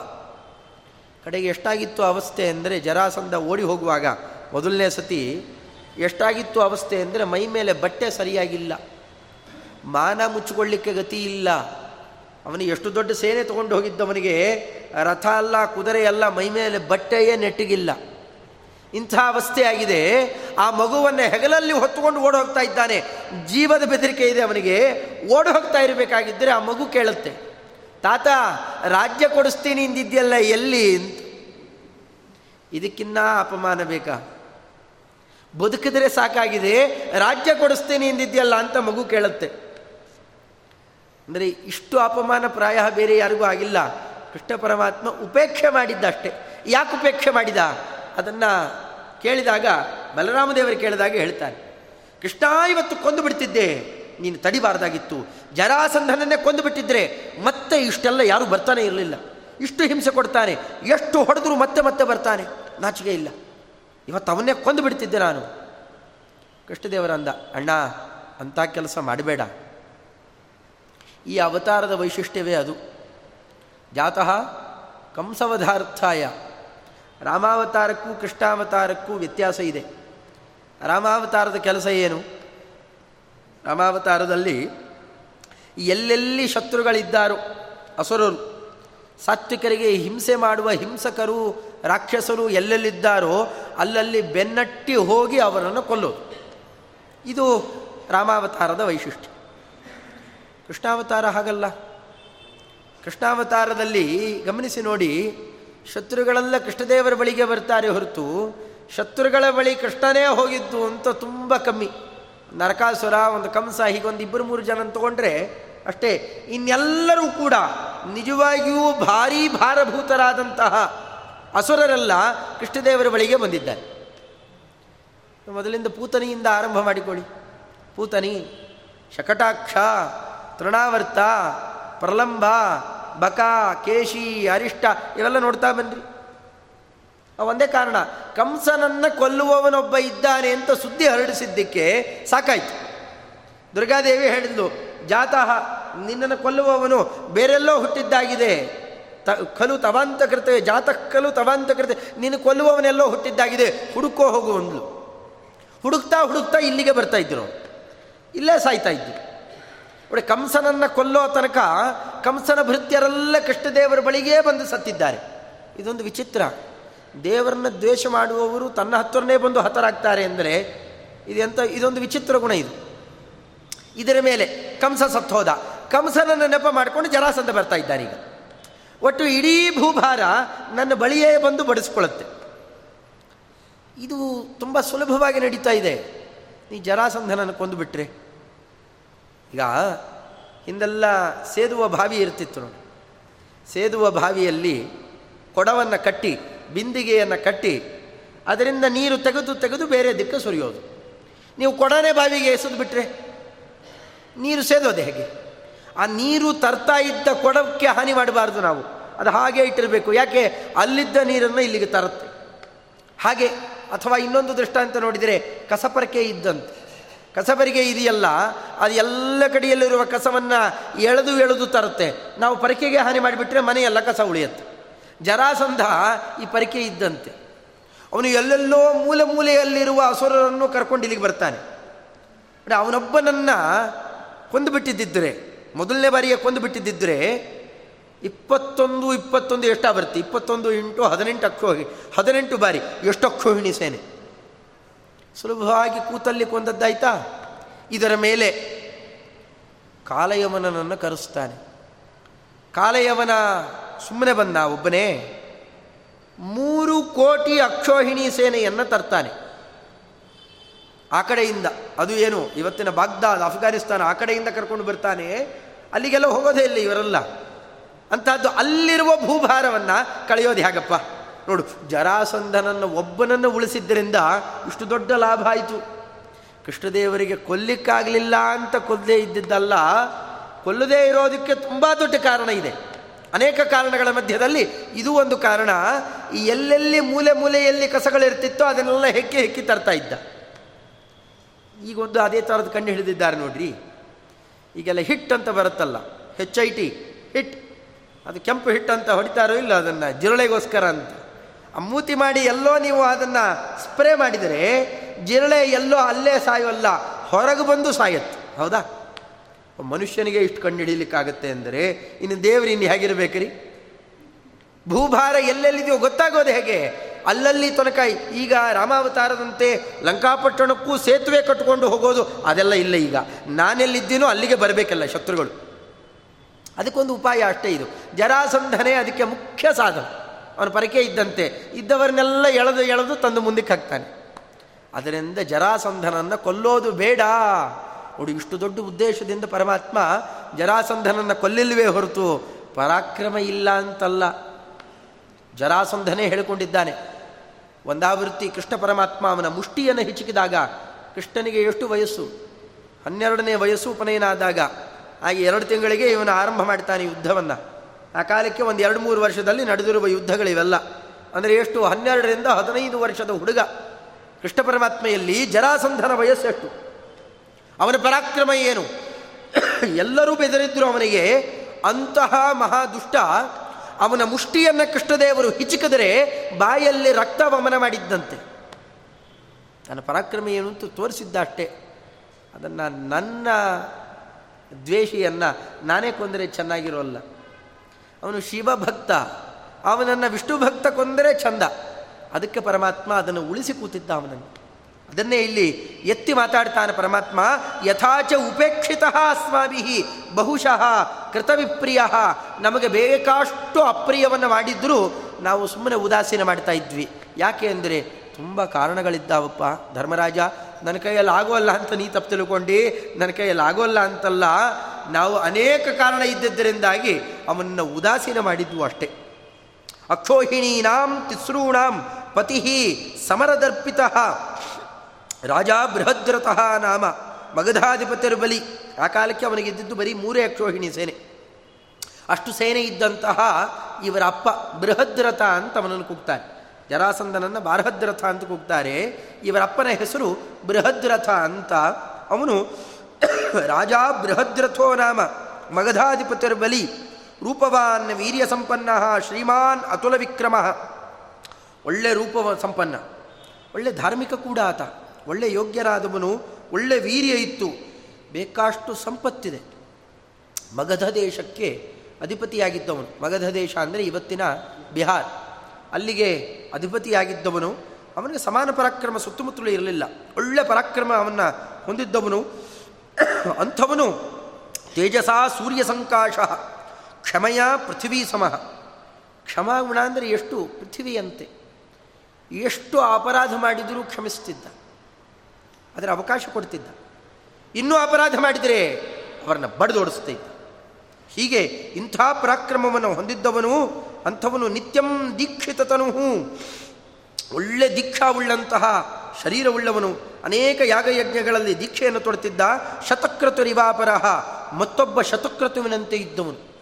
ಕಡೆಗೆ ಎಷ್ಟಾಗಿತ್ತು ಅವಸ್ಥೆ ಅಂದರೆ ಜರಾಸಂಧ ಓಡಿ ಹೋಗುವಾಗ ಮೊದಲನೇ ಸತಿ ಎಷ್ಟಾಗಿತ್ತು ಅವಸ್ಥೆ ಅಂದರೆ ಮೈ ಮೇಲೆ ಬಟ್ಟೆ ಸರಿಯಾಗಿಲ್ಲ. ಮಾನ ಮುಚ್ಚಿಕೊಳ್ಳಿಕ್ಕೆ ಗತಿ ಇಲ್ಲ. ಅವನಿಗೆ ಎಷ್ಟು ದೊಡ್ಡ ಸೇನೆ ತಗೊಂಡು ಹೋಗಿದ್ದವನಿಗೆ ರಥ ಅಲ್ಲ, ಕುದುರೆ ಅಲ್ಲ, ಮೈ ಮೇಲೆ ಬಟ್ಟೆಯೇ ನೆಟ್ಟಿಗಿಲ್ಲ. ಇಂಥ ಅವಸ್ಥೆ ಆಗಿದೆ. ಆ ಮಗುವನ್ನು ಹೆಗಲಲ್ಲಿ ಹೊತ್ತುಕೊಂಡು ಓಡಿ ಹೋಗ್ತಾ ಇದ್ದಾನೆ. ಜೀವದ ಬೆದರಿಕೆ ಇದೆ ಅವನಿಗೆ. ಓಡಿ ಹೋಗ್ತಾ ಇರಬೇಕಾಗಿದ್ದರೆ ಆ ಮಗು ಕೇಳುತ್ತೆ, ತಾತ, ರಾಜ್ಯ ಕೊಡಿಸ್ತೀನಿ ಇಂದಿದ್ಯಲ್ಲ ಎಲ್ಲಿ? ಅಂತ. ಇದಕ್ಕಿನ್ನ ಅಪಮಾನ ಬೇಕಾ? ಬದುಕಿದ್ರೆ ಸಾಕಾಗಿದೆ, ರಾಜ್ಯ ಕೊಡಿಸ್ತೀನಿ ಎಂದಿದ್ಯಲ್ಲ ಅಂತ ಮಗು ಕೇಳುತ್ತೆ. ಅಂದರೆ ಇಷ್ಟು ಅಪಮಾನ ಪ್ರಾಯ ಬೇರೆ ಯಾರಿಗೂ ಆಗಿಲ್ಲ. ಕೃಷ್ಣ ಪರಮಾತ್ಮ ಉಪೇಕ್ಷೆ ಮಾಡಿದ್ದ ಅಷ್ಟೇ ಯಾಕೆ ಉಪೇಕ್ಷೆ ಮಾಡಿದ? ಅದನ್ನು ಕೇಳಿದಾಗ, ಬಲರಾಮದೇವರು ಕೇಳಿದಾಗ ಹೇಳ್ತಾರೆ. ಕೃಷ್ಣ, ಇವತ್ತು ಕೊಂದು ಬಿಡ್ತಿದ್ದೆ. ನೀನು ತಡಿಬಾರ್ದಾಗಿತ್ತು. ಜರಾಸಂಧನನ್ನೇ ಕೊಂದು ಬಿಟ್ಟಿದ್ರೆ ಮತ್ತೆ ಇಷ್ಟೆಲ್ಲ ಯಾರೂ ಬರ್ತಾನೆ ಇರಲಿಲ್ಲ. ಇಷ್ಟು ಹಿಂಸೆ ಕೊಡ್ತಾನೆ. ಎಷ್ಟು ಹೊಡೆದ್ರೂ ಮತ್ತೆ ಮತ್ತೆ ಬರ್ತಾನೆ. ನಾಚಿಕೆ ಇಲ್ಲ. ಇವತ್ತು ಅವನ್ನೇ ಕೊಂದು ಬಿಡ್ತಿದ್ದೆ ನಾನು. ಕೃಷ್ಣದೇವರಂದ, ಅಣ್ಣ, ಅಂಥ ಕೆಲಸ ಮಾಡಬೇಡ. ಈ ಅವತಾರದ ವೈಶಿಷ್ಟ್ಯವೇ ಅದು. ಜಾತಃ ಕಂಸವಧಾರ್ಥಾಯ. ರಾಮಾವತಾರಕ್ಕೂ ಕೃಷ್ಣಾವತಾರಕ್ಕೂ ವ್ಯತ್ಯಾಸ ಇದೆ. ರಾಮಾವತಾರದ ಕೆಲಸ ಏನು? ರಾಮಾವತಾರದಲ್ಲಿ ಎಲ್ಲೆಲ್ಲಿ ಶತ್ರುಗಳಿದ್ದಾರೋ, ಅಸುರರು, ಸಾತ್ವಿಕರಿಗೆ ಹಿಂಸೆ ಮಾಡುವ ಹಿಂಸಕರು, ರಾಕ್ಷಸರು ಎಲ್ಲೆಲ್ಲಿದ್ದಾರೋ, ಅಲ್ಲಲ್ಲಿ ಬೆನ್ನಟ್ಟಿ ಹೋಗಿ ಅವರನ್ನು ಕೊಲ್ಲೋದು. ಇದು ರಾಮಾವತಾರದ ವೈಶಿಷ್ಟ್ಯ. ಕೃಷ್ಣಾವತಾರ ಹಾಗಲ್ಲ. ಕೃಷ್ಣಾವತಾರದಲ್ಲಿ ಗಮನಿಸಿ ನೋಡಿ, ಶತ್ರುಗಳೆಲ್ಲ ಕೃಷ್ಣದೇವರ ಬಳಿಗೆ ಬರ್ತಾರೆ ಹೊರತು, ಶತ್ರುಗಳ ಬಳಿ ಕೃಷ್ಣನೇ ಹೋಗಿದ್ದು ಅಂತ ತುಂಬ ಕಮ್ಮಿ. ನರಕಾಸುರ, ಒಂದು ಕಂಸ ಹೀಗೊಂದು ಇಬ್ಬರು ಮೂರು ಜನ ತಗೊಂಡ್ರೆ ಅಷ್ಟೇ. ಇನ್ನೆಲ್ಲರೂ ಕೂಡ ನಿಜವಾಗಿಯೂ ಭಾರೀ ಭಾರಭೂತರಾದಂತಹ ಅಸುರರೆಲ್ಲ ಕೃಷ್ಣದೇವರ ಬಳಿಗೆ ಬಂದಿದ್ದಾರೆ. ಮೊದಲಿಂದ ಪೂತನಿಯಿಂದ ಆರಂಭ ಮಾಡಿಕೊಳ್ಳಿ. ಪೂತನಿ, ಶಕಟಾಕ್ಷ ತೃಣಾವರ್ತ, ಪ್ರಲಂಬ, ಬಕ, ಕೇಶಿ, ಅರಿಷ್ಟ ಇವೆಲ್ಲ ನೋಡ್ತಾ ಬನ್ರಿ. ಒಂದೇ ಕಾರಣ, ಕಂಸನನ್ನು ಕೊಲ್ಲುವವನೊಬ್ಬ ಇದ್ದಾನೆ ಅಂತ ಸುದ್ದಿ ಹರಡಿಸಿದ್ದಕ್ಕೆ ಸಾಕಾಯ್ತು. ದುರ್ಗಾದೇವಿ ಹೇಳಿದ್ಲು, ಜಾತಃ ನಿನ್ನನ್ನು ಕೊಲ್ಲುವವನು ಬೇರೆಲ್ಲೋ ಹುಟ್ಟಿದ್ದಾಗಿದೆ. ತ, ಕಲು ತವಾಂತ ಕರ್ತವೆ ಜಾತಃ ಕಲು ತವಾಂತಕೃತೆ ನೀನು ಕೊಲ್ಲುವವನೆಲ್ಲೋ ಹುಟ್ಟಿದ್ದಾಗಿದೆ, ಹುಡುಕೋ ಹೋಗುವಂದ್ಲು ಹುಡುಕ್ತಾ ಹುಡುಕ್ತಾ ಇಲ್ಲಿಗೆ ಬರ್ತಾ ಇದ್ರು. ಇಲ್ಲೇ ಸಾಯ್ತಾ ಇದ್ರು. ನೋಡಿ ಕಂಸನನ್ನು ಕೊಲ್ಲೋ ತನಕ ಕಂಸನ ಭೃತ್ಯರೆಲ್ಲ ಕೃಷ್ಣದೇವರ ಬಳಿಗೇ ಬಂದು ಸತ್ತಿದ್ದಾರೆ. ಇದೊಂದು ವಿಚಿತ್ರ. ದೇವರನ್ನ ದ್ವೇಷ ಮಾಡುವವರು ತನ್ನ ಹತ್ತಿರನೇ ಬಂದು ಹತರಾಗ್ತಾರೆ ಅಂದರೆ ಇದೆಂತ, ಇದೊಂದು ವಿಚಿತ್ರ ಗುಣ ಇದು. ಇದರ ಮೇಲೆ ಕಂಸ ಸತ್ತೋದ. ಕಂಸನನ್ನು ನೆಪ ಮಾಡಿಕೊಂಡು ಜರಾಸಂಧ ಬರ್ತಾ ಇದ್ದಾರೆ ಈಗ. ಒಟ್ಟು ಇಡೀ ಭೂಭಾರ ನನ್ನ ಬಳಿಯೇ ಬಂದು ಬಡಿಸ್ಕೊಳ್ಳುತ್ತೆ. ಇದು ತುಂಬ ಸುಲಭವಾಗಿ ನಡೀತಾ ಇದೆ. ನೀ ಜರಾಸಂಧನನ್ನು ಕೊಂದುಬಿಟ್ರೆ ಈಗ ಹಿಂದೆಲ್ಲ ಸೇದುವ ಬಾವಿ ಇರ್ತಿತ್ತು ನೋಡಿ. ಸೇದುವ ಬಾವಿಯಲ್ಲಿ ಕೊಡವನ್ನು ಕಟ್ಟಿ, ಬಿಂದಿಗೆಯನ್ನು ಕಟ್ಟಿ, ಅದರಿಂದ ನೀರು ತೆಗೆದು ತೆಗೆದು ಬೇರೆ ದಿಕ್ಕ ಸುರಿಯೋದು. ನೀವು ಕೊಡನೇ ಬಾವಿಗೆ ಎಸೆದು ಬಿಟ್ಟರೆ ನೀರು ಸೇದೋದೆ ಹೇಗೆ? ಆ ನೀರು ತರ್ತಾ ಇದ್ದ ಕೊಡಕ್ಕೆ ಹಾನಿ ಮಾಡಬಾರ್ದು ನಾವು. ಅದು ಹಾಗೆ ಇಟ್ಟಿರಬೇಕು. ಯಾಕೆ? ಅಲ್ಲಿದ್ದ ನೀರನ್ನು ಇಲ್ಲಿಗೆ ತರುತ್ತೆ. ಹಾಗೆ, ಅಥವಾ ಇನ್ನೊಂದು ದೃಷ್ಟಾಂತ ನೋಡಿದರೆ ಕಸಪರಕೆ ಇದ್ದಂತೆ. ಕಸಬರಿಗೆ ಇದೆಯಲ್ಲ, ಅದು ಎಲ್ಲ ಕಡೆಯಲ್ಲಿರುವ ಕಸವನ್ನು ಎಳೆದು ಎಳೆದು ತರುತ್ತೆ. ನಾವು ಪರಿಕೆಗೆ ಹಾನಿ ಮಾಡಿಬಿಟ್ರೆ ಮನೆಯೆಲ್ಲ ಕಸ ಉಳಿಯುತ್ತೆ. ಜರಾಸಂಧ ಈ ಪರಿಕೆ ಇದ್ದಂತೆ. ಅವನು ಎಲ್ಲೆಲ್ಲೋ ಮೂಲೆ ಮೂಲೆಯಲ್ಲಿರುವ ಅಸುರರನ್ನು ಕರ್ಕೊಂಡು ಇಲ್ಲಿಗೆ ಬರ್ತಾನೆ. ಅವನೊಬ್ಬನನ್ನು ಕೊಂದು ಬಿಟ್ಟಿದ್ದಿದ್ರೆ ಮೊದಲನೇ ಬಾರಿಗೆ ಕೊಂದು ಬಿಟ್ಟಿದ್ದಿದ್ರೆ ಇಪ್ಪತ್ತೊಂದು ಇಪ್ಪತ್ತೊಂದು ಎಷ್ಟಾಗ ಬರುತ್ತೆ ಇಪ್ಪತ್ತೊಂದು ಇಂಟು ಹದಿನೆಂಟು ಅಕ್ಷೋಹಿ ಹದಿನೆಂಟು ಬಾರಿ, ಎಷ್ಟು ಅಕ್ಷೋಹಿಣಿ ಸೇನೆ. ಸುಲಭವಾಗಿ ಕೂತಲ್ಲಿ ಕೊಂದದ್ದಾಯ್ತಾ? ಇದರ ಮೇಲೆ ಕಾಲಯವನನನ್ನು ಕರೆಸ್ತಾನೆ. ಕಾಲಯವನ ಸುಮ್ಮನೆ ಬಂದ ಒಬ್ಬನೇ ಮೂರು ಕೋಟಿ ಅಕ್ಷೋಹಿಣಿ ಸೇನೆಯನ್ನು ತರ್ತಾನೆ. ಆ ಕಡೆಯಿಂದ ಅದು ಏನು ಇವತ್ತಿನ ಬಾಗ್ದಾದ್, ಅಫ್ಘಾನಿಸ್ತಾನ ಆ ಕಡೆಯಿಂದ ಕರ್ಕೊಂಡು ಬರ್ತಾನೆ. ಅಲ್ಲಿಗೆಲ್ಲ ಹೋಗೋದೇ ಇಲ್ಲ ಇವರೆಲ್ಲ. ಅಂತಹದ್ದು ಅಲ್ಲಿರುವ ಭೂಭಾರವನ್ನು ಕಳೆಯೋದು ಹೇಗಪ್ಪ? ನೋಡು, ಜರಾಸಂಧನನ್ನು ಒಬ್ಬನನ್ನು ಉಳಿಸಿದ್ದರಿಂದ ಇಷ್ಟು ದೊಡ್ಡ ಲಾಭ ಆಯಿತು. ಕೃಷ್ಣದೇವರಿಗೆ ಕೊಲ್ಲಿಕ್ಕಾಗಲಿಲ್ಲ ಅಂತ ಕೊಲ್ಲದೇ ಇದ್ದಿದ್ದಲ್ಲ, ಕೊಲ್ಲದೇ ಇರೋದಕ್ಕೆ ತುಂಬ ದೊಡ್ಡ ಕಾರಣ ಇದೆ. ಅನೇಕ ಕಾರಣಗಳ ಮಧ್ಯದಲ್ಲಿ ಇದು ಒಂದು ಕಾರಣ. ಈ ಎಲ್ಲೆಲ್ಲಿ ಮೂಲೆ ಮೂಲೆಯಲ್ಲಿ ಕಸಗಳಿರ್ತಿತ್ತೋ ಅದನ್ನೆಲ್ಲ ಹೆಕ್ಕಿ ಹೆಕ್ಕಿ ತರ್ತಾ ಇದ್ದ. ಈಗೊಂದು ಅದೇ ಥರದ ಕಂಡು ಹಿಡಿದಿದ್ದಾರೆ ನೋಡ್ರಿ. ಈಗೆಲ್ಲ ಹಿಟ್ ಅಂತ ಬರುತ್ತಲ್ಲ ಹೆಚ್ ಐ ಟಿ ಹಿಟ್. ಅದು ಕೆಂಪು ಹಿಟ್ ಅಂತ ಹೊಡಿತಾರೋ ಇಲ್ಲ ಅದನ್ನು, ಜಿರಳೆಗೋಸ್ಕರ ಅಂತ. ಮೂತಿ ಮಾಡಿ ಎಲ್ಲೋ ನೀವು ಅದನ್ನು ಸ್ಪ್ರೇ ಮಾಡಿದರೆ ಜಿರಳೆ ಎಲ್ಲೋ ಅಲ್ಲೇ ಸಾಯೋಲ್ಲ ಹೊರಗೆ ಬಂದು ಸಾಯತ್ತೆ. ಹೌದಾ? ಮನುಷ್ಯನಿಗೆ ಇಷ್ಟು ಕಂಡು ಹಿಡಿಲಿಕ್ಕಾಗತ್ತೆ ಅಂದರೆ, ಇನ್ನು ದೇವರು ಇನ್ನು ಹೇಗಿರಬೇಕ್ರಿ? ಭೂಭಾರ ಎಲ್ಲೆಲ್ಲಿದೆಯೋ ಗೊತ್ತಾಗೋದು ಹೇಗೆ? ಅಲ್ಲಲ್ಲಿ ತನಕ ಈಗ ರಾಮಾವತಾರದಂತೆ ಲಂಕಾಪಟ್ಟಣಕ್ಕೂ ಸೇತುವೆ ಕಟ್ಟಿಕೊಂಡು ಹೋಗೋದು ಅದೆಲ್ಲ ಇಲ್ಲ ಈಗ. ನಾನೆಲ್ಲಿದ್ದೀನೋ ಅಲ್ಲಿಗೆ ಬರಬೇಕಲ್ಲ ಶತ್ರುಗಳು. ಅದಕ್ಕೊಂದು ಉಪಾಯ ಅಷ್ಟೇ ಇದು. ಜರಾಸಂಧನೆ ಅದಕ್ಕೆ ಮುಖ್ಯ ಸಾಧನ. ಅವನ ಪರಕೆ ಇದ್ದಂತೆ. ಇದ್ದವರನ್ನೆಲ್ಲ ಎಳೆದು ಎಳೆದು ತಂದು ಮುಂದಕ್ಕೆ ಹಾಕ್ತಾನೆ. ಅದರಿಂದ ಜರಾಸಂಧನನ್ನು ಕೊಲ್ಲೋದು ಬೇಡ. ನೋಡಿ, ಇಷ್ಟು ದೊಡ್ಡ ಉದ್ದೇಶದಿಂದ ಪರಮಾತ್ಮ ಜರಾಸಂಧನನ್ನು ಕೊಲ್ಲಿಲ್ವೇ ಹೊರತು ಪರಾಕ್ರಮ ಇಲ್ಲ ಅಂತಲ್ಲ. ಜರಾಸಂಧನೇ ಹೇಳಿಕೊಂಡಿದ್ದಾನೆ. ಒಂದಾವೃತ್ತಿ ಕೃಷ್ಣ ಪರಮಾತ್ಮ ಅವನ ಮುಷ್ಟಿಯನ್ನು ಹಿಚುಕಿದಾಗ ಕೃಷ್ಣನಿಗೆ ಎಷ್ಟು ವಯಸ್ಸು? ಹನ್ನೆರಡನೇ ವಯಸ್ಸು ಉಪನಯನ ಆದಾಗ ಹಾಗೆ ಎರಡು ತಿಂಗಳಿಗೆ ಇವನು ಆರಂಭ ಮಾಡ್ತಾನೆ ಯುದ್ಧವನ್ನು. ಆ ಕಾಲಕ್ಕೆ ಒಂದು ಎರಡು ಮೂರು ವರ್ಷದಲ್ಲಿ ನಡೆದಿರುವ ಯುದ್ಧಗಳಿವೆಲ್ಲ. ಅಂದರೆ ಎಷ್ಟು? ಹನ್ನೆರಡರಿಂದ ಹದಿನೈದು ವರ್ಷದ ಹುಡುಗ. ಕೃಷ್ಣ ಪರಮಾತ್ಮೆಯಲ್ಲಿ ಜರಾಸಂಧನ ವಯಸ್ಸೆಷ್ಟು ಅವನ ಪರಾಕ್ರಮ ಏನು? ಎಲ್ಲರೂ ಬೆದರಿದ್ರು ಅವನಿಗೆ, ಅಂತಹ ಮಹಾದುಷ್ಟ, ಅವನ ಮುಷ್ಟಿಯನ್ನು ಕೃಷ್ಣದೇವರು ಹಿಚುಕಿದರೆ ಬಾಯಲ್ಲಿ ರಕ್ತ ವಮನ ಮಾಡಿದ್ದಂತೆ. ನನ್ನ ಪರಾಕ್ರಮ ಏನು ಅಂತ ತೋರಿಸಿದ್ದ ಅಷ್ಟೇ. ಅದನ್ನು ನನ್ನ ದ್ವೇಷಿಯನ್ನು ನಾನೇ ಕೊಂದರೆ ಚೆನ್ನಾಗಿರೋಲ್ಲ. ಅವನು ಶಿವಭಕ್ತ ಅವನನ್ನು ವಿಷ್ಣು ಭಕ್ತ ಕೊಂದರೆ ಚಂದ ಅದಕ್ಕೆ ಪರಮಾತ್ಮ ಅದನ್ನು ಉಳಿಸಿ ಕೂತಿದ್ದ ಅವನನ್ನು. ಅದನ್ನೇ ಇಲ್ಲಿ ಎತ್ತಿ ಮಾತಾಡ್ತಾನೆ ಪರಮಾತ್ಮ, ಯಥಾಚ ಉಪೇಕ್ಷಿತ ಅಸ್ಮಾಭಿ ಬಹುಶಃ ಕೃತವಿಪ್ರಿಯ. ನಮಗೆ ಬೇಕಾಷ್ಟು ಅಪ್ರಿಯವನ್ನು ಮಾಡಿದ್ರೂ ನಾವು ಸುಮ್ಮನೆ ಉದಾಸೀನ ಮಾಡ್ತಾ ಇದ್ವಿ. ಯಾಕೆ ಅಂದರೆ ತುಂಬ ಕಾರಣಗಳಿದ್ದಾವಪ್ಪ ಧರ್ಮರಾಜ. ನನ್ನ ಕೈಯಲ್ಲಿ ಆಗೋಲ್ಲ ಅಂತ ನೀ ತಪ್ಪು ತಿಳ್ಕೊಂಡು, ನನ್ನ ಕೈಯಲ್ಲಿ ಆಗೋಲ್ಲ ಅಂತಲ್ಲ. ನಾವು ಅನೇಕ ಕಾರಣ ಇದ್ದಿದ್ದರಿಂದಾಗಿ ಅವನನ್ನು ಉದಾಸೀನ ಮಾಡಿದ್ವು ಅಷ್ಟೇ. ಅಕ್ಷೋಹಿಣೀನಾಂ ತಿಸ್ರೂಣಾಂ ಪತಿ ಸಮರದರ್ಪಿತ ರಾಜ ಬೃಹದ್ರತಃ ನಾಮ ಮಗಧಾಧಿಪತಿರು ಬಲಿ. ಆ ಕಾಲಕ್ಕೆ ಅವನಿಗೆ ಇದ್ದಿದ್ದು ಬರೀ ಮೂರೇ ಅಕ್ಷೋಹಿಣಿ ಸೇನೆ. ಅಷ್ಟು ಸೇನೆ ಇದ್ದಂತಹ ಇವರ ಅಪ್ಪ ಬೃಹದ್ರಥ ಅಂತ ಅವನನ್ನು ಕೂಗ್ತಾರೆ. ಜರಾಸಂದನನ್ನು ಬಾರಹದ್ರಥ ಅಂತ ಕೂಗ್ತಾರೆ. ಇವರಪ್ಪನ ಹೆಸರು ಬೃಹದ್ರಥ ಅಂತ ಅವನು ರಾಜ ಬೃಹದ್ರಥೋ ನಾಮ ಮಗಧಾಧಿಪತಿರ್ ಬಲಿ, ರೂಪವಾನ್ ವೀರ್ಯ ಸಂಪನ್ನ ಶ್ರೀಮಾನ್ ಅತುಲ ವಿಕ್ರಮ. ಒಳ್ಳೆ ರೂಪ ಸಂಪನ್ನ, ಒಳ್ಳೆ ಧಾರ್ಮಿಕ ಕೂಡ ಆತ ಒಳ್ಳೆ ಯೋಗ್ಯರಾದವನು, ಒಳ್ಳೆ ವೀರ್ಯ ಇತ್ತು, ಬೇಕಾಷ್ಟು ಸಂಪತ್ತಿದೆ. ಮಗಧ ದೇಶಕ್ಕೆ ಅಧಿಪತಿಯಾಗಿದ್ದವನು ಮಗಧ ದೇಶ ಅಂದರೆ ಇವತ್ತಿನ ಬಿಹಾರ್. ಅಲ್ಲಿಗೆ ಅಧಿಪತಿಯಾಗಿದ್ದವನು, ಅವನಿಗೆ ಸಮಾನ ಪರಾಕ್ರಮ, ಸುತ್ತಮುತ್ತಲೂ ಇರಲಿಲ್ಲ. ಒಳ್ಳೆ ಪರಾಕ್ರಮ ಅವನ್ನ ಹೊಂದಿದ್ದವನು. ಅಂಥವನು ತೇಜಸ ಸೂರ್ಯ ಸಂಕಾಶ, ಕ್ಷಮಯ ಪೃಥ್ವೀ ಸಮಃ ಕ್ಷಮಾಗುಣ ಅಂದರೆ ಎಷ್ಟು? ಪೃಥ್ವಿಯಂತೆ. ಎಷ್ಟು ಅಪರಾಧ ಮಾಡಿದರೂ ಕ್ಷಮಿಸ್ತಿದ್ದ. ಅದರ ಅವಕಾಶ ಕೊಡ್ತಿದ್ದ. ಇನ್ನೂ ಅಪರಾಧ ಮಾಡಿದರೆ ಅವರನ್ನು ಬಡಿದೋಡಿಸ್ತಿದ್ದ. ಹೀಗೆ ಇಂಥ ಪರಾಕ್ರಮವನ್ನು ಹೊಂದಿದ್ದವನು, ಅಂಥವನು ನಿತ್ಯಂ ದೀಕ್ಷಿತತನು ಒಳ್ಳೆ ದೀಕ್ಷಾವುಳ್ಳಂತಹ ಶರೀರವುಳ್ಳವನು ಅನೇಕ ಯಾಗಯಜ್ಞಗಳಲ್ಲಿ ದೀಕ್ಷೆಯನ್ನು ತೊಡುತ್ತಿದ್ದ ಶತಕ್ರತು ರಿವಾಪರಹ ಮತ್ತೊಬ್ಬ ಶತಕ್ರತುವಿನಂತೆ ಇದ್ದವನು.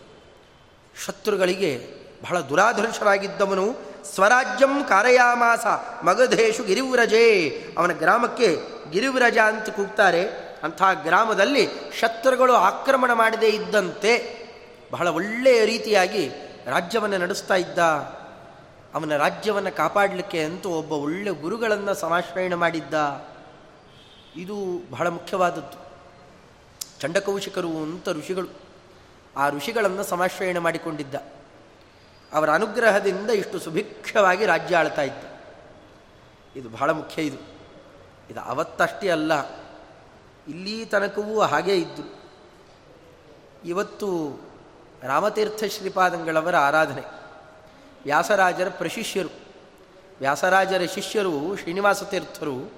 ಶತ್ರುಗಳಿಗೆ ಬಹಳ ದುರಾಧರ್ಷರಾಗಿದ್ದವನು ಸ್ವರಾಜ್ಯಂ ಕಾರಯಾಮಾಸ, ಮಗಧೇಶು ಗಿರಿವ್ರಜೇ. ಅವನ ಗ್ರಾಮಕ್ಕೆ ಗಿರಿವ್ರಜ ಅಂತ ಕೂಗ್ತಾರೆ. ಅಂಥ ಗ್ರಾಮದಲ್ಲಿ ಶತ್ರುಗಳು ಆಕ್ರಮಣ ಮಾಡದೇ ಇದ್ದಂತೆ ಬಹಳ ಒಳ್ಳೆಯ ರೀತಿಯಾಗಿ ರಾಜ್ಯವನ್ನು ನಡೆಸ್ತಾ ಇದ್ದ. ಅವನ ರಾಜ್ಯವನ್ನು ಕಾಪಾಡಲಿಕ್ಕೆ ಅಂತೂ ಒಬ್ಬ ಒಳ್ಳೆ ಗುರುಗಳನ್ನು ಸಮಾಶ್ರಯಣ ಮಾಡಿದ್ದ. ಇದು ಬಹಳ ಮುಖ್ಯವಾದದ್ದು. ಚಂಡಕೌಶಿಕರು ಅಂತ ಋಷಿಗಳು ಆ ಋಷಿಗಳನ್ನು ಸಮಾಶ್ರಯಣ ಮಾಡಿಕೊಂಡಿದ್ದ. ಅವರ ಅನುಗ್ರಹದಿಂದ ಇಷ್ಟು ಸುಭಿಕ್ಷವಾಗಿ ರಾಜ್ಯ ಆಳ್ತಾ ಇತ್ತು. ಇದು ಬಹಳ ಮುಖ್ಯ ಇದು. ಇದು ಅವತ್ತಷ್ಟೇ ಅಲ್ಲ, ಇಲ್ಲಿ ತನಕವೂ ಹಾಗೇ ಇದ್ದು. ಇವತ್ತು ರಾಮತೀರ್ಥ ಶ್ರೀಪಾದಂಗಳವರ ಆರಾಧನೆ. ವ್ಯಾಸರಾಜರ ಪ್ರಶಿಷ್ಯರು. ವ್ಯಾಸರಾಜರ ಶಿಷ್ಯರು ಶ್ರೀನಿವಾಸ ತೀರ್ಥರು.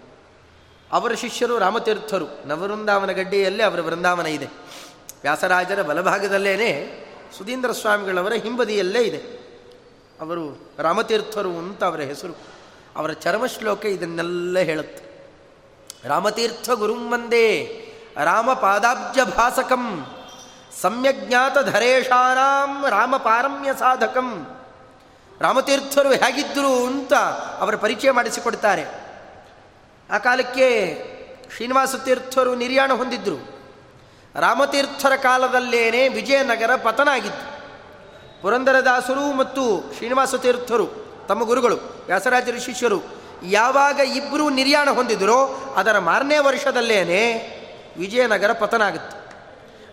ಅವರ ಶಿಷ್ಯರು ರಾಮತೀರ್ಥರು. ನವವೃಂದಾವನ ಗಡ್ಡೆಯಲ್ಲೇ ಅವರ ವೃಂದಾವನ ಇದೆ. ವ್ಯಾಸರಾಜರ ಬಲಭಾಗದಲ್ಲೇನೆ ಸುಧೀಂದ್ರ ಸ್ವಾಮಿಗಳವರ ಹಿಂಬದಿಯಲ್ಲೇ ಇದೆ. ಅವರು ರಾಮತೀರ್ಥರು ಅಂತ ಅವರ ಹೆಸರು. ಅವರ ಚರ್ಮಶ್ಲೋಕ ಇದನ್ನೆಲ್ಲ ಹೇಳುತ್ತೆ. ರಾಮತೀರ್ಥ ಗುರುಂವಂದೇ ರಾಮ ಪಾದಾಬ್ಜ ಭಾಸಕಂ ಸಮ್ಯಜ್ಞಾತ ಧರೇಶಾರಾಂ ರಾಮ ಪಾರಮ್ಯ ಸಾಧಕಂ. ರಾಮತೀರ್ಥರು ಹೇಗಿದ್ದರು ಅಂತ ಅವರ ಪರಿಚಯ ಮಾಡಿಸಿಕೊಡ್ತಾರೆ. ಆ ಕಾಲಕ್ಕೆ ಶ್ರೀನಿವಾಸ ತೀರ್ಥರು ನಿರ್ಯಾಣ ಹೊಂದಿದ್ದರು ರಾಮತೀರ್ಥರ ಕಾಲದಲ್ಲೇನೆ ವಿಜಯನಗರ ಪತನ ಆಗಿತ್ತು ಪುರಂದರದಾಸರು ಮತ್ತು ಶ್ರೀನಿವಾಸ ತೀರ್ಥರು ತಮ್ಮ ಗುರುಗಳು ವ್ಯಾಸರಾಜರ ಶಿಷ್ಯರು ಯಾವಾಗ ಇಬ್ಬರು ನಿರ್ಯಾಣ ಹೊಂದಿದರೋ ಅದರ ಮಾರನೇ ವರ್ಷದಲ್ಲೇನೆ ವಿಜಯನಗರ ಪತನ ಆಗುತ್ತೆ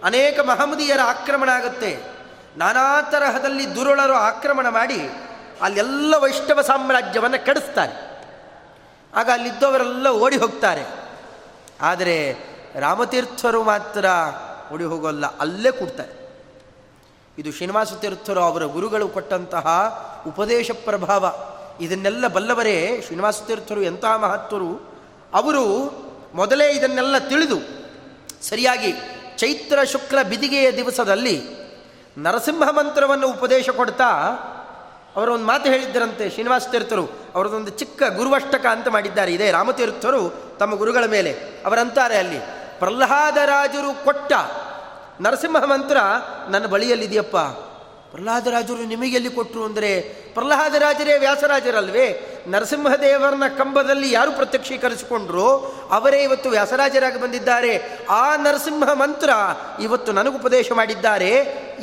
ಅನೇಕ ಮಹಮ್ಮದಿಯರ ಆಕ್ರಮಣ ಆಗುತ್ತೆ. ನಾನಾ ತರಹದಲ್ಲಿ ದುರುಳರು ಆಕ್ರಮಣ ಮಾಡಿ ಅಲ್ಲೆಲ್ಲ ವೈಷ್ಣವ ಸಾಮ್ರಾಜ್ಯವನ್ನು ಕೆಡಿಸ್ತಾರೆ. ಆಗ ಅಲ್ಲಿದ್ದವರೆಲ್ಲ ಓಡಿ ಹೋಗ್ತಾರೆ. ಆದರೆ ರಾಮತೀರ್ಥರು ಮಾತ್ರ ಓಡಿ ಹೋಗೋಲ್ಲ, ಅಲ್ಲೇ ಕೂಡ್ತಾರೆ. ಇದು ಶ್ರೀನಿವಾಸ ತೀರ್ಥರು ಅವರ ಗುರುಗಳು ಕೊಟ್ಟಂತಹ ಉಪದೇಶ ಪ್ರಭಾವ. ಇದನ್ನೆಲ್ಲ ಬಲ್ಲವರೇ, ಶ್ರೀನಿವಾಸ ತೀರ್ಥರು ಎಂತಹ ಮಹತ್ವರು? ಅವರು ಮೊದಲೇ ಇದನ್ನೆಲ್ಲ ತಿಳಿದು, ಸರಿಯಾಗಿ ಚೈತ್ರ ಶುಕ್ಲ ಬಿದಿಗೆಯ ದಿವಸದಲ್ಲಿ ನರಸಿಂಹ ಮಂತ್ರವನ್ನು ಉಪದೇಶ ಕೊಡ್ತಾ ಅವರೊಂದು ಮಾತು ಹೇಳಿದ್ದರಂತೆ ಶ್ರೀನಿವಾಸ ತೀರ್ಥರು, ಅವರದೊಂದು ಚಿಕ್ಕ ಗುರುವಷ್ಟಕ ಅಂತ ಮಾಡಿದ್ದಾರೆ. ಇದೇ ರಾಮತೀರ್ಥರು ತಮ್ಮ ಗುರುಗಳ ಮೇಲೆ. ಅವರಂತಾರೆ ಅಲ್ಲಿ ಪ್ರಹ್ಲಾದರಾಜರು ಕೊಟ್ಟ ನರಸಿಂಹ ಮಂತ್ರ ನನ್ನ ಬಳಿಯಲ್ಲಿದೆಯಪ್ಪ. ಪ್ರಹ್ಲಾದರಾಜರು ನಿಮಗೆಲ್ಲಿ ಕೊಟ್ಟರು ಅಂದರೆ ಪ್ರಹ್ಲಾದರಾಜರೇ ವ್ಯಾಸರಾಜರಲ್ವೇ? ನರಸಿಂಹದೇವರನ್ನ ಕಂಬದಲ್ಲಿ ಯಾರು ಪ್ರತ್ಯಕ್ಷೀಕರಿಸಿಕೊಂಡ್ರು? ಅವರೇ ಇವತ್ತು ವ್ಯಾಸರಾಜರಾಗಿ ಬಂದಿದ್ದಾರೆ. ಆ ನರಸಿಂಹ ಮಂತ್ರ ಇವತ್ತು ನನಗುಪದೇಶ ಮಾಡಿದ್ದಾರೆ.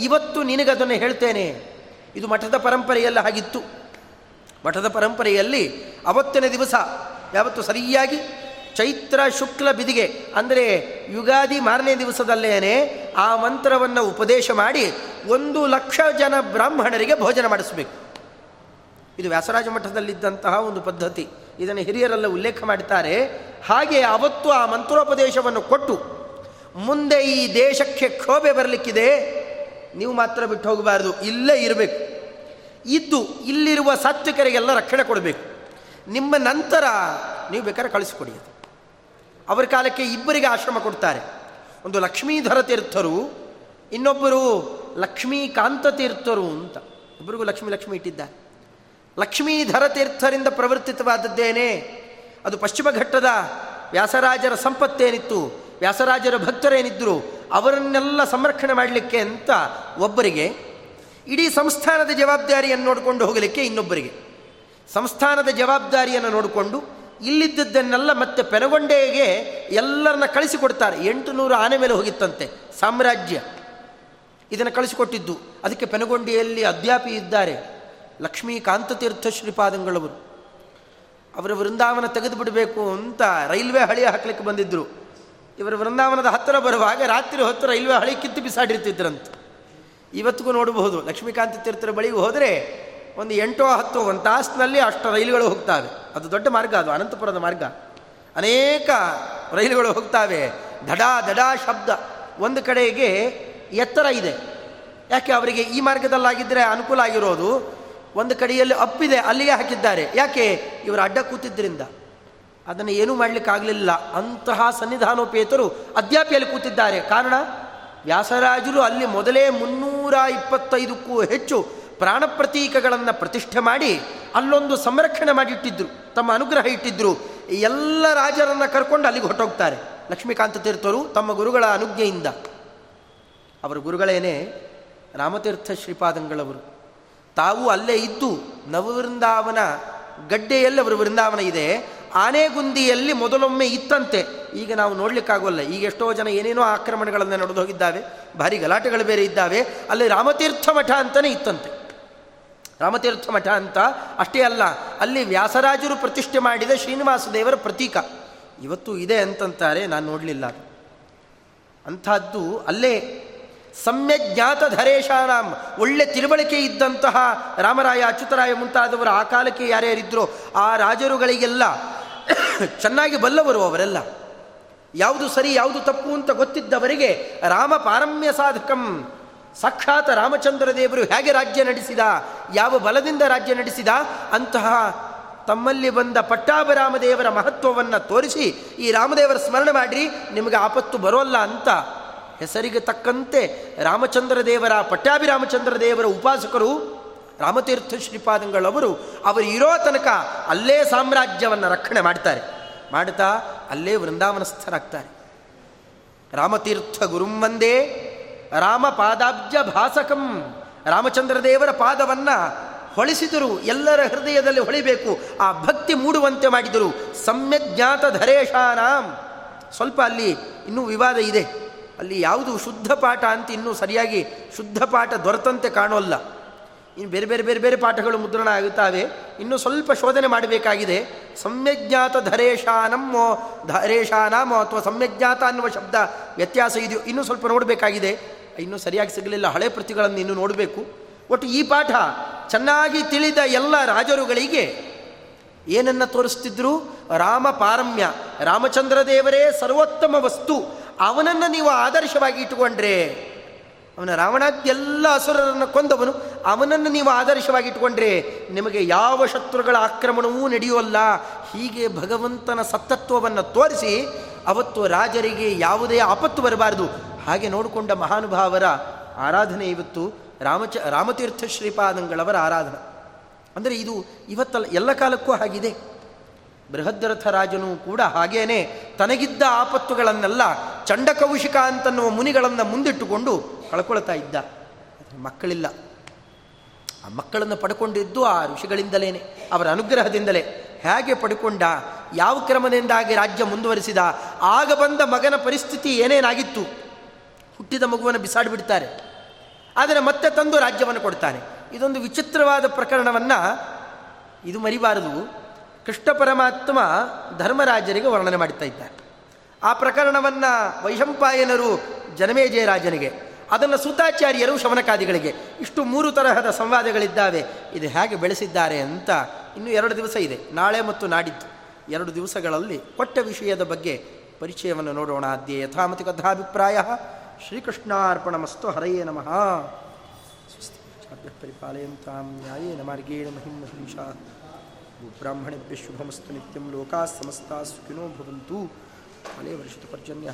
ಇವತ್ತು ನಿನಗದನ್ನು ಹೇಳ್ತೇನೆ. ಇದು ಮಠದ ಪರಂಪರೆಯಲ್ಲ ಹಾಗಿತ್ತು. ಮಠದ ಪರಂಪರೆಯಲ್ಲಿ ಅವತ್ತಿನ ದಿವಸ ಯಾವತ್ತು ಸರಿಯಾಗಿ ಚೈತ್ರ ಶುಕ್ಲ ಬಿದಿಗೆ, ಅಂದರೆ ಯುಗಾದಿ ಮಾರನೇ ದಿವಸದಲ್ಲೇನೆ ಆ ಮಂತ್ರವನ್ನು ಉಪದೇಶ ಮಾಡಿ ಒಂದು ಲಕ್ಷ ಜನ ಬ್ರಾಹ್ಮಣರಿಗೆ ಭೋಜನ ಮಾಡಿಸಬೇಕು. ಇದು ವ್ಯಾಸರಾಜ ಮಠದಲ್ಲಿದ್ದಂತಹ ಒಂದು ಪದ್ಧತಿ. ಇದನ್ನು ಹಿರಿಯರೆಲ್ಲ ಉಲ್ಲೇಖ ಮಾಡುತ್ತಾರೆ ಹಾಗೆ ಅವತ್ತು ಆ ಮಂತ್ರೋಪದೇಶವನ್ನು ಕೊಟ್ಟು ಮುಂದೆ ಈ ದೇಶಕ್ಕೆ ಕ್ಷೋಭೆ ಬರಲಿಕ್ಕಿದೆ. ನೀವು ಮಾತ್ರ ಬಿಟ್ಟು ಹೋಗಬಾರ್ದು. ಇಲ್ಲೇ ಇರಬೇಕು. ಇದ್ದು ಇಲ್ಲಿರುವ ಸಾತ್ವಿಕರಿಗೆಲ್ಲ ರಕ್ಷಣೆ ಕೊಡಬೇಕು. ನಿಮ್ಮ ನಂತರ ನೀವು ಬೇಕಾದ್ರೆ ಕಳಿಸಿಕೊಡಿ ಅದು. ಅವರ ಕಾಲಕ್ಕೆ ಇಬ್ಬರಿಗೆ ಆಶ್ರಮ ಕೊಡ್ತಾರೆ. ಒಂದು ಲಕ್ಷ್ಮೀಧರ ತೀರ್ಥರು, ಇನ್ನೊಬ್ಬರು ಲಕ್ಷ್ಮೀಕಾಂತ ತೀರ್ಥರು ಅಂತ. ಇಬ್ಬರಿಗೂ ಲಕ್ಷ್ಮೀ ಲಕ್ಷ್ಮಿ ಇಟ್ಟಿದ್ದಾರೆ. ಲಕ್ಷ್ಮೀಧರ ತೀರ್ಥರಿಂದ ಪ್ರವರ್ತಿತವಾದದ್ದೇನೆ. ಅದು ಪಶ್ಚಿಮ ಘಟ್ಟದ ವ್ಯಾಸರಾಜರ ಸಂಪತ್ತೇನಿತ್ತು. ವ್ಯಾಸರಾಜರ ಭಕ್ತರೇನಿದ್ದರು ಅವರನ್ನೆಲ್ಲ ಸಂರಕ್ಷಣೆ ಮಾಡಲಿಕ್ಕೆ ಅಂತ ಒಬ್ಬರಿಗೆ, ಇಡೀ ಸಂಸ್ಥಾನದ ಜವಾಬ್ದಾರಿಯನ್ನು ನೋಡಿಕೊಂಡು ಹೋಗಲಿಕ್ಕೆ ಇನ್ನೊಬ್ಬರಿಗೆ. ಸಂಸ್ಥಾನದ ಜವಾಬ್ದಾರಿಯನ್ನು ನೋಡಿಕೊಂಡು ಇಲ್ಲಿದ್ದದ್ದನ್ನೆಲ್ಲ ಮತ್ತೆ ಪೆನಗೊಂಡೆಗೆ ಎಲ್ಲರನ್ನ ಕಳಿಸಿಕೊಡ್ತಾರೆ. ಎಂಟು ನೂರು ಆನೆ ಮೇಲೆ ಹೋಗಿತ್ತಂತೆ, ಸಾಮ್ರಾಜ್ಯ. ಇದನ್ನು ಕಳಿಸಿಕೊಟ್ಟಿದ್ದು. ಅದಕ್ಕೆ ಪೆನಗೊಂಡಿಯಲ್ಲಿ ಅಧ್ಯಾಪಿ ಇದ್ದಾರೆ, ಲಕ್ಷ್ಮೀಕಾಂತ ತೀರ್ಥ ಶ್ರೀಪಾದಂಗಳವರು. ಅವರ ವೃಂದಾವನ ತೆಗೆದು ಬಿಡಬೇಕು ಅಂತ ರೈಲ್ವೆ ಹಳಿ ಹಾಕಲಿಕ್ಕೆ ಬಂದಿದ್ದರು ಇವರ ವೃಂದಾವನದ ಹತ್ತಿರ ಬರುವಾಗ ರಾತ್ರಿ ಹೊತ್ತು ರೈಲ್ವೆ ಹಳಿ ಕಿತ್ತು ಬಿಸಾಡಿರ್ತಿದ್ರಂತ. ಇವತ್ತಿಗೂ ನೋಡಬಹುದು. ಲಕ್ಷ್ಮೀಕಾಂತ ತೀರ್ಥರ ಬಳಿಗೆ ಹೋದರೆ ಒಂದು ಎಂಟೋ ಹತ್ತು, ಒಂದು ತಾಸಿನಲ್ಲಿ ಅಷ್ಟು ರೈಲುಗಳು ಹೋಗ್ತಾವೆ. ಅದು ದೊಡ್ಡ ಮಾರ್ಗ ಅದು, ಅನಂತಪುರದ ಮಾರ್ಗ. ಅನೇಕ ರೈಲುಗಳು ಹೋಗ್ತಾವೆ. ದಡಾ ದಡಾ ಶಬ್ದ. ಒಂದು ಕಡೆಗೆ ಎತ್ತರ ಇದೆ. ಯಾಕೆ ಅವರಿಗೆ ಈ ಮಾರ್ಗದಲ್ಲಾಗಿದ್ದರೆ ಅನುಕೂಲ ಆಗಿರೋದು? ಒಂದು ಕಡೆಯಲ್ಲಿ ಅಪ್ಪಿದೆ, ಅಲ್ಲಿಗೆ ಹಾಕಿದ್ದಾರೆ. ಯಾಕೆ? ಇವರು ಅಡ್ಡ ಕೂತಿದ್ದರಿಂದ ಅದನ್ನು ಏನೂ ಮಾಡಲಿಕ್ಕಾಗಲಿಲ್ಲ. ಅಂತಹ ಸನ್ನಿಧಾನೋಪೇತರು ಅಧ್ಯಾಪಿಯಲ್ಲಿ ಕೂತಿದ್ದಾರೆ. ಕಾರಣ? ವ್ಯಾಸರಾಜರು ಅಲ್ಲಿ ಮೊದಲೇ ಮುನ್ನೂರ ಇಪ್ಪತ್ತೈದಕ್ಕೂ ಹೆಚ್ಚು ಪ್ರಾಣ ಪ್ರತೀಕಗಳನ್ನು ಪ್ರತಿಷ್ಠೆ ಮಾಡಿ ಅಲ್ಲೊಂದು ಸಂರಕ್ಷಣೆ ಮಾಡಿಟ್ಟಿದ್ದರು ತಮ್ಮ ಅನುಗ್ರಹ ಇಟ್ಟಿದ್ದರು ಎಲ್ಲ ರಾಜರನ್ನು ಕರ್ಕೊಂಡು ಅಲ್ಲಿಗೆ ಹೊಟ್ಟೋಗ್ತಾರೆ ಲಕ್ಷ್ಮೀಕಾಂತ ತೀರ್ಥರು ತಮ್ಮ ಗುರುಗಳ ಅನುಜ್ಞೆಯಿಂದ. ಅವರ ಗುರುಗಳೇನೆ ರಾಮತೀರ್ಥ ಶ್ರೀಪಾದಂಗಳವರು. ತಾವು ಅಲ್ಲೇ ಇದ್ದು ನವವೃಂದಾವನ ಗಡ್ಡೆಯಲ್ಲಿ ಅವರ ವೃಂದಾವನ ಇದೆ. ಆನೆಗುಂದಿಯಲ್ಲಿ ಮೊದಲೊಮ್ಮೆ ಇತ್ತಂತೆ. ಈಗ ನಾವು ನೋಡ್ಲಿಕ್ಕಾಗೋಲ್ಲ. ಈಗ ಎಷ್ಟೋ ಜನ ಏನೇನೋ ಆಕ್ರಮಣಗಳನ್ನು ನಡೆದು ಹೋಗಿದ್ದಾವೆ ಭಾರಿ ಗಲಾಟೆಗಳು ಬೇರೆ ಇದ್ದಾವೆ. ಅಲ್ಲಿ ರಾಮತೀರ್ಥ ಮಠ ಅಂತಲೇ ಇತ್ತಂತೆ. ರಾಮತೀರ್ಥ ಮಠ ಅಂತ ಅಷ್ಟೇ ಅಲ್ಲ, ಅಲ್ಲಿ ವ್ಯಾಸರಾಜರು ಪ್ರತಿಷ್ಠೆ ಮಾಡಿದ ಶ್ರೀನಿವಾಸ ದೇವರ ಪ್ರತೀಕ. ಇವತ್ತು ಇದೆ ಅಂತಂತಾರೆ, ನಾನು ನೋಡಲಿಲ್ಲ. ಅಂಥದ್ದು ಅಲ್ಲೇ ಸಮ್ಯಜ್ಞಾತ ಧರೇಶಾನಾಂ. ಒಳ್ಳೆ ತಿಳುವಳಿಕೆ ಇದ್ದಂತಹ ರಾಮರಾಯ, ಅಚ್ಯುತರಾಯ ಮುಂತಾದವರು ಆ ಕಾಲಕ್ಕೆ ಯಾರ್ಯಾರಿದ್ರೋ, ಆ ರಾಜರುಗಳಿಗೆಲ್ಲ ಚೆನ್ನಾಗಿ ಬಲ್ಲವರು ಅವರೆಲ್ಲ. ಯಾವುದು ಸರಿ, ಯಾವುದು ತಪ್ಪು ಅಂತ ಗೊತ್ತಿದ್ದವರಿಗೆ ರಾಮ ಪಾರಮ್ಯ ಸಾಧಕಂ. ಸಾಕ್ಷಾತ್ ರಾಮಚಂದ್ರ ದೇವರು ಹೇಗೆ ರಾಜ್ಯ ನಡೆಸಿದ, ಯಾವ ಬಲದಿಂದ ರಾಜ್ಯ ನಡೆಸಿದ, ಅಂತಹ ತಮ್ಮಲ್ಲಿ ಬಂದ ಪಟ್ಟಾಭಿರಾಮದೇವರ ಮಹತ್ವವನ್ನು ತೋರಿಸಿ ಈ ರಾಮದೇವರ ಸ್ಮರಣೆ ಮಾಡಿರಿ, ನಿಮಗೆ ಆಪತ್ತು ಬರೋಲ್ಲ ಅಂತ ಹೆಸರಿಗೆ ತಕ್ಕಂತೆ ರಾಮಚಂದ್ರ ದೇವರ ಪಟ್ಟಾಭಿರಾಮಚಂದ್ರ ದೇವರ ಉಪಾಸಕರು ರಾಮತೀರ್ಥ ಶ್ರೀಪಾದಂಗಳವರು ಅವರು ಇರೋ ತನಕ ಅಲ್ಲೇ ಸಾಮ್ರಾಜ್ಯವನ್ನು ರಕ್ಷಣೆ ಮಾಡ್ತಾರೆ. ಮಾಡ್ತಾ ಅಲ್ಲೇ ವೃಂದಾವನಸ್ಥರಾಗ್ತಾರೆ. ರಾಮತೀರ್ಥ ಗುರುಂಬಂದೇ ರಾಮ ಪಾದಾಬ್ಜ ಭಾಸಕಂ, ರಾಮಚಂದ್ರ ದೇವರ ಪಾದವನ್ನು ಹೊಳಿಸಿದರು ಎಲ್ಲರ ಹೃದಯದಲ್ಲಿ ಹೊಳಿಬೇಕು, ಆ ಭಕ್ತಿ ಮೂಡುವಂತೆ ಮಾಡಿದರು ಸಮ್ಯಜ್ಞಾತ ಧರೇಶಾನಾಂ ಸ್ವಲ್ಪ ಅಲ್ಲಿ ಇನ್ನೂ ವಿವಾದ ಇದೆ. ಅಲ್ಲಿ ಯಾವುದು ಶುದ್ಧ ಪಾಠ ಅಂತ ಇನ್ನೂ ಸರಿಯಾಗಿ ಶುದ್ಧ ಪಾಠ ದೊರೆತಂತೆ ಕಾಣೋಲ್ಲ. ಇನ್ನು ಬೇರೆ ಬೇರೆ ಬೇರೆ ಬೇರೆ ಪಾಠಗಳು ಮುದ್ರಣ ಆಗುತ್ತವೆ. ಇನ್ನೂ ಸ್ವಲ್ಪ ಶೋಧನೆ ಮಾಡಬೇಕಾಗಿದೆ. ಸಮ್ಯಜ್ಞಾತ ಧರೇಶಾನಮ್ಮೋ ಧರೇಶಾನಮೋ ಅಥವಾ ಸಮ್ಯಜ್ಞಾತ ಅನ್ನುವ ಶಬ್ದ ವ್ಯತ್ಯಾಸ ಇದೆಯೋ ಇನ್ನೂ ಸ್ವಲ್ಪ ನೋಡಬೇಕಾಗಿದೆ. ಇನ್ನೂ ಸರಿಯಾಗಿ ಸಿಗಲಿಲ್ಲ. ಹಳೆ ಪ್ರತಿಗಳನ್ನು ಇನ್ನೂ ನೋಡಬೇಕು. ಒಟ್ಟು ಈ ಪಾಠ ಚೆನ್ನಾಗಿ ತಿಳಿದ ಎಲ್ಲ ರಾಜರುಗಳಿಗೆ ಏನನ್ನು ತೋರಿಸ್ತಿದ್ರು? ರಾಮ ಪಾರಮ್ಯ. ರಾಮಚಂದ್ರ ದೇವರೇ ಸರ್ವೋತ್ತಮ ವಸ್ತು. ಅವನನ್ನು ನೀವು ಆದರ್ಶವಾಗಿ ಇಟ್ಟುಕೊಂಡ್ರೆ, ಅವನ ರಾವಣಾದ್ಯೆಲ್ಲ ಅಸುರರನ್ನು ಕೊಂದವನು, ಅವನನ್ನು ನೀವು ಆದರ್ಶವಾಗಿ ಇಟ್ಟುಕೊಂಡ್ರೆ ನಿಮಗೆ ಯಾವ ಶತ್ರುಗಳ ಆಕ್ರಮಣವೂ ನಡೆಯುವಲ್ಲ. ಹೀಗೆ ಭಗವಂತನ ಸತ್ತತ್ವವನ್ನು ತೋರಿಸಿ ಅವತ್ತು ರಾಜರಿಗೆ ಯಾವುದೇ ಆಪತ್ತು ಬರಬಾರದು. ಹಾಗೆ ನೋಡಿಕೊಂಡ ಮಹಾನುಭಾವರ ಆರಾಧನೆ ಇವತ್ತು ರಾಮಚ, ರಾಮತೀರ್ಥ ಶ್ರೀಪಾದಂಗಳವರ ಆರಾಧನೆ. ಅಂದರೆ ಇದು ಇವತ್ತಲ್ಲ, ಎಲ್ಲ ಕಾಲಕ್ಕೂ ಹಾಗಿದೆ. ಬೃಹದ್ರಥ ರಾಜನು ಕೂಡ ಹಾಗೇನೆ ತನಗಿದ್ದ ಆಪತ್ತುಗಳನ್ನೆಲ್ಲ ಚಂಡಕೌಶಿಕ ಅಂತನ್ನುವ ಮುನಿಗಳನ್ನು ಮುಂದಿಟ್ಟುಕೊಂಡು ಕಳ್ಕೊಳ್ತಾ ಇದ್ದ. ಮಕ್ಕಳಿಲ್ಲ. ಆ ಮಕ್ಕಳನ್ನು ಪಡ್ಕೊಂಡಿದ್ದು ಆ ಋಷಿಗಳಿಂದಲೇ ಅವರ ಅನುಗ್ರಹದಿಂದಲೇ. ಹೇಗೆ ಪಡ್ಕೊಂಡ, ಯಾವ ಕ್ರಮದಿಂದಾಗಿ ರಾಜ್ಯ ಮುಂದುವರಿಸಿದ, ಆಗ ಬಂದ ಮಗನ ಪರಿಸ್ಥಿತಿ ಏನೇನಾಗಿತ್ತು? ಹುಟ್ಟಿದ ಮಗುವನ್ನು ಬಿಸಾಡಿಬಿಡ್ತಾರೆ ಆದರೆ ಮತ್ತೆ ತಂದು ರಾಜ್ಯವನ್ನು ಕೊಡ್ತಾನೆ ಇದೊಂದು ವಿಚಿತ್ರವಾದ ಪ್ರಕರಣವನ್ನು ಇದು ಮರಿಬಾರದು. ಕೃಷ್ಣ ಪರಮಾತ್ಮ ಧರ್ಮರಾಜರಿಗೆ ವರ್ಣನೆ ಮಾಡುತ್ತಾ ಇದ್ದಾರೆ. ಆ ಪ್ರಕರಣವನ್ನು ವೈಶಂಪಾಯನರು ಜನಮೇಜಯ ರಾಜನಿಗೆ ಅದನ್ನು ಸೂತಾಚಾರ್ಯರು ಶವನಕಾದಿಗಳಿಗೆ ಇಷ್ಟು ಮೂರು ತರಹದ ಸಂವಾದಗಳಿದ್ದಾವೆ, ಇದು ಹೇಗೆ ಬೆಳೆಸಿದ್ದಾರೆ ಅಂತ ಇನ್ನೂ ಎರಡು ದಿವಸ ಇದೆ. ನಾಳೆ ಮತ್ತು ನಾಡಿದ್ದು ಎರಡು ದಿವಸಗಳಲ್ಲಿ ಕೊಟ್ಟ ವಿಷಯದ ಬಗ್ಗೆ ಪರಿಚಯವನ್ನು ನೋಡೋಣ. ಅದ್ಯ ಯಥಾಮತಿ ಕಥಾಭಿಪ್ರಾಯ ಶ್ರೀಕೃಷ್ಣಾರ್ಪಣ ಮಸ್ತು ಹರಯೇ ನಮಃ. ಪರಿಪಾಲಯಂತಾಂ ನ್ಯಾಯೇನ ಮಾರ್ಗೇಣ ಮಹಿಮ ಮಹಿಷಾ. ಬ್ರಾಹ್ಮಣೇಭ್ಯ ಶುಭಮಸ್ತು ನಿತ್ಯಂ ಲೋಕಾ ಸಮಸ್ತ ಸುಖಿನೋ ಭವಂತು ಫಲೇ ವರ್ಷಿತ ಪರ್ಜನ್ಯ